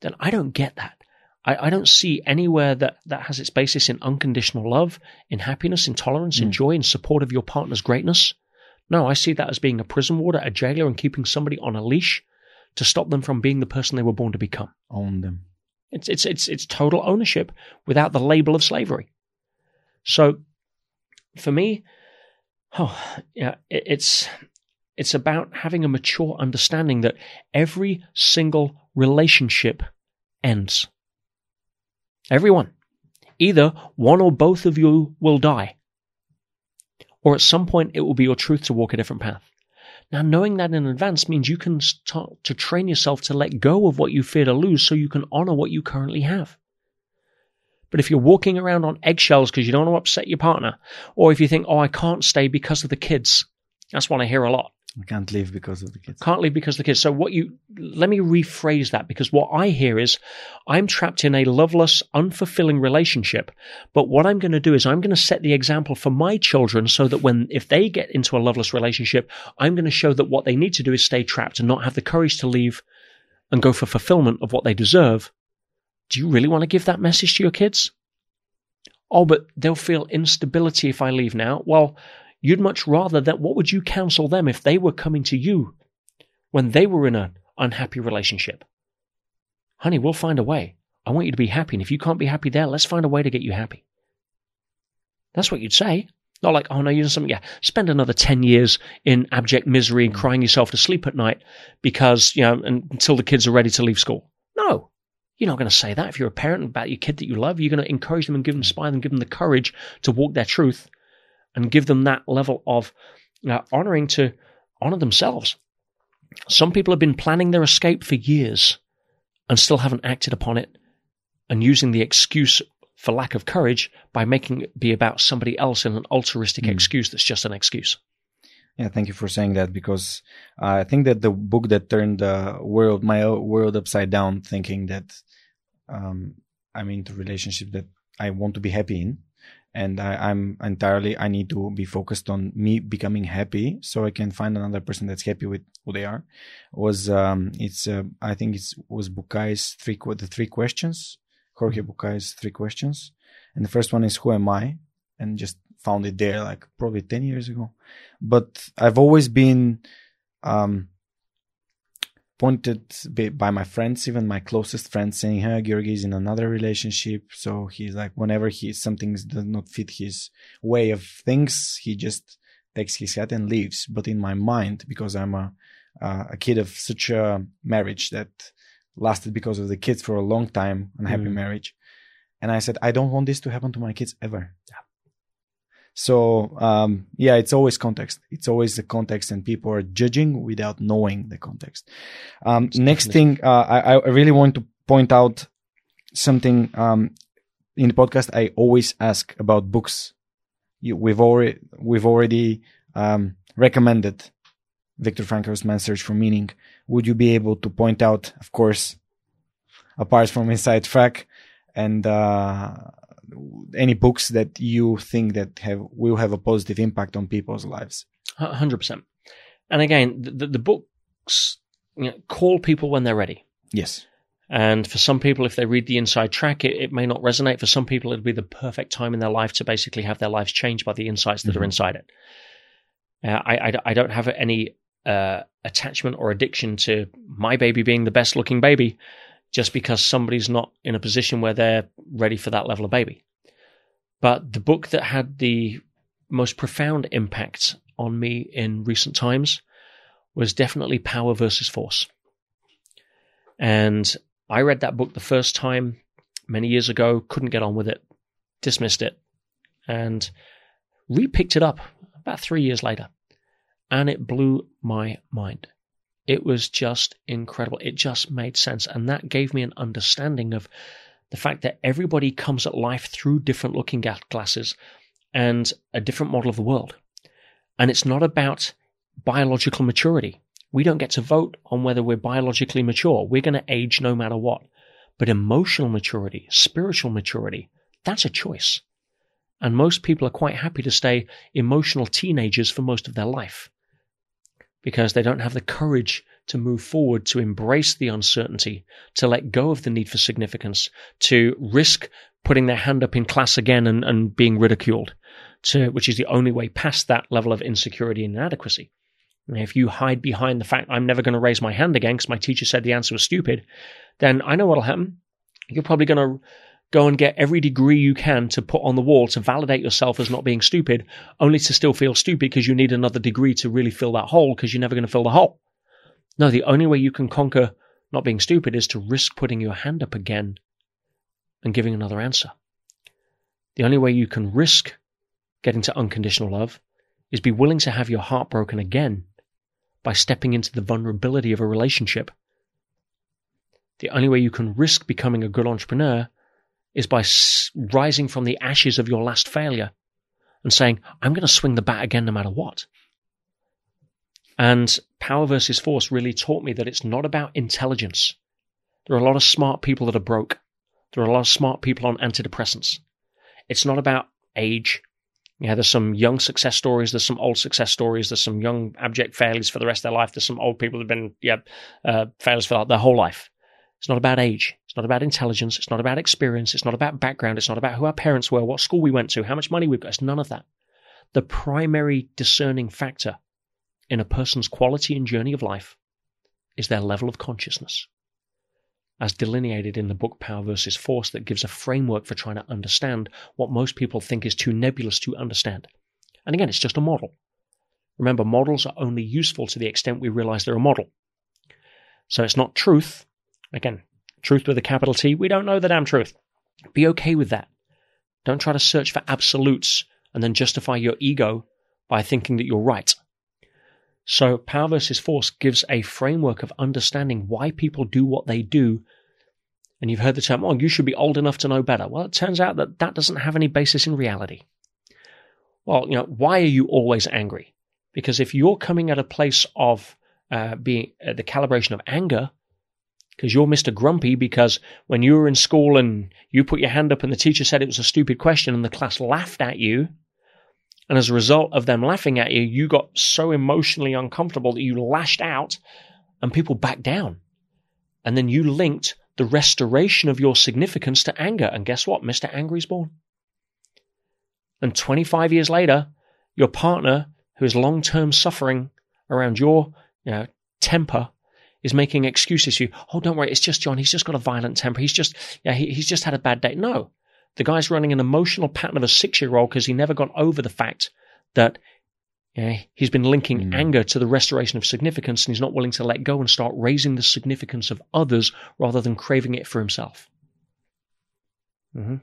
Then I don't get that. I, I don't see anywhere that, that has its basis in unconditional love, in happiness, in tolerance, mm. in joy, in support of your partner's greatness. No, I see that as being a prison warder, a jailer, and keeping somebody on a leash to stop them from being the person they were born to become. Own them. It's it's it's it's total ownership without the label of slavery. So for me, oh, yeah, it, it's it's about having a mature understanding that every single relationship ends. Everyone. Either one or both of you will die. Or at some point it will be your truth to walk a different path. Now, knowing that in advance means you can start to train yourself to let go of what you fear to lose so you can honor what you currently have. But if you're walking around on eggshells because you don't want to upset your partner, or if you think, oh, I can't stay because of the kids, that's what I hear a lot. I can't leave because of the kids. Can't leave because of the kids. So what you, let me rephrase that because what I hear is I'm trapped in a loveless, unfulfilling relationship. But what I'm going to do is I'm going to set the example for my children so that when, if they get into a loveless relationship, I'm going to show that what they need to do is stay trapped and not have the courage to leave and go for fulfillment of what they deserve. Do you really want to give that message to your kids? Oh, but they'll feel instability if I leave now. Well, You'd much rather that what would you counsel them if they were coming to you when they were in an unhappy relationship? Honey, we'll find a way. I want you to be happy. And if you can't be happy there, let's find a way to get you happy. That's what you'd say. Not like, oh no, you're something. Yeah, spend another 10 years in abject misery and crying yourself to sleep at night because, you know, until the kids are ready to leave school. No, you're not going to say that if you're a parent about your kid that you love. You're going to encourage them and give them, inspire them, give them the courage to walk their truth and give them that level of uh, honoring to honor themselves. Some people have been planning their escape for years and still haven't acted upon it and using the excuse for lack of courage by making it be about somebody else in an altruistic mm. excuse that's just an excuse. Yeah, thank you for saying that because uh, I think that the book that turned the world, my world upside down, thinking that um, I'm into relationship that I want to be happy in, and I, am entirely I need to be focused on me becoming happy so I can find another person that's happy with who they are. Was um it's uh, I think it was Bucay's three the three questions Jorge mm-hmm. Three questions, and the first one is who am I, and just found it there like probably ten years ago, but I've always been um pointed by my friends, even my closest friends, saying, "Hey, Georgi is in another relationship." So he's like, whenever he something does not fit his way of things, he just takes his hat and leaves. But in my mind, because I'm a a kid of such a marriage that lasted because of the kids for a long time, unhappy mm. marriage, and I said, I don't want this to happen to my kids ever. Yeah. So um, yeah, it's always context. It's always the context, and people are judging without knowing the context. Um, next thing, uh, I, I, really want to point out something um, in the podcast. I always ask about books. You, we've already we've already um, recommended Viktor Frankl's Man's Search for Meaning. Would you be able to point out, of course, apart from Inside Track and uh, any books that you think that have will have a positive impact on people's lives. Hundred percent. And again, the, the books you know, call people when they're ready. Yes. And for some people, if they read the inside track, it, it may not resonate. For some people, it'll be the perfect time in their life to basically have their lives changed by the insights that mm-hmm. are inside it. Uh, I, I, I, don't have any uh, attachment or addiction to my baby being the best looking baby just because somebody's not in a position where they're ready for that level of baby. But the book that had the most profound impact on me in recent times was definitely Power versus Force. And I read that book the first time many years ago, couldn't get on with it, dismissed it, and repicked it up about three years later. And it blew my mind. It was just incredible. It just made sense. And that gave me an understanding of the fact that everybody comes at life through different looking glasses and a different model of the world. And it's not about biological maturity. We don't get to vote on whether we're biologically mature. We're going to age no matter what. But emotional maturity, spiritual maturity, that's a choice. And most people are quite happy to stay emotional teenagers for most of their life because they don't have the courage to move forward, to embrace the uncertainty, to let go of the need for significance, to risk putting their hand up in class again and, and being ridiculed, to, which is the only way past that level of insecurity and inadequacy. if you hide behind the fact I'm never going to raise my hand again because my teacher said the answer was stupid, then I know what'll happen. You're probably going to go and get every degree you can to put on the wall to validate yourself as not being stupid, only to still feel stupid because you need another degree to really fill that hole because you're never going to fill the hole. No, the only way you can conquer not being stupid is to risk putting your hand up again and giving another answer. The only way you can risk getting to unconditional love is be willing to have your heart broken again by stepping into the vulnerability of a relationship. The only way you can risk becoming a good entrepreneur is by rising from the ashes of your last failure and saying, I'm going to swing the bat again no matter what. And power versus force really taught me that it's not about intelligence. There are a lot of smart people that are broke. There are a lot of smart people on antidepressants. It's not about age. Yeah, there's some young success stories. There's some old success stories. There's some young abject failures for the rest of their life. There's some old people that have been yeah uh, failures for their whole life. It's not about age. It's not about intelligence. It's not about experience. It's not about background. It's not about who our parents were, what school we went to, how much money we've got. It's none of that. The primary discerning factor in a person's quality and journey of life is their level of consciousness, as delineated in the book Power versus Force, that gives a framework for trying to understand what most people think is too nebulous to understand. And again, it's just a model. Remember, models are only useful to the extent we realize they're a model. So it's not truth. Again, truth with a capital T. We don't know the damn truth. Be okay with that. Don't try to search for absolutes and then justify your ego by thinking that you're right. So, power versus force gives a framework of understanding why people do what they do. And you've heard the term, oh, you should be old enough to know better. Well, it turns out that that doesn't have any basis in reality. Well, you know, why are you always angry? Because if you're coming at a place of uh, being uh, the calibration of anger, because you're Mr. Grumpy, because when you were in school and you put your hand up and the teacher said it was a stupid question and the class laughed at you, and as a result of them laughing at you, you got so emotionally uncomfortable that you lashed out and people backed down. And then you linked the restoration of your significance to anger. And guess what? Mr. Angry's born. And 25 years later, your partner, who is long term suffering around your you know, temper, is making excuses for you. Oh, don't worry, it's just John. He's just got a violent temper. He's just, yeah, he, he's just had a bad day. No, the guy's running an emotional pattern of a six year old because he never got over the fact that yeah, he's been linking mm. anger to the restoration of significance and he's not willing to let go and start raising the significance of others rather than craving it for himself. Mm-hmm.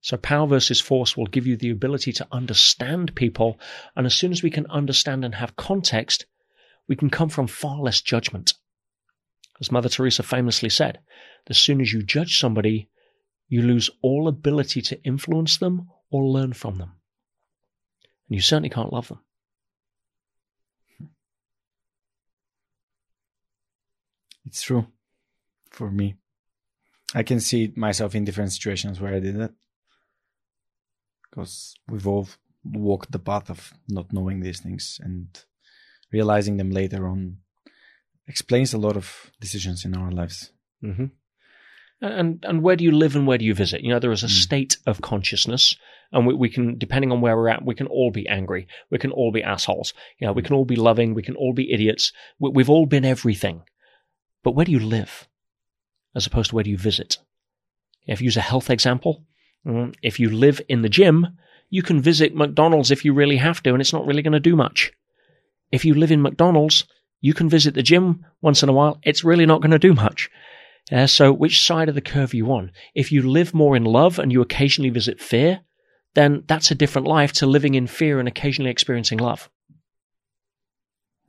So, power versus force will give you the ability to understand people. And as soon as we can understand and have context, we can come from far less judgment. As Mother Teresa famously said, as soon as you judge somebody, you lose all ability to influence them or learn from them. And you certainly can't love them. It's true for me. I can see myself in different situations where I did that. Because we've all walked the path of not knowing these things and realizing them later on explains a lot of decisions in our lives. Mm-hmm and and where do you live and where do you visit? You know, there is a mm. state of consciousness, and we, we can, depending on where we're at, we can all be angry, we can all be assholes, you know, we can all be loving, we can all be idiots. We, we've all been everything, but where do you live, as opposed to where do you visit? If you use a health example, mm, if you live in the gym, you can visit McDonald's if you really have to, and it's not really going to do much. If you live in McDonald's, you can visit the gym once in a while. It's really not going to do much. Uh, so, which side of the curve are you on? If you live more in love and you occasionally visit fear, then that's a different life to living in fear and occasionally experiencing love.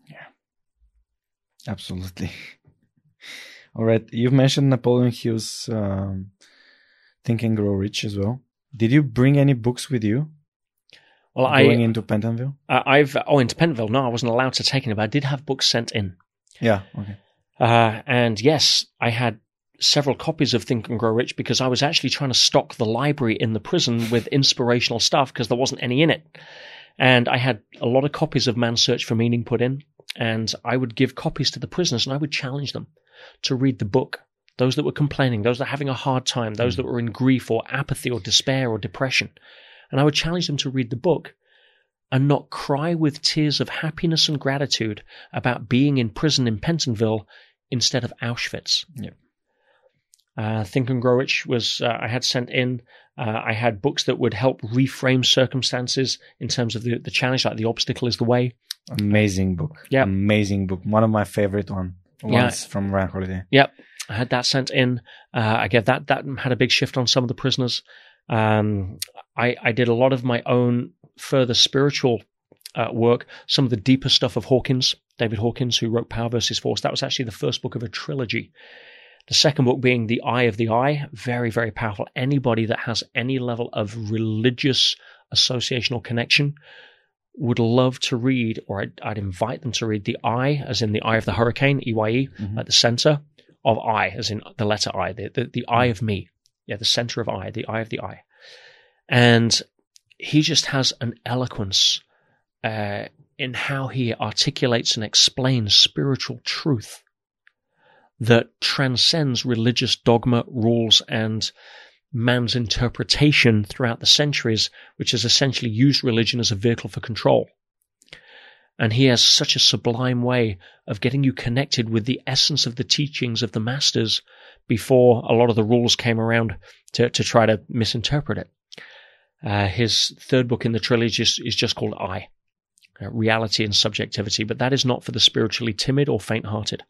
Yeah, absolutely. <laughs> All right, you've mentioned Napoleon Hill's um, Think and Grow Rich as well. Did you bring any books with you? Well, going I, into Pentonville. Uh, I've oh into Pentonville. No, I wasn't allowed to take any, but I did have books sent in. Yeah. Okay. Uh, and yes, I had several copies of Think and Grow Rich because I was actually trying to stock the library in the prison with <laughs> inspirational stuff because there wasn't any in it. And I had a lot of copies of Man's Search for Meaning put in, and I would give copies to the prisoners and I would challenge them to read the book. Those that were complaining, those that were having a hard time, those that were in grief or apathy or despair or depression. And I would challenge them to read the book and not cry with tears of happiness and gratitude about being in prison in Pentonville instead of Auschwitz. Yep. Uh, Think and Grow Rich was uh, I had sent in. Uh, I had books that would help reframe circumstances in terms of the, the challenge, like the obstacle is the way. Amazing book. Yeah, amazing book. One of my favorite one ones yeah. from Ryan Holiday. Yep, I had that sent in. Uh, I gave that that had a big shift on some of the prisoners. Um, I I did a lot of my own further spiritual uh, work. Some of the deeper stuff of Hawkins, David Hawkins, who wrote Power versus Force. That was actually the first book of a trilogy The second book being The Eye of the I, very, very powerful. Anybody that has any level of religious associational connection would love to read, or I'd, I'd invite them to read The Eye, as in the Eye of the Hurricane, EYE, mm-hmm. at the center of I, as in the letter I, the, the, the eye of me. Yeah, the center of eye, the eye of the eye. And he just has an eloquence uh, in how he articulates and explains spiritual truth that transcends religious dogma, rules, and man's interpretation throughout the centuries, which has essentially used religion as a vehicle for control. And he has such a sublime way of getting you connected with the essence of the teachings of the masters before a lot of the rules came around to, to try to misinterpret it. Uh, his third book in the trilogy is, is just called I, uh, Reality and Subjectivity, but that is not for the spiritually timid or faint hearted.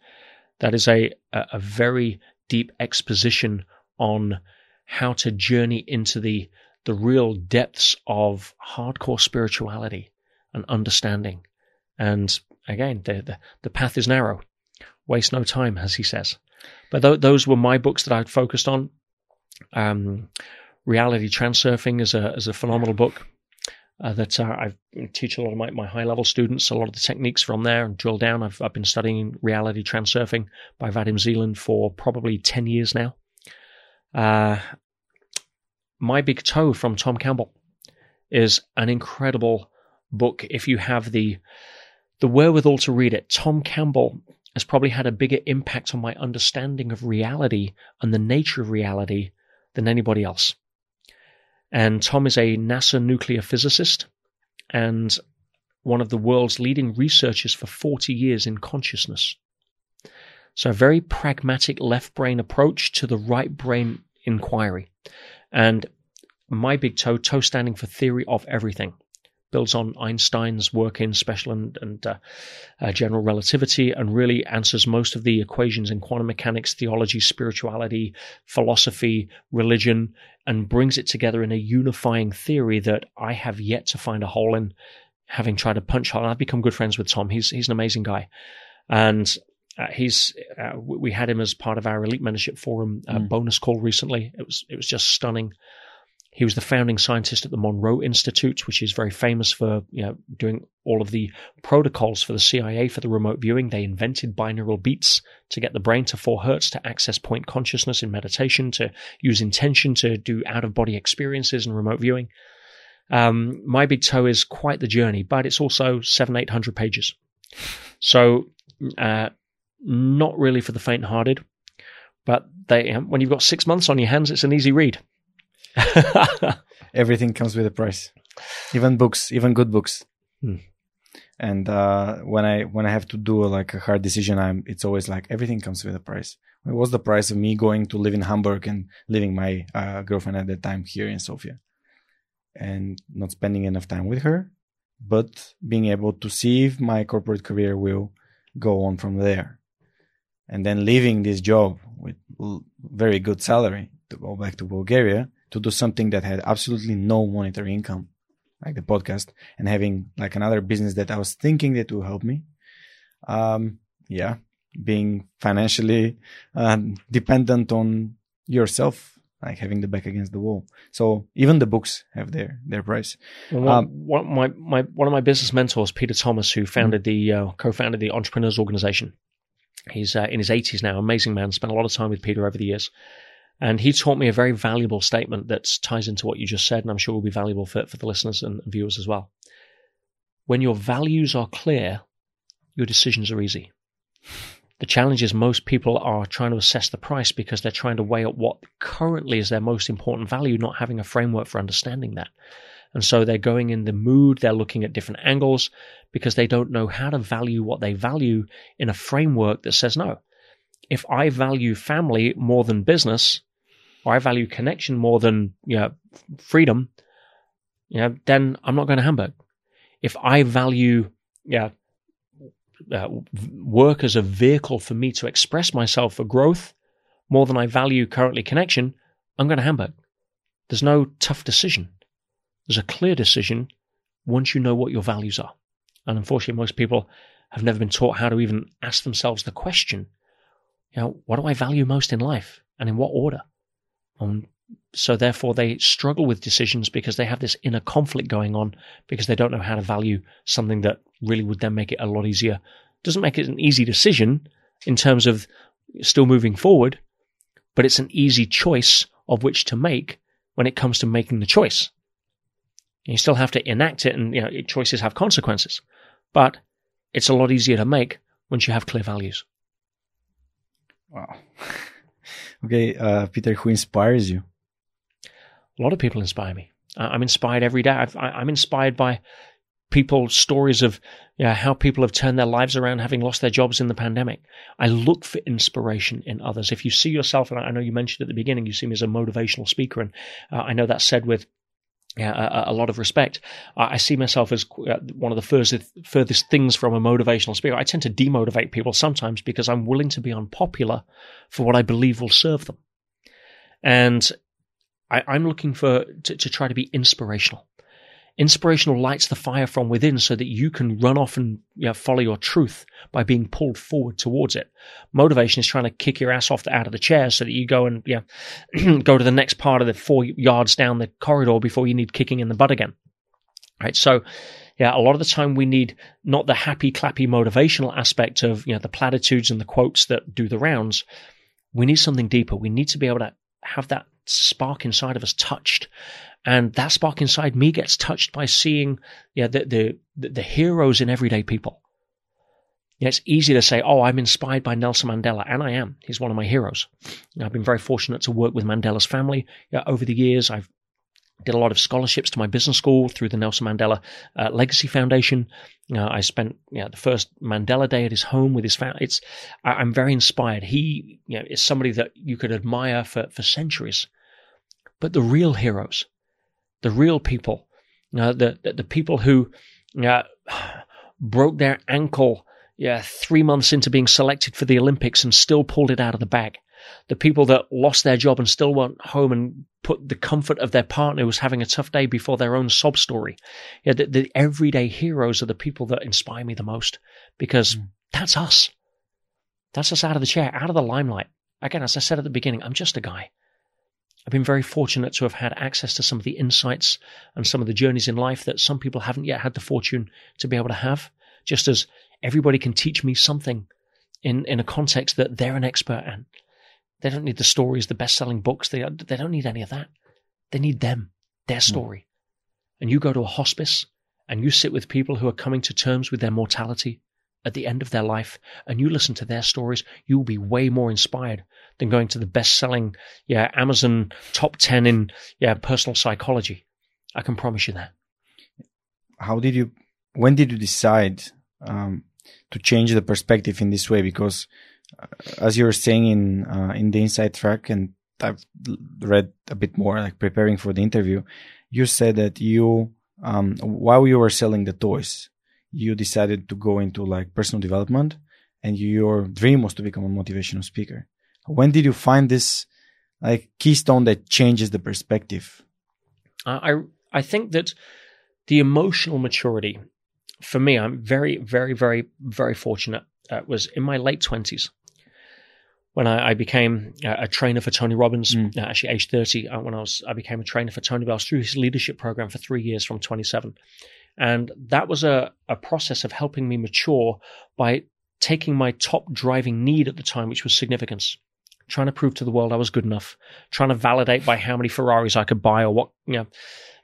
That is a, a, a very deep exposition on how to journey into the, the real depths of hardcore spirituality and understanding. And again, the, the, the path is narrow. Waste no time, as he says. But th- those were my books that I'd focused on. Um, Reality Transurfing is a, is a phenomenal book uh, that uh, I teach a lot of my, my high level students, a lot of the techniques from there and drill down. I've, I've been studying reality transurfing by Vadim Zeland for probably 10 years now. Uh, my Big Toe from Tom Campbell is an incredible book if you have the the wherewithal to read it. Tom Campbell has probably had a bigger impact on my understanding of reality and the nature of reality than anybody else. And Tom is a NASA nuclear physicist and one of the world's leading researchers for 40 years in consciousness. So, a very pragmatic left brain approach to the right brain inquiry. And my big toe, toe standing for theory of everything builds on Einstein's work in special and, and uh, uh, general relativity and really answers most of the equations in quantum mechanics, theology, spirituality, philosophy, religion, and brings it together in a unifying theory that I have yet to find a hole in. Having tried to punch hole, I've become good friends with Tom. He's he's an amazing guy, and uh, he's uh, we had him as part of our elite mentorship forum uh, mm. bonus call recently. It was it was just stunning. He was the founding scientist at the Monroe Institute, which is very famous for you know, doing all of the protocols for the CIA for the remote viewing. They invented binaural beats to get the brain to 4 hertz to access point consciousness in meditation, to use intention to do out of body experiences and remote viewing. Um, My Big Toe is quite the journey, but it's also seven, eight hundred pages. So, uh, not really for the faint hearted, but they, when you've got six months on your hands, it's an easy read. <laughs> Everything comes with a price, even books, even good books. Hmm. And uh, when I when I have to do like a hard decision, I'm it's always like everything comes with a price. What was the price of me going to live in Hamburg and leaving my uh, girlfriend at that time here in Sofia, and not spending enough time with her, but being able to see if my corporate career will go on from there, and then leaving this job with very good salary to go back to Bulgaria to do something that had absolutely no monetary income, like the podcast, and having like another business that I was thinking that will help me. Um, yeah, being financially uh, dependent on yourself, like having the back against the wall. So even the books have their their price. Well, um, one, my, my one of my business mentors, Peter Thomas, who founded the uh, co-founded the Entrepreneurs Organization. He's uh, in his 80s now, amazing man. Spent a lot of time with Peter over the years. And he taught me a very valuable statement that ties into what you just said, and I'm sure will be valuable for, for the listeners and viewers as well. When your values are clear, your decisions are easy. The challenge is most people are trying to assess the price because they're trying to weigh up what currently is their most important value, not having a framework for understanding that. And so they're going in the mood, they're looking at different angles because they don't know how to value what they value in a framework that says no. If I value family more than business, or I value connection more than you know, freedom, you know, then I'm not going to Hamburg. If I value yeah, uh, work as a vehicle for me to express myself for growth more than I value currently connection, I'm going to Hamburg. There's no tough decision. There's a clear decision once you know what your values are. And unfortunately, most people have never been taught how to even ask themselves the question You know, what do I value most in life and in what order? Um, so therefore they struggle with decisions because they have this inner conflict going on because they don't know how to value something that really would then make it a lot easier. Doesn't make it an easy decision in terms of still moving forward, but it's an easy choice of which to make when it comes to making the choice. You still have to enact it and you know choices have consequences, but it's a lot easier to make once you have clear values. Wow. <laughs> okay, uh, Peter, who inspires you? A lot of people inspire me. I'm inspired every day. i am inspired by people stories of you know, how people have turned their lives around having lost their jobs in the pandemic. I look for inspiration in others. If you see yourself, and I know you mentioned at the beginning, you see me as a motivational speaker, and uh, I know that's said with a, a, lot of respect. I see myself as uh, one of the furthest, furthest things from a motivational speaker. I tend to demotivate people sometimes because I'm willing to be unpopular for what I believe will serve them. And I, am looking for to, to try to be inspirational. Inspirational lights the fire from within so that you can run off and you know, follow your truth by being pulled forward towards it. Motivation is trying to kick your ass off the, out of the chair so that you go and yeah, <clears throat> go to the next part of the four yards down the corridor before you need kicking in the butt again. Right. So, yeah, a lot of the time we need not the happy clappy motivational aspect of, you know, the platitudes and the quotes that do the rounds. We need something deeper. We need to be able to have that spark inside of us touched and that spark inside me gets touched by seeing yeah, the, the, the heroes in everyday people. It's easy to say, oh, I'm inspired by Nelson Mandela, and I am. He's one of my heroes. I've been very fortunate to work with Mandela's family yeah, over the years. I've did a lot of scholarships to my business school through the Nelson Mandela uh, Legacy Foundation. I spent you know, the first Mandela Day at his home with his family. It's I, am very inspired. He you know, is somebody that you could admire for, for centuries. But the real heroes, the real people, uh, the, the, the people who uh, broke their ankle yeah, three months into being selected for the Olympics and still pulled it out of the bag. The people that lost their job and still went home and put the comfort of their partner who was having a tough day before their own sob story. Yeah, the, the everyday heroes are the people that inspire me the most because mm. that's us. That's us out of the chair, out of the limelight. Again, as I said at the beginning, I'm just a guy. I've been very fortunate to have had access to some of the insights and some of the journeys in life that some people haven't yet had the fortune to be able to have. Just as everybody can teach me something in, in a context that they're an expert in. They don't need the stories, the best selling books. They, they don't need any of that. They need them, their hmm. story. Mm. And you go to a hospice and you sit with people who are coming to terms with their mortality at the end of their life and you listen to their stories, you will be way more inspired than going to the best selling, yeah, Amazon top 10 in, yeah, personal psychology. I can promise you that. How did you, when did you decide, um, to change the perspective in this way? Because uh, as you were saying in, uh, in the inside track and I've read a bit more, like preparing for the interview, you said that you, um, while you were selling the toys, you decided to go into like personal development and your dream was to become a motivational speaker. When did you find this like keystone that changes the perspective? I I think that the emotional maturity for me, I'm very, very, very, very fortunate. Uh, was in my late twenties when I, I became a, a, trainer for Tony Robbins. Mm. Uh, actually, age thirty, uh, when I was I became a trainer for Tony. But through his leadership program for three years, from twenty seven, and that was a, a process of helping me mature by taking my top driving need at the time, which was significance, trying to prove to the world I was good enough, trying to validate by how many Ferraris I could buy or what, you know,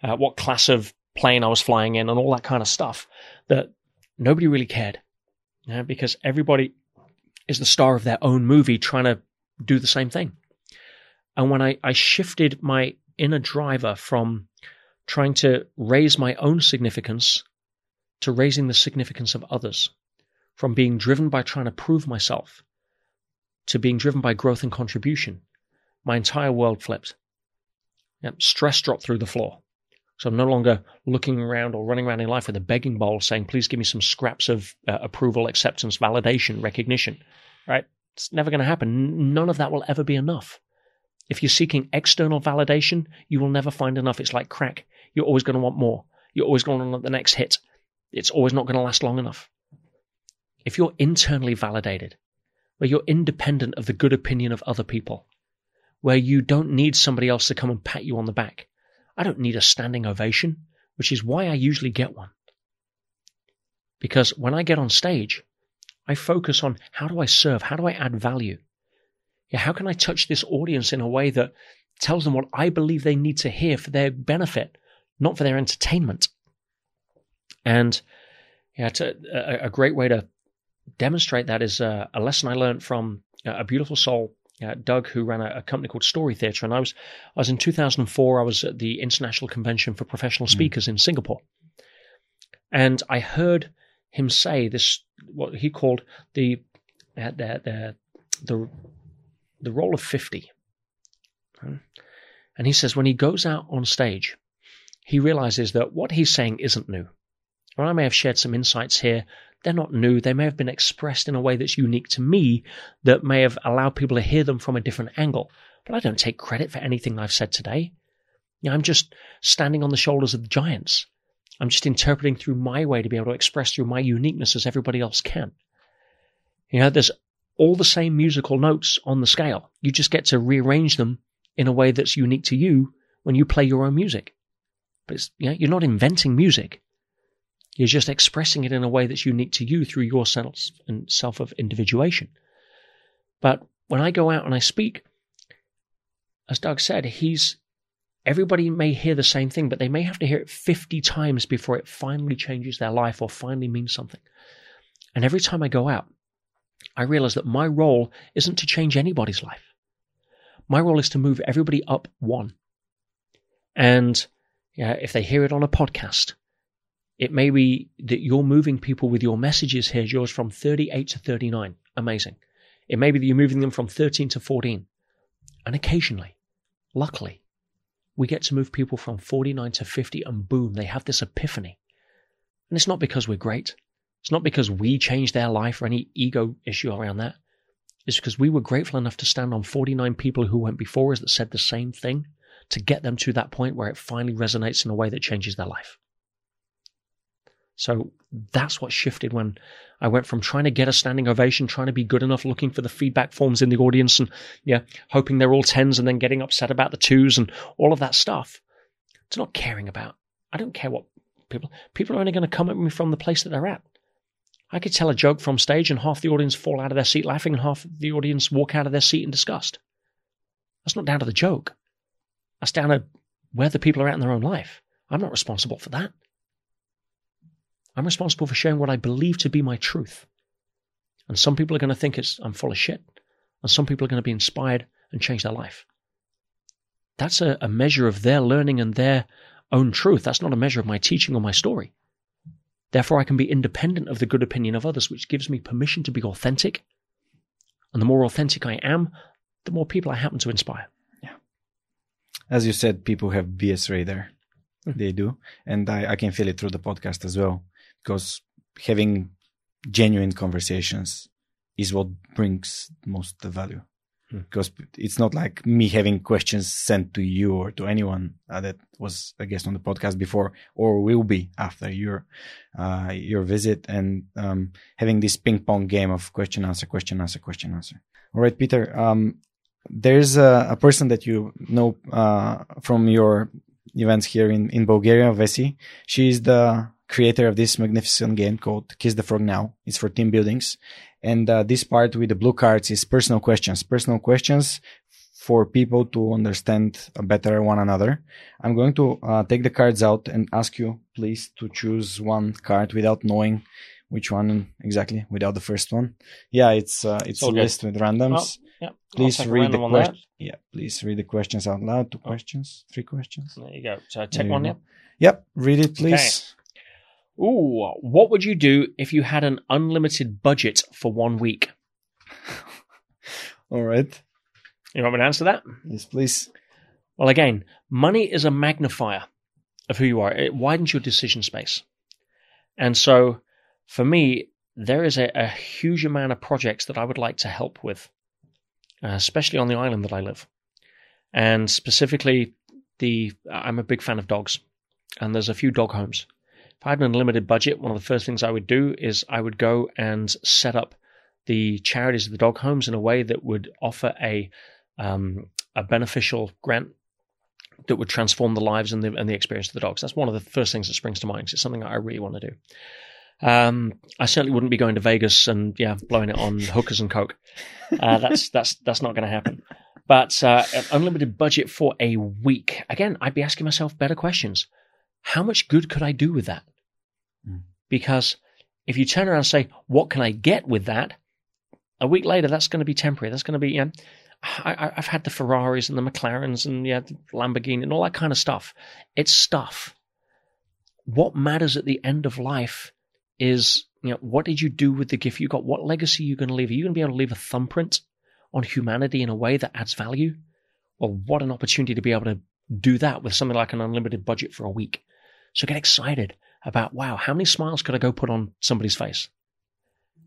uh, what class of plane I was flying in and all that kind of stuff that nobody really cared. You know, because everybody is the star of their own movie trying to do the same thing. And when I, I shifted my inner driver from trying to raise my own significance to raising the significance of others, from being driven by trying to prove myself to being driven by growth and contribution. My entire world flipped. Yep, stress dropped through the floor. So I'm no longer looking around or running around in life with a begging bowl saying, please give me some scraps of uh, approval, acceptance, validation, recognition. Right? It's never going to happen. None of that will ever be enough. If you're seeking external validation, you will never find enough. It's like crack. You're always going to want more. You're always going to want the next hit. It's always not going to last long enough. If you're internally validated where you're independent of the good opinion of other people, where you don't need somebody else to come and pat you on the back. I don't need a standing ovation, which is why I usually get one. Because when I get on stage, I focus on how do I serve? How do I add value? Yeah, how can I touch this audience in a way that tells them what I believe they need to hear for their benefit, not for their entertainment? And yeah, a, a, a great way to demonstrate that is uh, a lesson I learned from uh, a beautiful soul, uh, Doug, who ran a, a, company called Story Theatre. And I was, I was in 2004. I was at the International Convention for Professional hmm. Speakers mm. in Singapore, and I heard him say this what he called the uh, the the the, the role of fifty. And he says when he goes out on stage, he realizes that what he's saying isn't new. Or I may have shared some insights here. They're not new. They may have been expressed in a way that's unique to me that may have allowed people to hear them from a different angle. But I don't take credit for anything I've said today. You know, I'm just standing on the shoulders of the giants. I'm just interpreting through my way to be able to express through my uniqueness as everybody else can. You know, there's all the same musical notes on the scale. You just get to rearrange them in a way that's unique to you when you play your own music. But you know, you're not inventing music. You're just expressing it in a way that's unique to you through your self and self of individuation. But when I go out and I speak, as Doug said, he's everybody may hear the same thing, but they may have to hear it 50 times before it finally changes their life or finally means something. And every time I go out, I realize that my role isn't to change anybody's life. My role is to move everybody up one. And yeah, if they hear it on a podcast, it may be that you're moving people with your messages here, yours from 38 to 39. Amazing. It may be that you're moving them from 13 to 14. And occasionally, luckily, we get to move people from 49 to 50 and boom, they have this epiphany. And it's not because we're great. It's not because we changed their life or any ego issue around that. It's because we were grateful enough to stand on 49 people who went before us that said the same thing to get them to that point where it finally resonates in a way that changes their life. So that's what shifted when I went from trying to get a standing ovation, trying to be good enough, looking for the feedback forms in the audience and yeah, hoping they're all tens and then getting upset about the twos and all of that stuff. It's not caring about. I don't care what people, people are only going to come at me from the place that they're at. I could tell a joke from stage and half the audience fall out of their seat laughing and half the audience walk out of their seat in disgust. That's not down to the joke. That's down to where the people are at in their own life. I'm not responsible for that. I'm responsible for sharing what I believe to be my truth. And some people are going to think it's I'm full of shit. And some people are going to be inspired and change their life. That's a, a measure of their learning and their own truth. That's not a measure of my teaching or my story. Therefore, I can be independent of the good opinion of others, which gives me permission to be authentic. And the more authentic I am, the more people I happen to inspire. As you said, people have BS radar. Mm-hmm. They do. And I, I can feel it through the podcast as well because having genuine conversations is what brings most the value hmm. because it's not like me having questions sent to you or to anyone uh, that was a guest on the podcast before or will be after your uh, your visit and um, having this ping pong game of question answer question answer question answer all right peter um, there's a, a, person that you know uh, from your events here in, in bulgaria vesi She is the creator of this magnificent game called Kiss the Frog Now. It's for team buildings. And uh, this part with the blue cards is personal questions. Personal questions for people to understand better one another. I'm going to uh, take the cards out and ask you, please, to choose one card without knowing which one exactly, without the first one. Yeah, it's uh, it's, a list with randoms. Oh, yeah. Please read the question. Yeah, please read the questions out loud. Two oh. questions, three questions. There you go. So I take one. Yeah. Yep. Read it, please. Okay. Ooh, what would you do if you had an unlimited budget for one week? <laughs> All right. You want me to answer that? Yes, please. Well, again, money is a magnifier of who you are. It widens your decision space. And so, for me, there is a, a huge amount of projects that I would like to help with, uh, especially on the island that I live. And specifically, the I'm a big fan of dogs, and there's a few dog homes. If I had an unlimited budget, one of the first things I would do is I would go and set up the charities of the dog homes in a way that would offer a um, a beneficial grant that would transform the lives and the and the experience of the dogs. That's one of the first things that springs to mind. It's something that I really want to do. Um, I certainly wouldn't be going to Vegas and yeah, blowing it on hookers and coke. Uh, <laughs> that's that's that's not going to happen. But uh, unlimited budget for a week. Again, I'd be asking myself better questions. How much good could I do with that? Mm. Because if you turn around and say, "What can I get with that?" A week later, that's going to be temporary. That's going to be, you know, I, have had the Ferraris and the McLarens and yeah, the Lamborghini and all that kind of stuff. It's stuff. What matters at the end of life is, you know, what did you do with the gift you got? What legacy are you going to leave? Are you going to be able to leave a thumbprint on humanity in a way that adds value? Well, what an opportunity to be able to do that with something like an unlimited budget for a week. So get excited about, wow, how many smiles could I go put on somebody's face?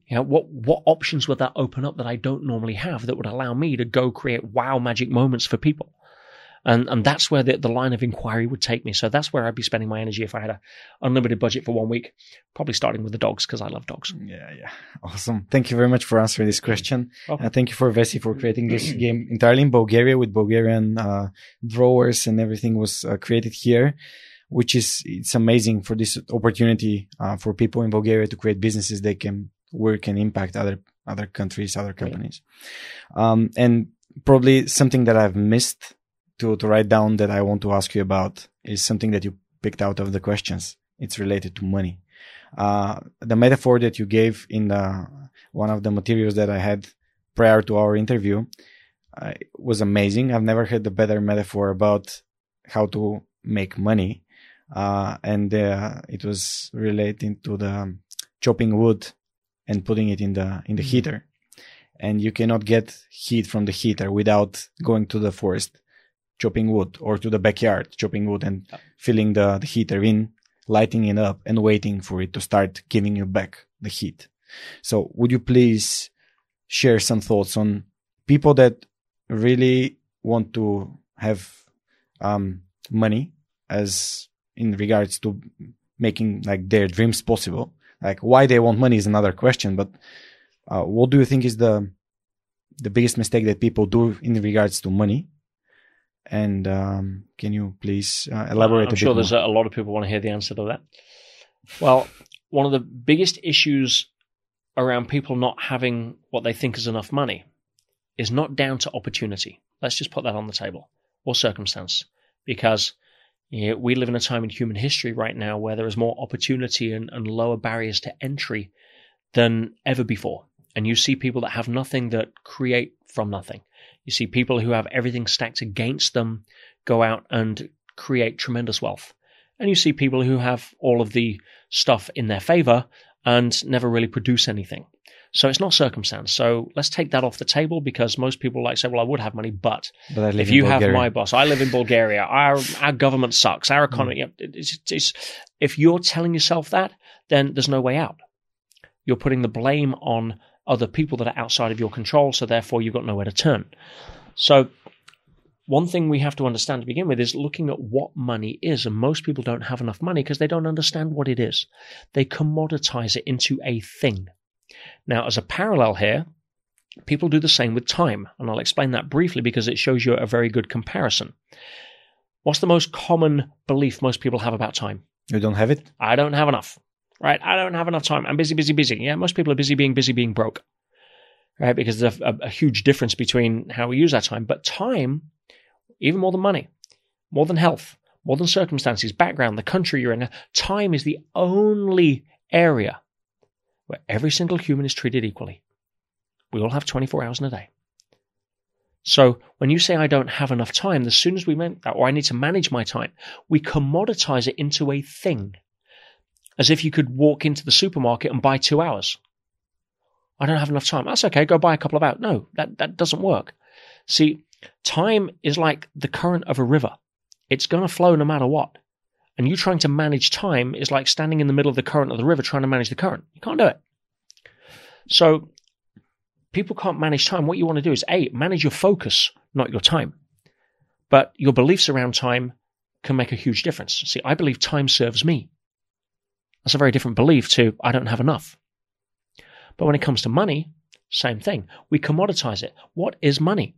You know, what, what options would that open up that I don't normally have that would allow me to go create wow magic moments for people? And, and that's where the, the line of inquiry would take me. So that's where I'd be spending my energy if I had an unlimited budget for one week, probably starting with the dogs because I love dogs. Yeah, yeah. Awesome. Thank you very much for answering this question. Okay. Uh, thank you for Vesi for creating this <clears throat> game entirely in Bulgaria with Bulgarian uh, drawers and everything was uh, created here which is it's amazing for this opportunity uh, for people in Bulgaria to create businesses they can work and impact other other countries, other companies. Right. Um, and probably something that I've missed to to write down that I want to ask you about is something that you picked out of the questions. It's related to money. Uh, the metaphor that you gave in the one of the materials that I had prior to our interview uh, was amazing. I've never heard a better metaphor about how to make money. Uh, and uh, it was relating to the chopping wood and putting it in the in the mm. heater and you cannot get heat from the heater without going to the forest chopping wood or to the backyard chopping wood and filling the, the heater in lighting it up and waiting for it to start giving you back the heat so would you please share some thoughts on people that really want to have um, money as in regards to making like their dreams possible like why they want money is another question, but uh, what do you think is the the biggest mistake that people do in regards to money? And um, can you please uh, elaborate? A bit? I'm sure there's a lot of people want to hear the answer to that. Well, one of the biggest issues around people not having what they think is enough money is not down to opportunity. Let's just put that on the table or circumstance, because you know, we live in a time in human history right now where there is more opportunity and, and lower barriers to entry than ever before. And you see people that have nothing that create from nothing. You see people who have everything stacked against them go out and create tremendous wealth. And you see people who have all of the stuff in their favor and never really produce anything. So it's not circumstance. So let's take that off the table because most people like say, well, I would have money, but, but if you have my boss, I live in Bulgaria, our, our government sucks, our economy, mm. it's, it's, if you're telling yourself that, then there's no way out. You're putting the blame on other people that are outside of your control. So therefore you've got nowhere to turn. So one thing we have to understand to begin with is looking at what money is. And most people don't have enough money because they don't understand what it is. They commoditize it into a thing. Now, as a parallel here, people do the same with time, and I'll explain that briefly because it shows you a very good comparison. What's the most common belief most people have about time? You don't have it? I don't have enough. Right? I don't have enough time. I'm busy, busy, busy. Yeah, most people are busy being busy being broke. Right? Because there's a, a huge difference between how we use our time. But time, even more than money, more than health, more than circumstances, background, the country you're in, time is the only area where every single human is treated equally. We all have 24 hours in a day. So when you say I don't have enough time, as soon as we meant that, or I need to manage my time, we commoditize it into a thing. As if you could walk into the supermarket and buy two hours. I don't have enough time. That's okay. Go buy a couple of hours. No, that, that doesn't work. See, time is like the current of a river. It's going to flow no matter what. And you trying to manage time is like standing in the middle of the current of the river trying to manage the current. You can't do it. So people can't manage time. What you want to do is A, manage your focus, not your time. But your beliefs around time can make a huge difference. See, I believe time serves me. That's a very different belief to I don't have enough. But when it comes to money, Same thing. We commoditize it. What is money?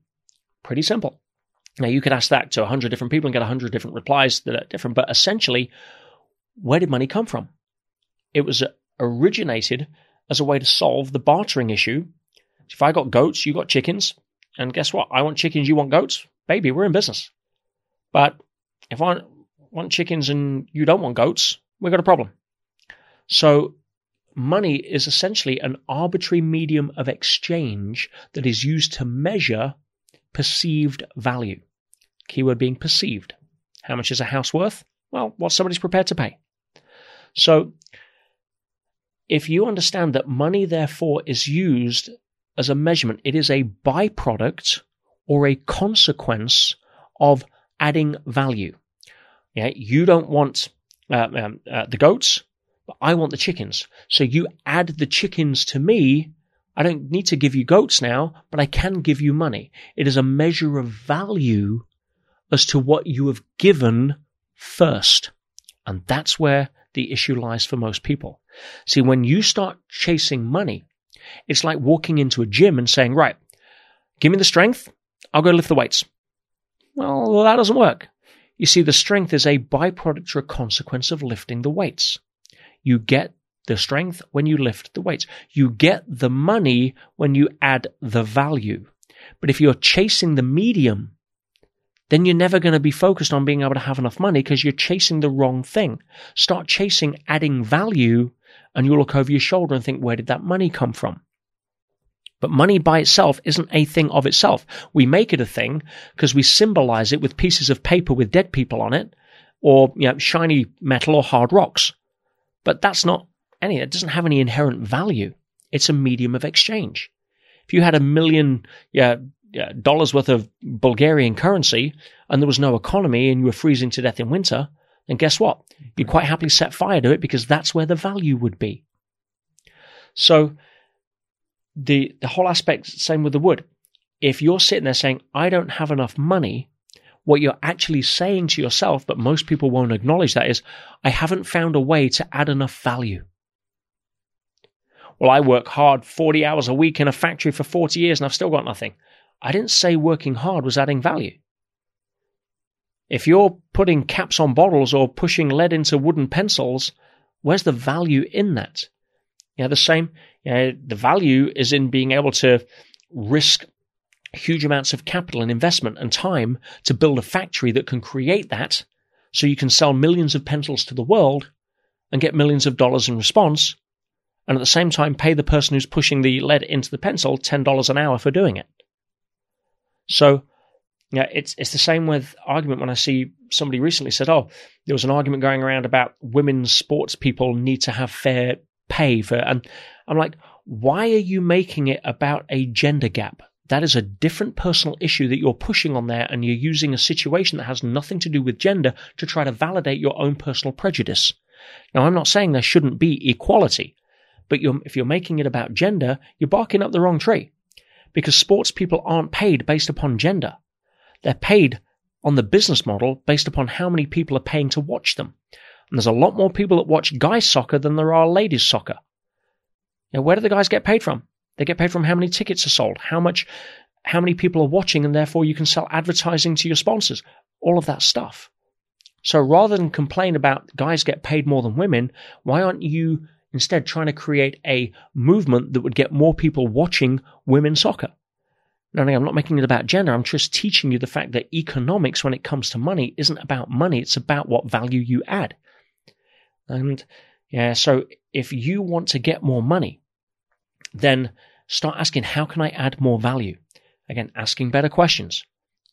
Pretty simple. Now, you could ask that to 100 different people and get 100 different replies that are different, but essentially, where did money come from? It was originated as a way to solve the bartering issue. If I got goats, you got chickens, and guess what? I want chickens, you want goats. Baby, we're in business. But if I want chickens and you don't want goats, we've got a problem. So money is essentially an arbitrary medium of exchange that is used to measure perceived value. Keyword being perceived. How much is a house worth? Well, what somebody's prepared to pay. So, if you understand that money, therefore, is used as a measurement, it is a byproduct or a consequence of adding value. Yeah, you don't want uh, um, uh, the goats, but I want the chickens. So you add the chickens to me. I don't need to give you goats now, but I can give you money. It is a measure of value as to what you have given first. And that's where the issue lies for most people. See, when you start chasing money, it's like walking into a gym and saying, right, give me the strength. I'll go lift the weights. Well, that doesn't work. You see, the strength is a byproduct or a consequence of lifting the weights. You get the strength when you lift the weights. You get the money when you add the value. But if you're chasing the medium, then you're never going to be focused on being able to have enough money because you're chasing the wrong thing. Start chasing adding value and you'll look over your shoulder and think, where did that money come from? But money by itself isn't a thing of itself. We make it a thing because we symbolize it with pieces of paper with dead people on it or you know, shiny metal or hard rocks. But that's not any, it doesn't have any inherent value. It's a medium of exchange. If you had a million yeah, yeah, dollars worth of Bulgarian currency and there was no economy and you were freezing to death in winter, then guess what? You'd quite happily set fire to it because that's where the value would be. So the the whole aspect, same with the wood. If you're sitting there saying, I don't have enough money, what you're actually saying to yourself, but most people won't acknowledge that is, I haven't found a way to add enough value. Well, I work hard 40 hours a week in a factory for 40 years and I've still got nothing. I didn't say working hard was adding value. If you're putting caps on bottles or pushing lead into wooden pencils, where's the value in that? Yeah, the same. Yeah, the value is in being able to risk huge amounts of capital and investment and time to build a factory that can create that so you can sell millions of pencils to the world and get millions of dollars in response and at the same time pay the person who's pushing the lead into the pencil $10 an hour for doing it. So yeah, it's it's the same with argument when I see somebody recently said, "Oh, there was an argument going around about women's sports people need to have fair pay for," and I'm like, why are you making it about a gender gap? That is a different personal issue that you're pushing on there, and you're using a situation that has nothing to do with gender to try to validate your own personal prejudice. Now, I'm not saying there shouldn't be equality, but you're, if you're making it about gender, you're barking up the wrong tree because sports people aren't paid based upon gender. They're paid on the business model based upon how many people are paying to watch them. And there's a lot more people that watch guys soccer than there are ladies soccer. Now, where do the guys get paid from? They get paid from how many tickets are sold, how much, how many people are watching, and therefore you can sell advertising to your sponsors. All of that stuff. So rather than complain about guys get paid more than women, why aren't you instead trying to create a movement that would get more people watching women's soccer? No, no, I'm not making it about gender. I'm just teaching you the fact that economics, when it comes to money, isn't about money. It's about what value you add. And yeah, so if you want to get more money, then start asking, how can I add more value? Again, asking better questions.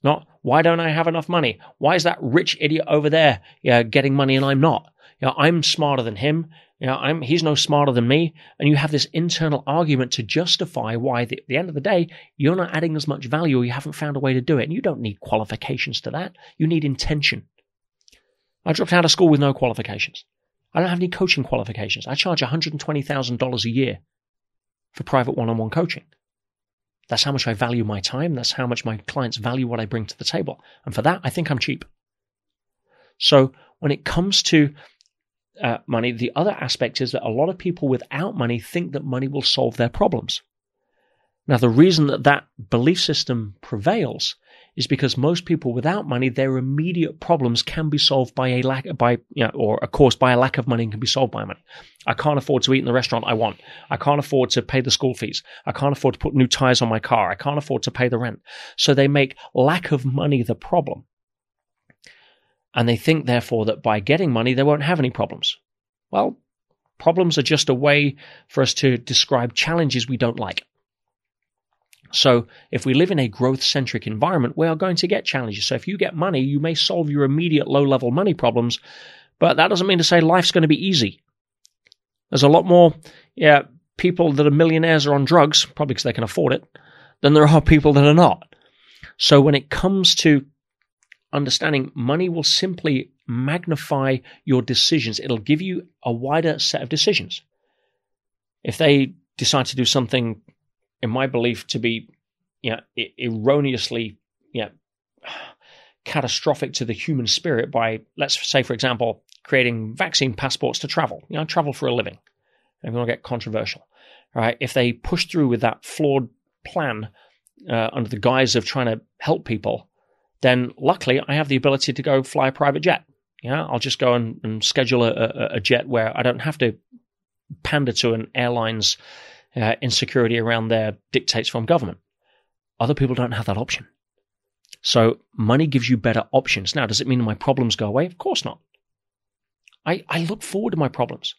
Not, why don't I have enough money? Why is that rich idiot over there getting money and I'm not? I'm smarter than him. I'm, he's no smarter than me. And you have this internal argument to justify why, the, at the end of the day, you're not adding as much value or you haven't found a way to do it. And you don't need qualifications to that. You need intention. I dropped out of school with no qualifications. I don't have any coaching qualifications. I charge $120,000 a year for private one on one coaching. That's how much I value my time. That's how much my clients value what I bring to the table. And for that, I think I'm cheap. So when it comes to uh, money. The other aspect is that a lot of people without money think that money will solve their problems. Now, the reason that that belief system prevails is because most people without money, their immediate problems can be solved by a lack by you know, or of course by a lack of money and can be solved by money. I can't afford to eat in the restaurant I want. I can't afford to pay the school fees. I can't afford to put new tires on my car. I can't afford to pay the rent. So they make lack of money the problem. And they think therefore that by getting money they won't have any problems. Well, problems are just a way for us to describe challenges we don't like. So if we live in a growth centric environment, we are going to get challenges. So if you get money, you may solve your immediate low level money problems, but that doesn't mean to say life's going to be easy. There's a lot more, yeah, people that are millionaires are on drugs, probably because they can afford it, than there are people that are not. So when it comes to understanding money will simply magnify your decisions. It'll give you a wider set of decisions. If they decide to do something in my belief, to be you know, erroneously you know, catastrophic to the human spirit by, let's say, for example, creating vaccine passports to travel. You know, travel for a living. I'm going to get controversial. Right? If they push through with that flawed plan uh, under the guise of trying to help people, then luckily I have the ability to go fly a private jet. Yeah, I'll just go and, and schedule a, a, a, jet where I don't have to pander to an airline's uh, insecurity around their dictates from government. Other people don't have that option. So money gives you better options. Now, does it mean my problems go away? Of course not. I, I look forward to my problems.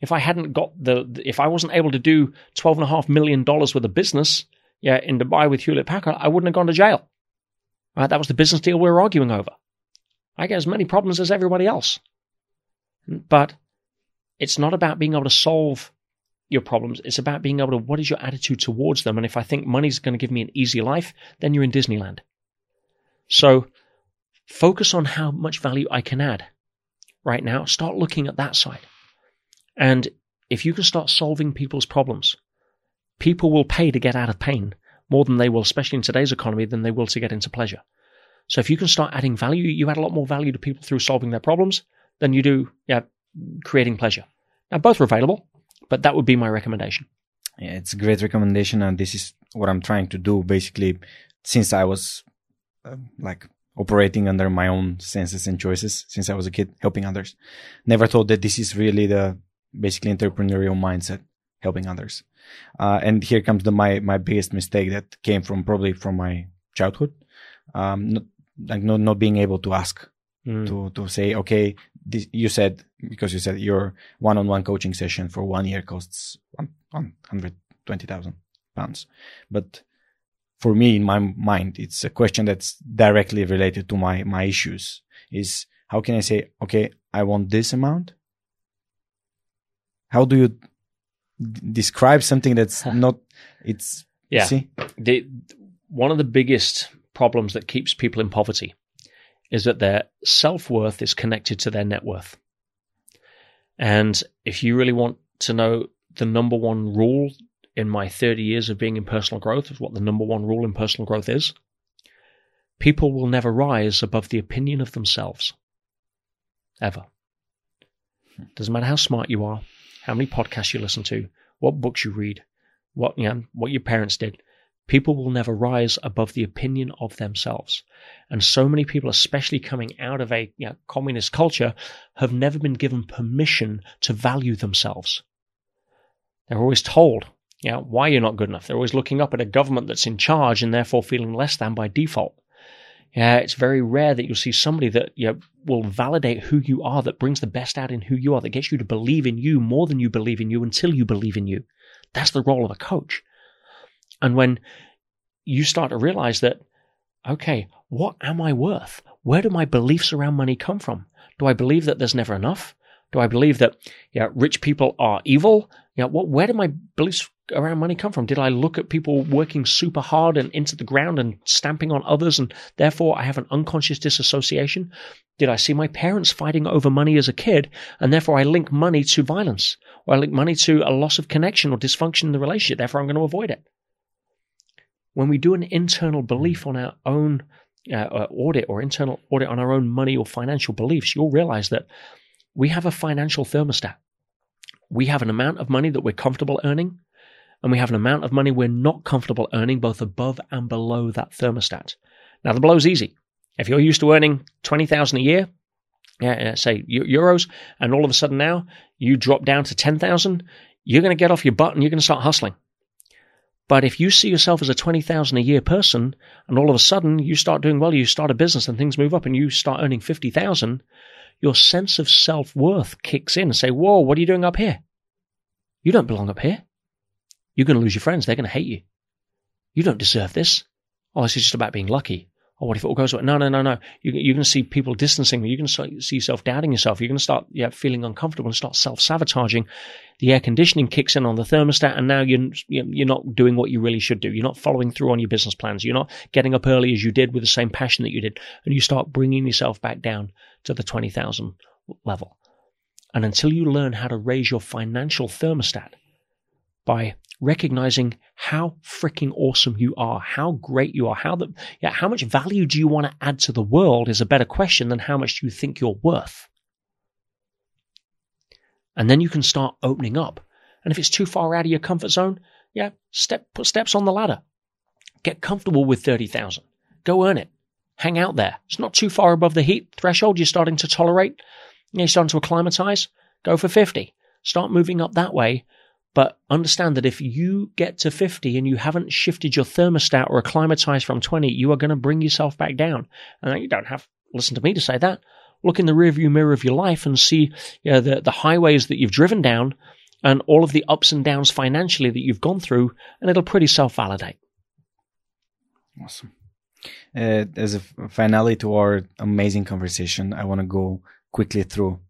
If I hadn't got the, if I wasn't able to do twelve and a half million dollars with a business, yeah, in Dubai with Hewlett Packard, I wouldn't have gone to jail. Right? That was the business deal we were arguing over. I get as many problems as everybody else. But it's not about being able to solve your problems. It's about being able to, what is your attitude towards them? And if I think money's going to give me an easy life, then you're in Disneyland. So focus on how much value I can add right now. Start looking at that side. And if you can start solving people's problems, people will pay to get out of pain more than they will, especially in today's economy, than they will to get into pleasure. So if you can start adding value, you add a lot more value to people through solving their problems than you do yeah, creating pleasure. Now, both are available. But that would be my recommendation. Yeah, it's a great recommendation, and this is what I'm trying to do. Basically, since I was uh, like operating under my own senses and choices since I was a kid, helping others. Never thought that this is really the basically entrepreneurial mindset, helping others. Uh, and here comes the my my biggest mistake that came from probably from my childhood, um, not, like not not being able to ask mm. to to say okay this, you said because you said your one-on-one coaching session for one year costs one hundred twenty thousand pounds, but for me in my mind it's a question that's directly related to my my issues. Is how can I say okay I want this amount? How do you d- describe something that's <laughs> not it's yeah see? the one of the biggest problems that keeps people in poverty is that their self worth is connected to their net worth. And if you really want to know the number one rule in my 30 years of being in personal growth, is what the number one rule in personal growth is, people will never rise above the opinion of themselves. Ever. Doesn't matter how smart you are, how many podcasts you listen to, what books you read, what you know, what your parents did. People will never rise above the opinion of themselves. And so many people, especially coming out of a you know, communist culture, have never been given permission to value themselves. They're always told, you know, why you're not good enough. They're always looking up at a government that's in charge and therefore feeling less than by default. Yeah, it's very rare that you'll see somebody that you know, will validate who you are, that brings the best out in who you are, that gets you to believe in you more than you believe in you until you believe in you. That's the role of a coach. And when you start to realize that, okay, what am I worth? Where do my beliefs around money come from? Do I believe that there's never enough? Do I believe that yeah, rich people are evil? Yeah, what, where do my beliefs around money come from? Did I look at people working super hard and into the ground and stamping on others, and therefore I have an unconscious disassociation? Did I see my parents fighting over money as a kid, and therefore I link money to violence, or I link money to a loss of connection or dysfunction in the relationship? Therefore, I'm going to avoid it when we do an internal belief on our own uh, uh, audit or internal audit on our own money or financial beliefs, you'll realize that we have a financial thermostat. We have an amount of money that we're comfortable earning, and we have an amount of money we're not comfortable earning both above and below that thermostat. Now the blow's easy. If you're used to earning 20,000 a year, yeah, say euros, and all of a sudden now you drop down to 10,000, you're going to get off your butt and you're going to start hustling. But if you see yourself as a 20,000 a year person and all of a sudden you start doing well, you start a business and things move up and you start earning 50,000, your sense of self worth kicks in and say, whoa, what are you doing up here? You don't belong up here. You're going to lose your friends. They're going to hate you. You don't deserve this. Oh, this is just about being lucky. Oh, what if it all goes away? No, no, no, no. You, are going to see people distancing. You're going to see yourself doubting yourself. You're going to start yeah, feeling uncomfortable and start self sabotaging. The air conditioning kicks in on the thermostat, and now you're you're not doing what you really should do. You're not following through on your business plans. You're not getting up early as you did with the same passion that you did, and you start bringing yourself back down to the twenty thousand level. And until you learn how to raise your financial thermostat by recognizing how freaking awesome you are, how great you are, how the, yeah, how much value do you want to add to the world is a better question than how much do you think you're worth. And then you can start opening up. And if it's too far out of your comfort zone, yeah, step, put steps on the ladder. Get comfortable with 30,000. Go earn it. Hang out there. It's not too far above the heat threshold you're starting to tolerate. You're starting to acclimatize. Go for 50. Start moving up that way but understand that if you get to 50 and you haven't shifted your thermostat or acclimatized from 20, you are going to bring yourself back down. And you don't have, listen to me to say that. Look in the rearview mirror of your life and see you know, the, the highways that you've driven down and all of the ups and downs financially that you've gone through, and it'll pretty self validate. Awesome. Uh, as a finale to our amazing conversation, I want to go quickly through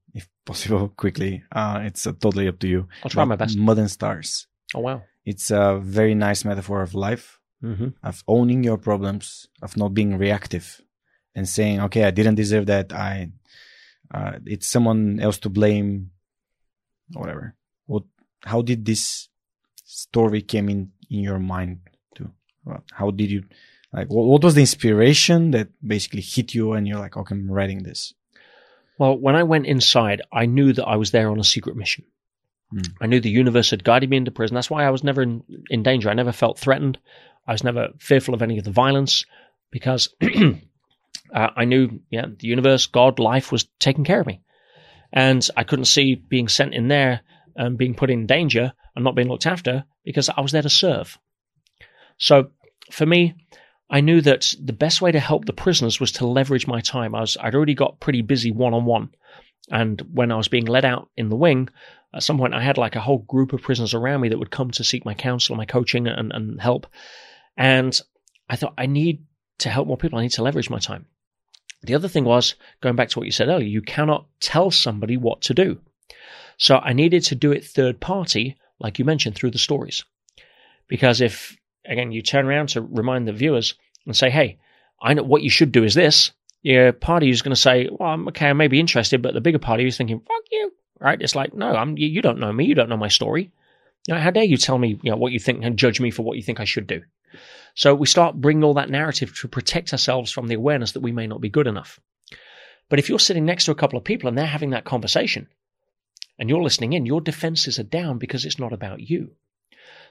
possible <laughs> quickly. Uh, it's uh, totally up to you. I'll try my best. And stars. Oh wow! It's a very nice metaphor of life, mm-hmm. of owning your problems, of not being reactive, and saying, "Okay, I didn't deserve that. I, uh, it's someone else to blame, whatever." What? How did this story came in in your mind? To how did you? Like, what, what was the inspiration that basically hit you, and you're like, "Okay, I'm writing this." Well, when I went inside, I knew that I was there on a secret mission. Mm. I knew the universe had guided me into prison. That's why I was never in, in danger. I never felt threatened. I was never fearful of any of the violence because <clears throat> uh, I knew, yeah, the universe, God, life was taking care of me. And I couldn't see being sent in there and being put in danger and not being looked after because I was there to serve. So for me, I knew that the best way to help the prisoners was to leverage my time. I was, I'd already got pretty busy one on one. And when I was being let out in the wing, at some point I had like a whole group of prisoners around me that would come to seek my counsel, my coaching and, and help. And I thought, I need to help more people. I need to leverage my time. The other thing was, going back to what you said earlier, you cannot tell somebody what to do. So I needed to do it third party, like you mentioned, through the stories. Because if again, you turn around to remind the viewers and say, hey, I know what you should do is this. Your party is going to say, well, I'm okay, I may be interested, but the bigger party is thinking, fuck you, right? It's like, no, I'm, you, don't know me. You don't know my story. You know, how dare you tell me you know, what you think and judge me for what you think I should do? So we start bringing all that narrative to protect ourselves from the awareness that we may not be good enough. But if you're sitting next to a couple of people and they're having that conversation and you're listening in, your defenses are down because it's not about you.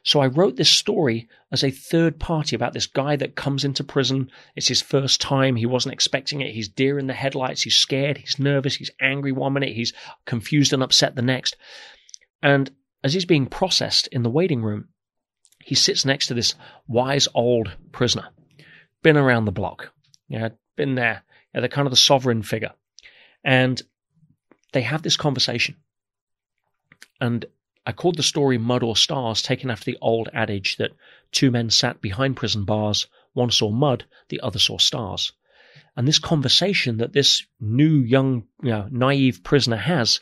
So I wrote this story as a third party about this guy that comes into prison. It's his first time. He wasn't expecting it. He's deer in the headlights. He's scared. He's nervous. He's angry one minute. He's confused and upset the next. And as he's being processed in the waiting room, he sits next to this wise old prisoner. Been around the block. Yeah, been there. Yeah, they're kind of the sovereign figure. And they have this conversation. And I called the story Mud or Stars, taken after the old adage that two men sat behind prison bars, one saw mud, the other saw stars. And this conversation that this new, young, you know, naive prisoner has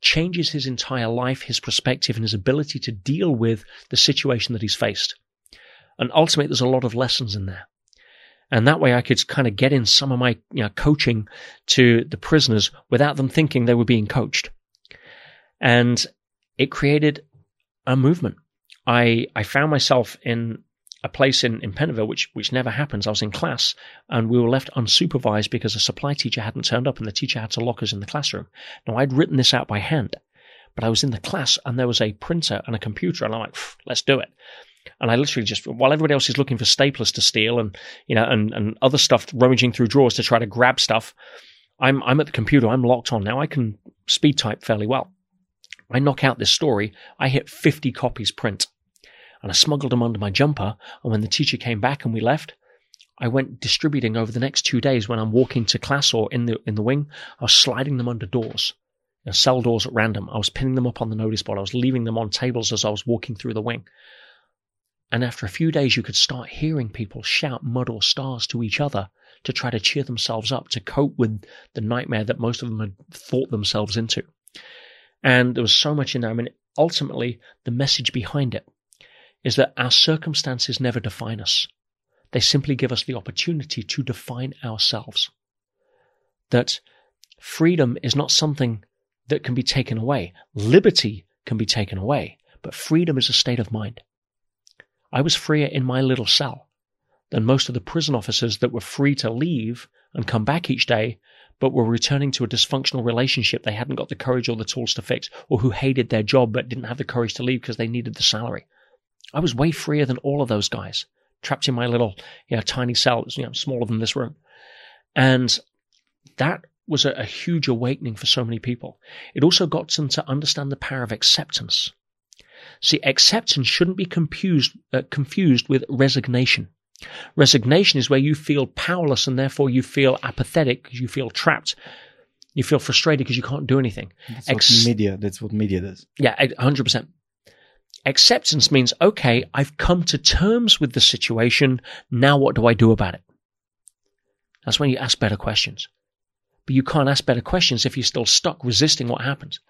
changes his entire life, his perspective, and his ability to deal with the situation that he's faced. And ultimately, there's a lot of lessons in there. And that way I could kind of get in some of my you know, coaching to the prisoners without them thinking they were being coached. And it created a movement. I I found myself in a place in, in Pentonville, which which never happens. I was in class and we were left unsupervised because a supply teacher hadn't turned up and the teacher had to lock us in the classroom. Now I'd written this out by hand, But I was in the class and there was a printer and a computer, and I'm like, let's do it. And I literally just, while everybody else is looking for staplers to steal and, you know, and, and other stuff, rummaging through drawers to try to grab stuff, I'm, I'm at the computer. I'm locked on. Now I can speed type fairly well. I knock out this story. I hit 50 copies print and I smuggled them under my jumper. And when the teacher came back and we left, I went distributing over the next two days when I'm walking to class or in the, in the wing. I was sliding them under doors, you know, cell doors at random. I was pinning them up on the notice board. I was leaving them on tables as I was walking through the wing. And after a few days, you could start hearing people shout mud or stars to each other to try to cheer themselves up, to cope with the nightmare that most of them had thought themselves into. And there was so much in there. I mean, ultimately, the message behind it is that our circumstances never define us. They simply give us the opportunity to define ourselves. That freedom is not something that can be taken away. Liberty can be taken away, but freedom is a state of mind. I was freer in my little cell than most of the prison officers that were free to leave and come back each day, but were returning to a dysfunctional relationship they hadn't got the courage or the tools to fix, or who hated their job but didn't have the courage to leave because they needed the salary. I was way freer than all of those guys, trapped in my little, you know, tiny cell. You know, smaller than this room. And that was a, a huge awakening for so many people. It also got them to understand the power of acceptance. See, acceptance shouldn't be confused, uh, confused with resignation. Resignation is where you feel powerless and therefore you feel apathetic because you feel trapped. You feel frustrated because you can't do anything. That's Ex- what media, that's what media does. Yeah, 100%. Acceptance means, okay, I've come to terms with the situation. Now what do I do about it? That's when you ask better questions. But you can't ask better questions if you're still stuck resisting what happens.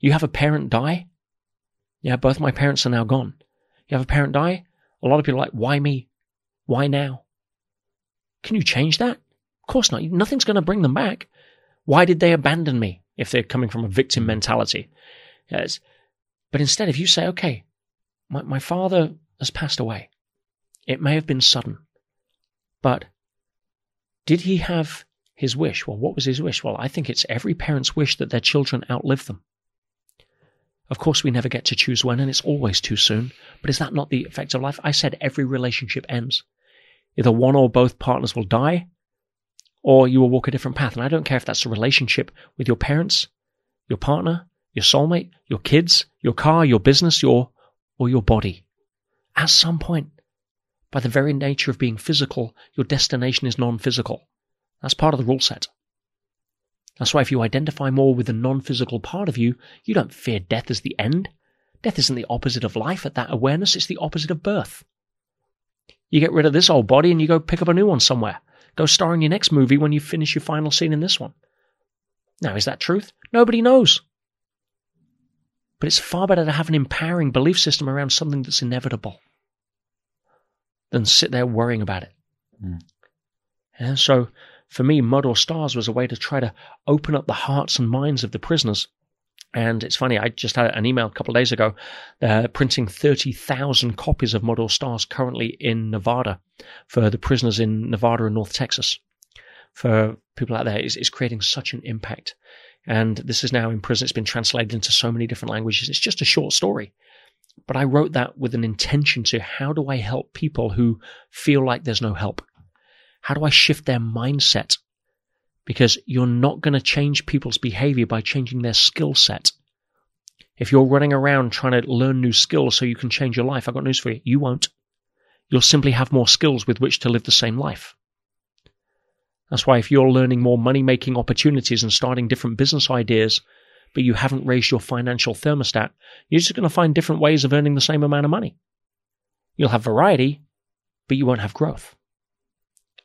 You have a parent die, yeah, both my parents are now gone. You have a parent die? A lot of people are like, why me? Why now? Can you change that? Of course not. Nothing's going to bring them back. Why did they abandon me if they're coming from a victim mentality? Yes. But instead, if you say, okay, my, my father has passed away, it may have been sudden, but did he have his wish? Well, what was his wish? Well, I think it's every parent's wish that their children outlive them. Of course, we never get to choose when, and it's always too soon. But is that not the effect of life? I said every relationship ends. Either one or both partners will die, or you will walk a different path. And I don't care if that's a relationship with your parents, your partner, your soulmate, your kids, your car, your business, your, or your body. At some point, by the very nature of being physical, your destination is non-physical. That's part of the rule set. That's why if you identify more with the non-physical part of you, you don't fear death as the end. Death isn't the opposite of life at that awareness, it's the opposite of birth. You get rid of this old body and you go pick up a new one somewhere. Go star in your next movie when you finish your final scene in this one. Now, is that truth? Nobody knows. But it's far better to have an empowering belief system around something that's inevitable than sit there worrying about it. Mm. And so for me, Mud or Stars was a way to try to open up the hearts and minds of the prisoners. And it's funny, I just had an email a couple of days ago. They're printing 30,000 copies of Mud or Stars currently in Nevada for the prisoners in Nevada and North Texas. For people out there, it's, it's creating such an impact. And this is now in prison. It's been translated into so many different languages. It's just a short story. But I wrote that with an intention to how do I help people who feel like there's no help? How do I shift their mindset? Because you're not going to change people's behavior by changing their skill set. If you're running around trying to learn new skills so you can change your life, I've got news for you. You won't. You'll simply have more skills with which to live the same life. That's why if you're learning more money making opportunities and starting different business ideas, but you haven't raised your financial thermostat, you're just going to find different ways of earning the same amount of money. You'll have variety, but you won't have growth.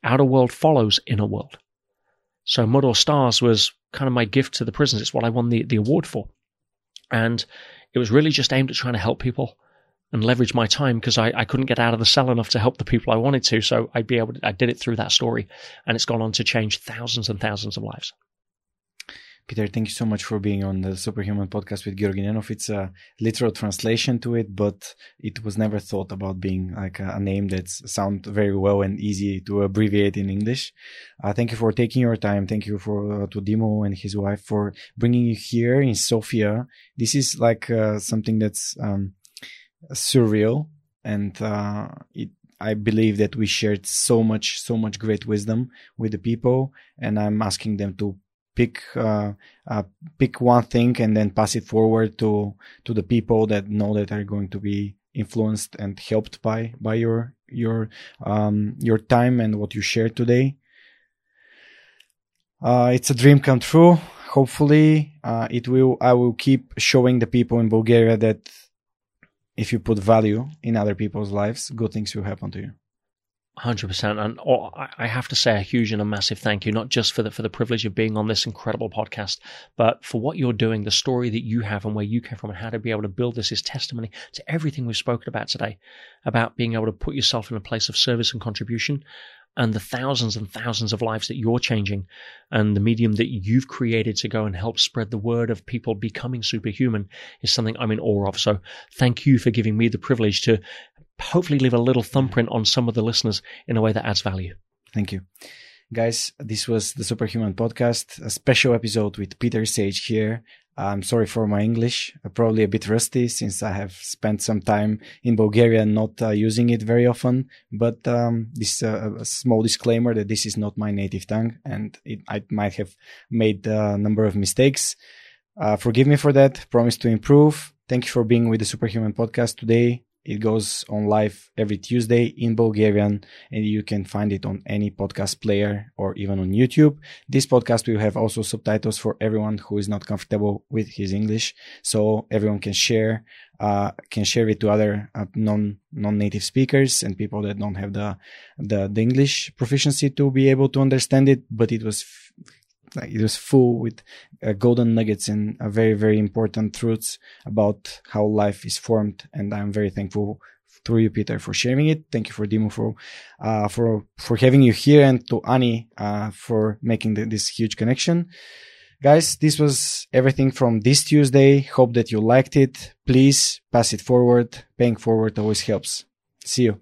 Outer world follows inner world. So Mud or Stars was kind of my gift to the prisons. It's what I won the, the award for. And it was really just aimed at trying to help people and leverage my time because I, I couldn't get out of the cell enough to help the people I wanted to. So I'd be able to, I did it through that story and it's gone on to change thousands and thousands of lives. Peter, thank you so much for being on the Superhuman podcast with Georgi Nenov. It's a literal translation to it, but it was never thought about being like a, a name that sounds very well and easy to abbreviate in English. Uh, thank you for taking your time. Thank you for uh, to Dimo and his wife for bringing you here in Sofia. This is like uh, something that's um, surreal, and uh, it I believe that we shared so much, so much great wisdom with the people, and I'm asking them to pick uh, uh, pick one thing and then pass it forward to to the people that know that are going to be influenced and helped by by your your um, your time and what you shared today. Uh, it's a dream come true. Hopefully, uh, it will. I will keep showing the people in Bulgaria that if you put value in other people's lives, good things will happen to you. Hundred percent, and oh, I have to say a huge and a massive thank you, not just for the for the privilege of being on this incredible podcast, but for what you're doing, the story that you have, and where you came from, and how to be able to build this is testimony to everything we've spoken about today, about being able to put yourself in a place of service and contribution, and the thousands and thousands of lives that you're changing, and the medium that you've created to go and help spread the word of people becoming superhuman is something I'm in awe of. So, thank you for giving me the privilege to hopefully leave a little thumbprint on some of the listeners in a way that adds value. Thank you. Guys, this was the Superhuman Podcast, a special episode with Peter Sage here. I'm sorry for my English, uh, probably a bit rusty since I have spent some time in Bulgaria not uh, using it very often. But um, this uh, a small disclaimer that this is not my native tongue and it, I might have made a number of mistakes. Uh, forgive me for that. Promise to improve. Thank you for being with the Superhuman Podcast today. It goes on live every Tuesday in Bulgarian, and you can find it on any podcast player or even on YouTube. This podcast will have also subtitles for everyone who is not comfortable with his English, so everyone can share uh, can share it to other uh, non non native speakers and people that don't have the, the the English proficiency to be able to understand it. But it was like it was full with uh, golden nuggets and uh, very very important truths about how life is formed. And i'm very thankful through you peter for sharing it. Thank you for dimo for uh, for for having you here and to ani uh, for making the, this huge connection. Guys this was everything from this tuesday. Hope that you liked it. Please pass it forward. Paying forward always helps. See you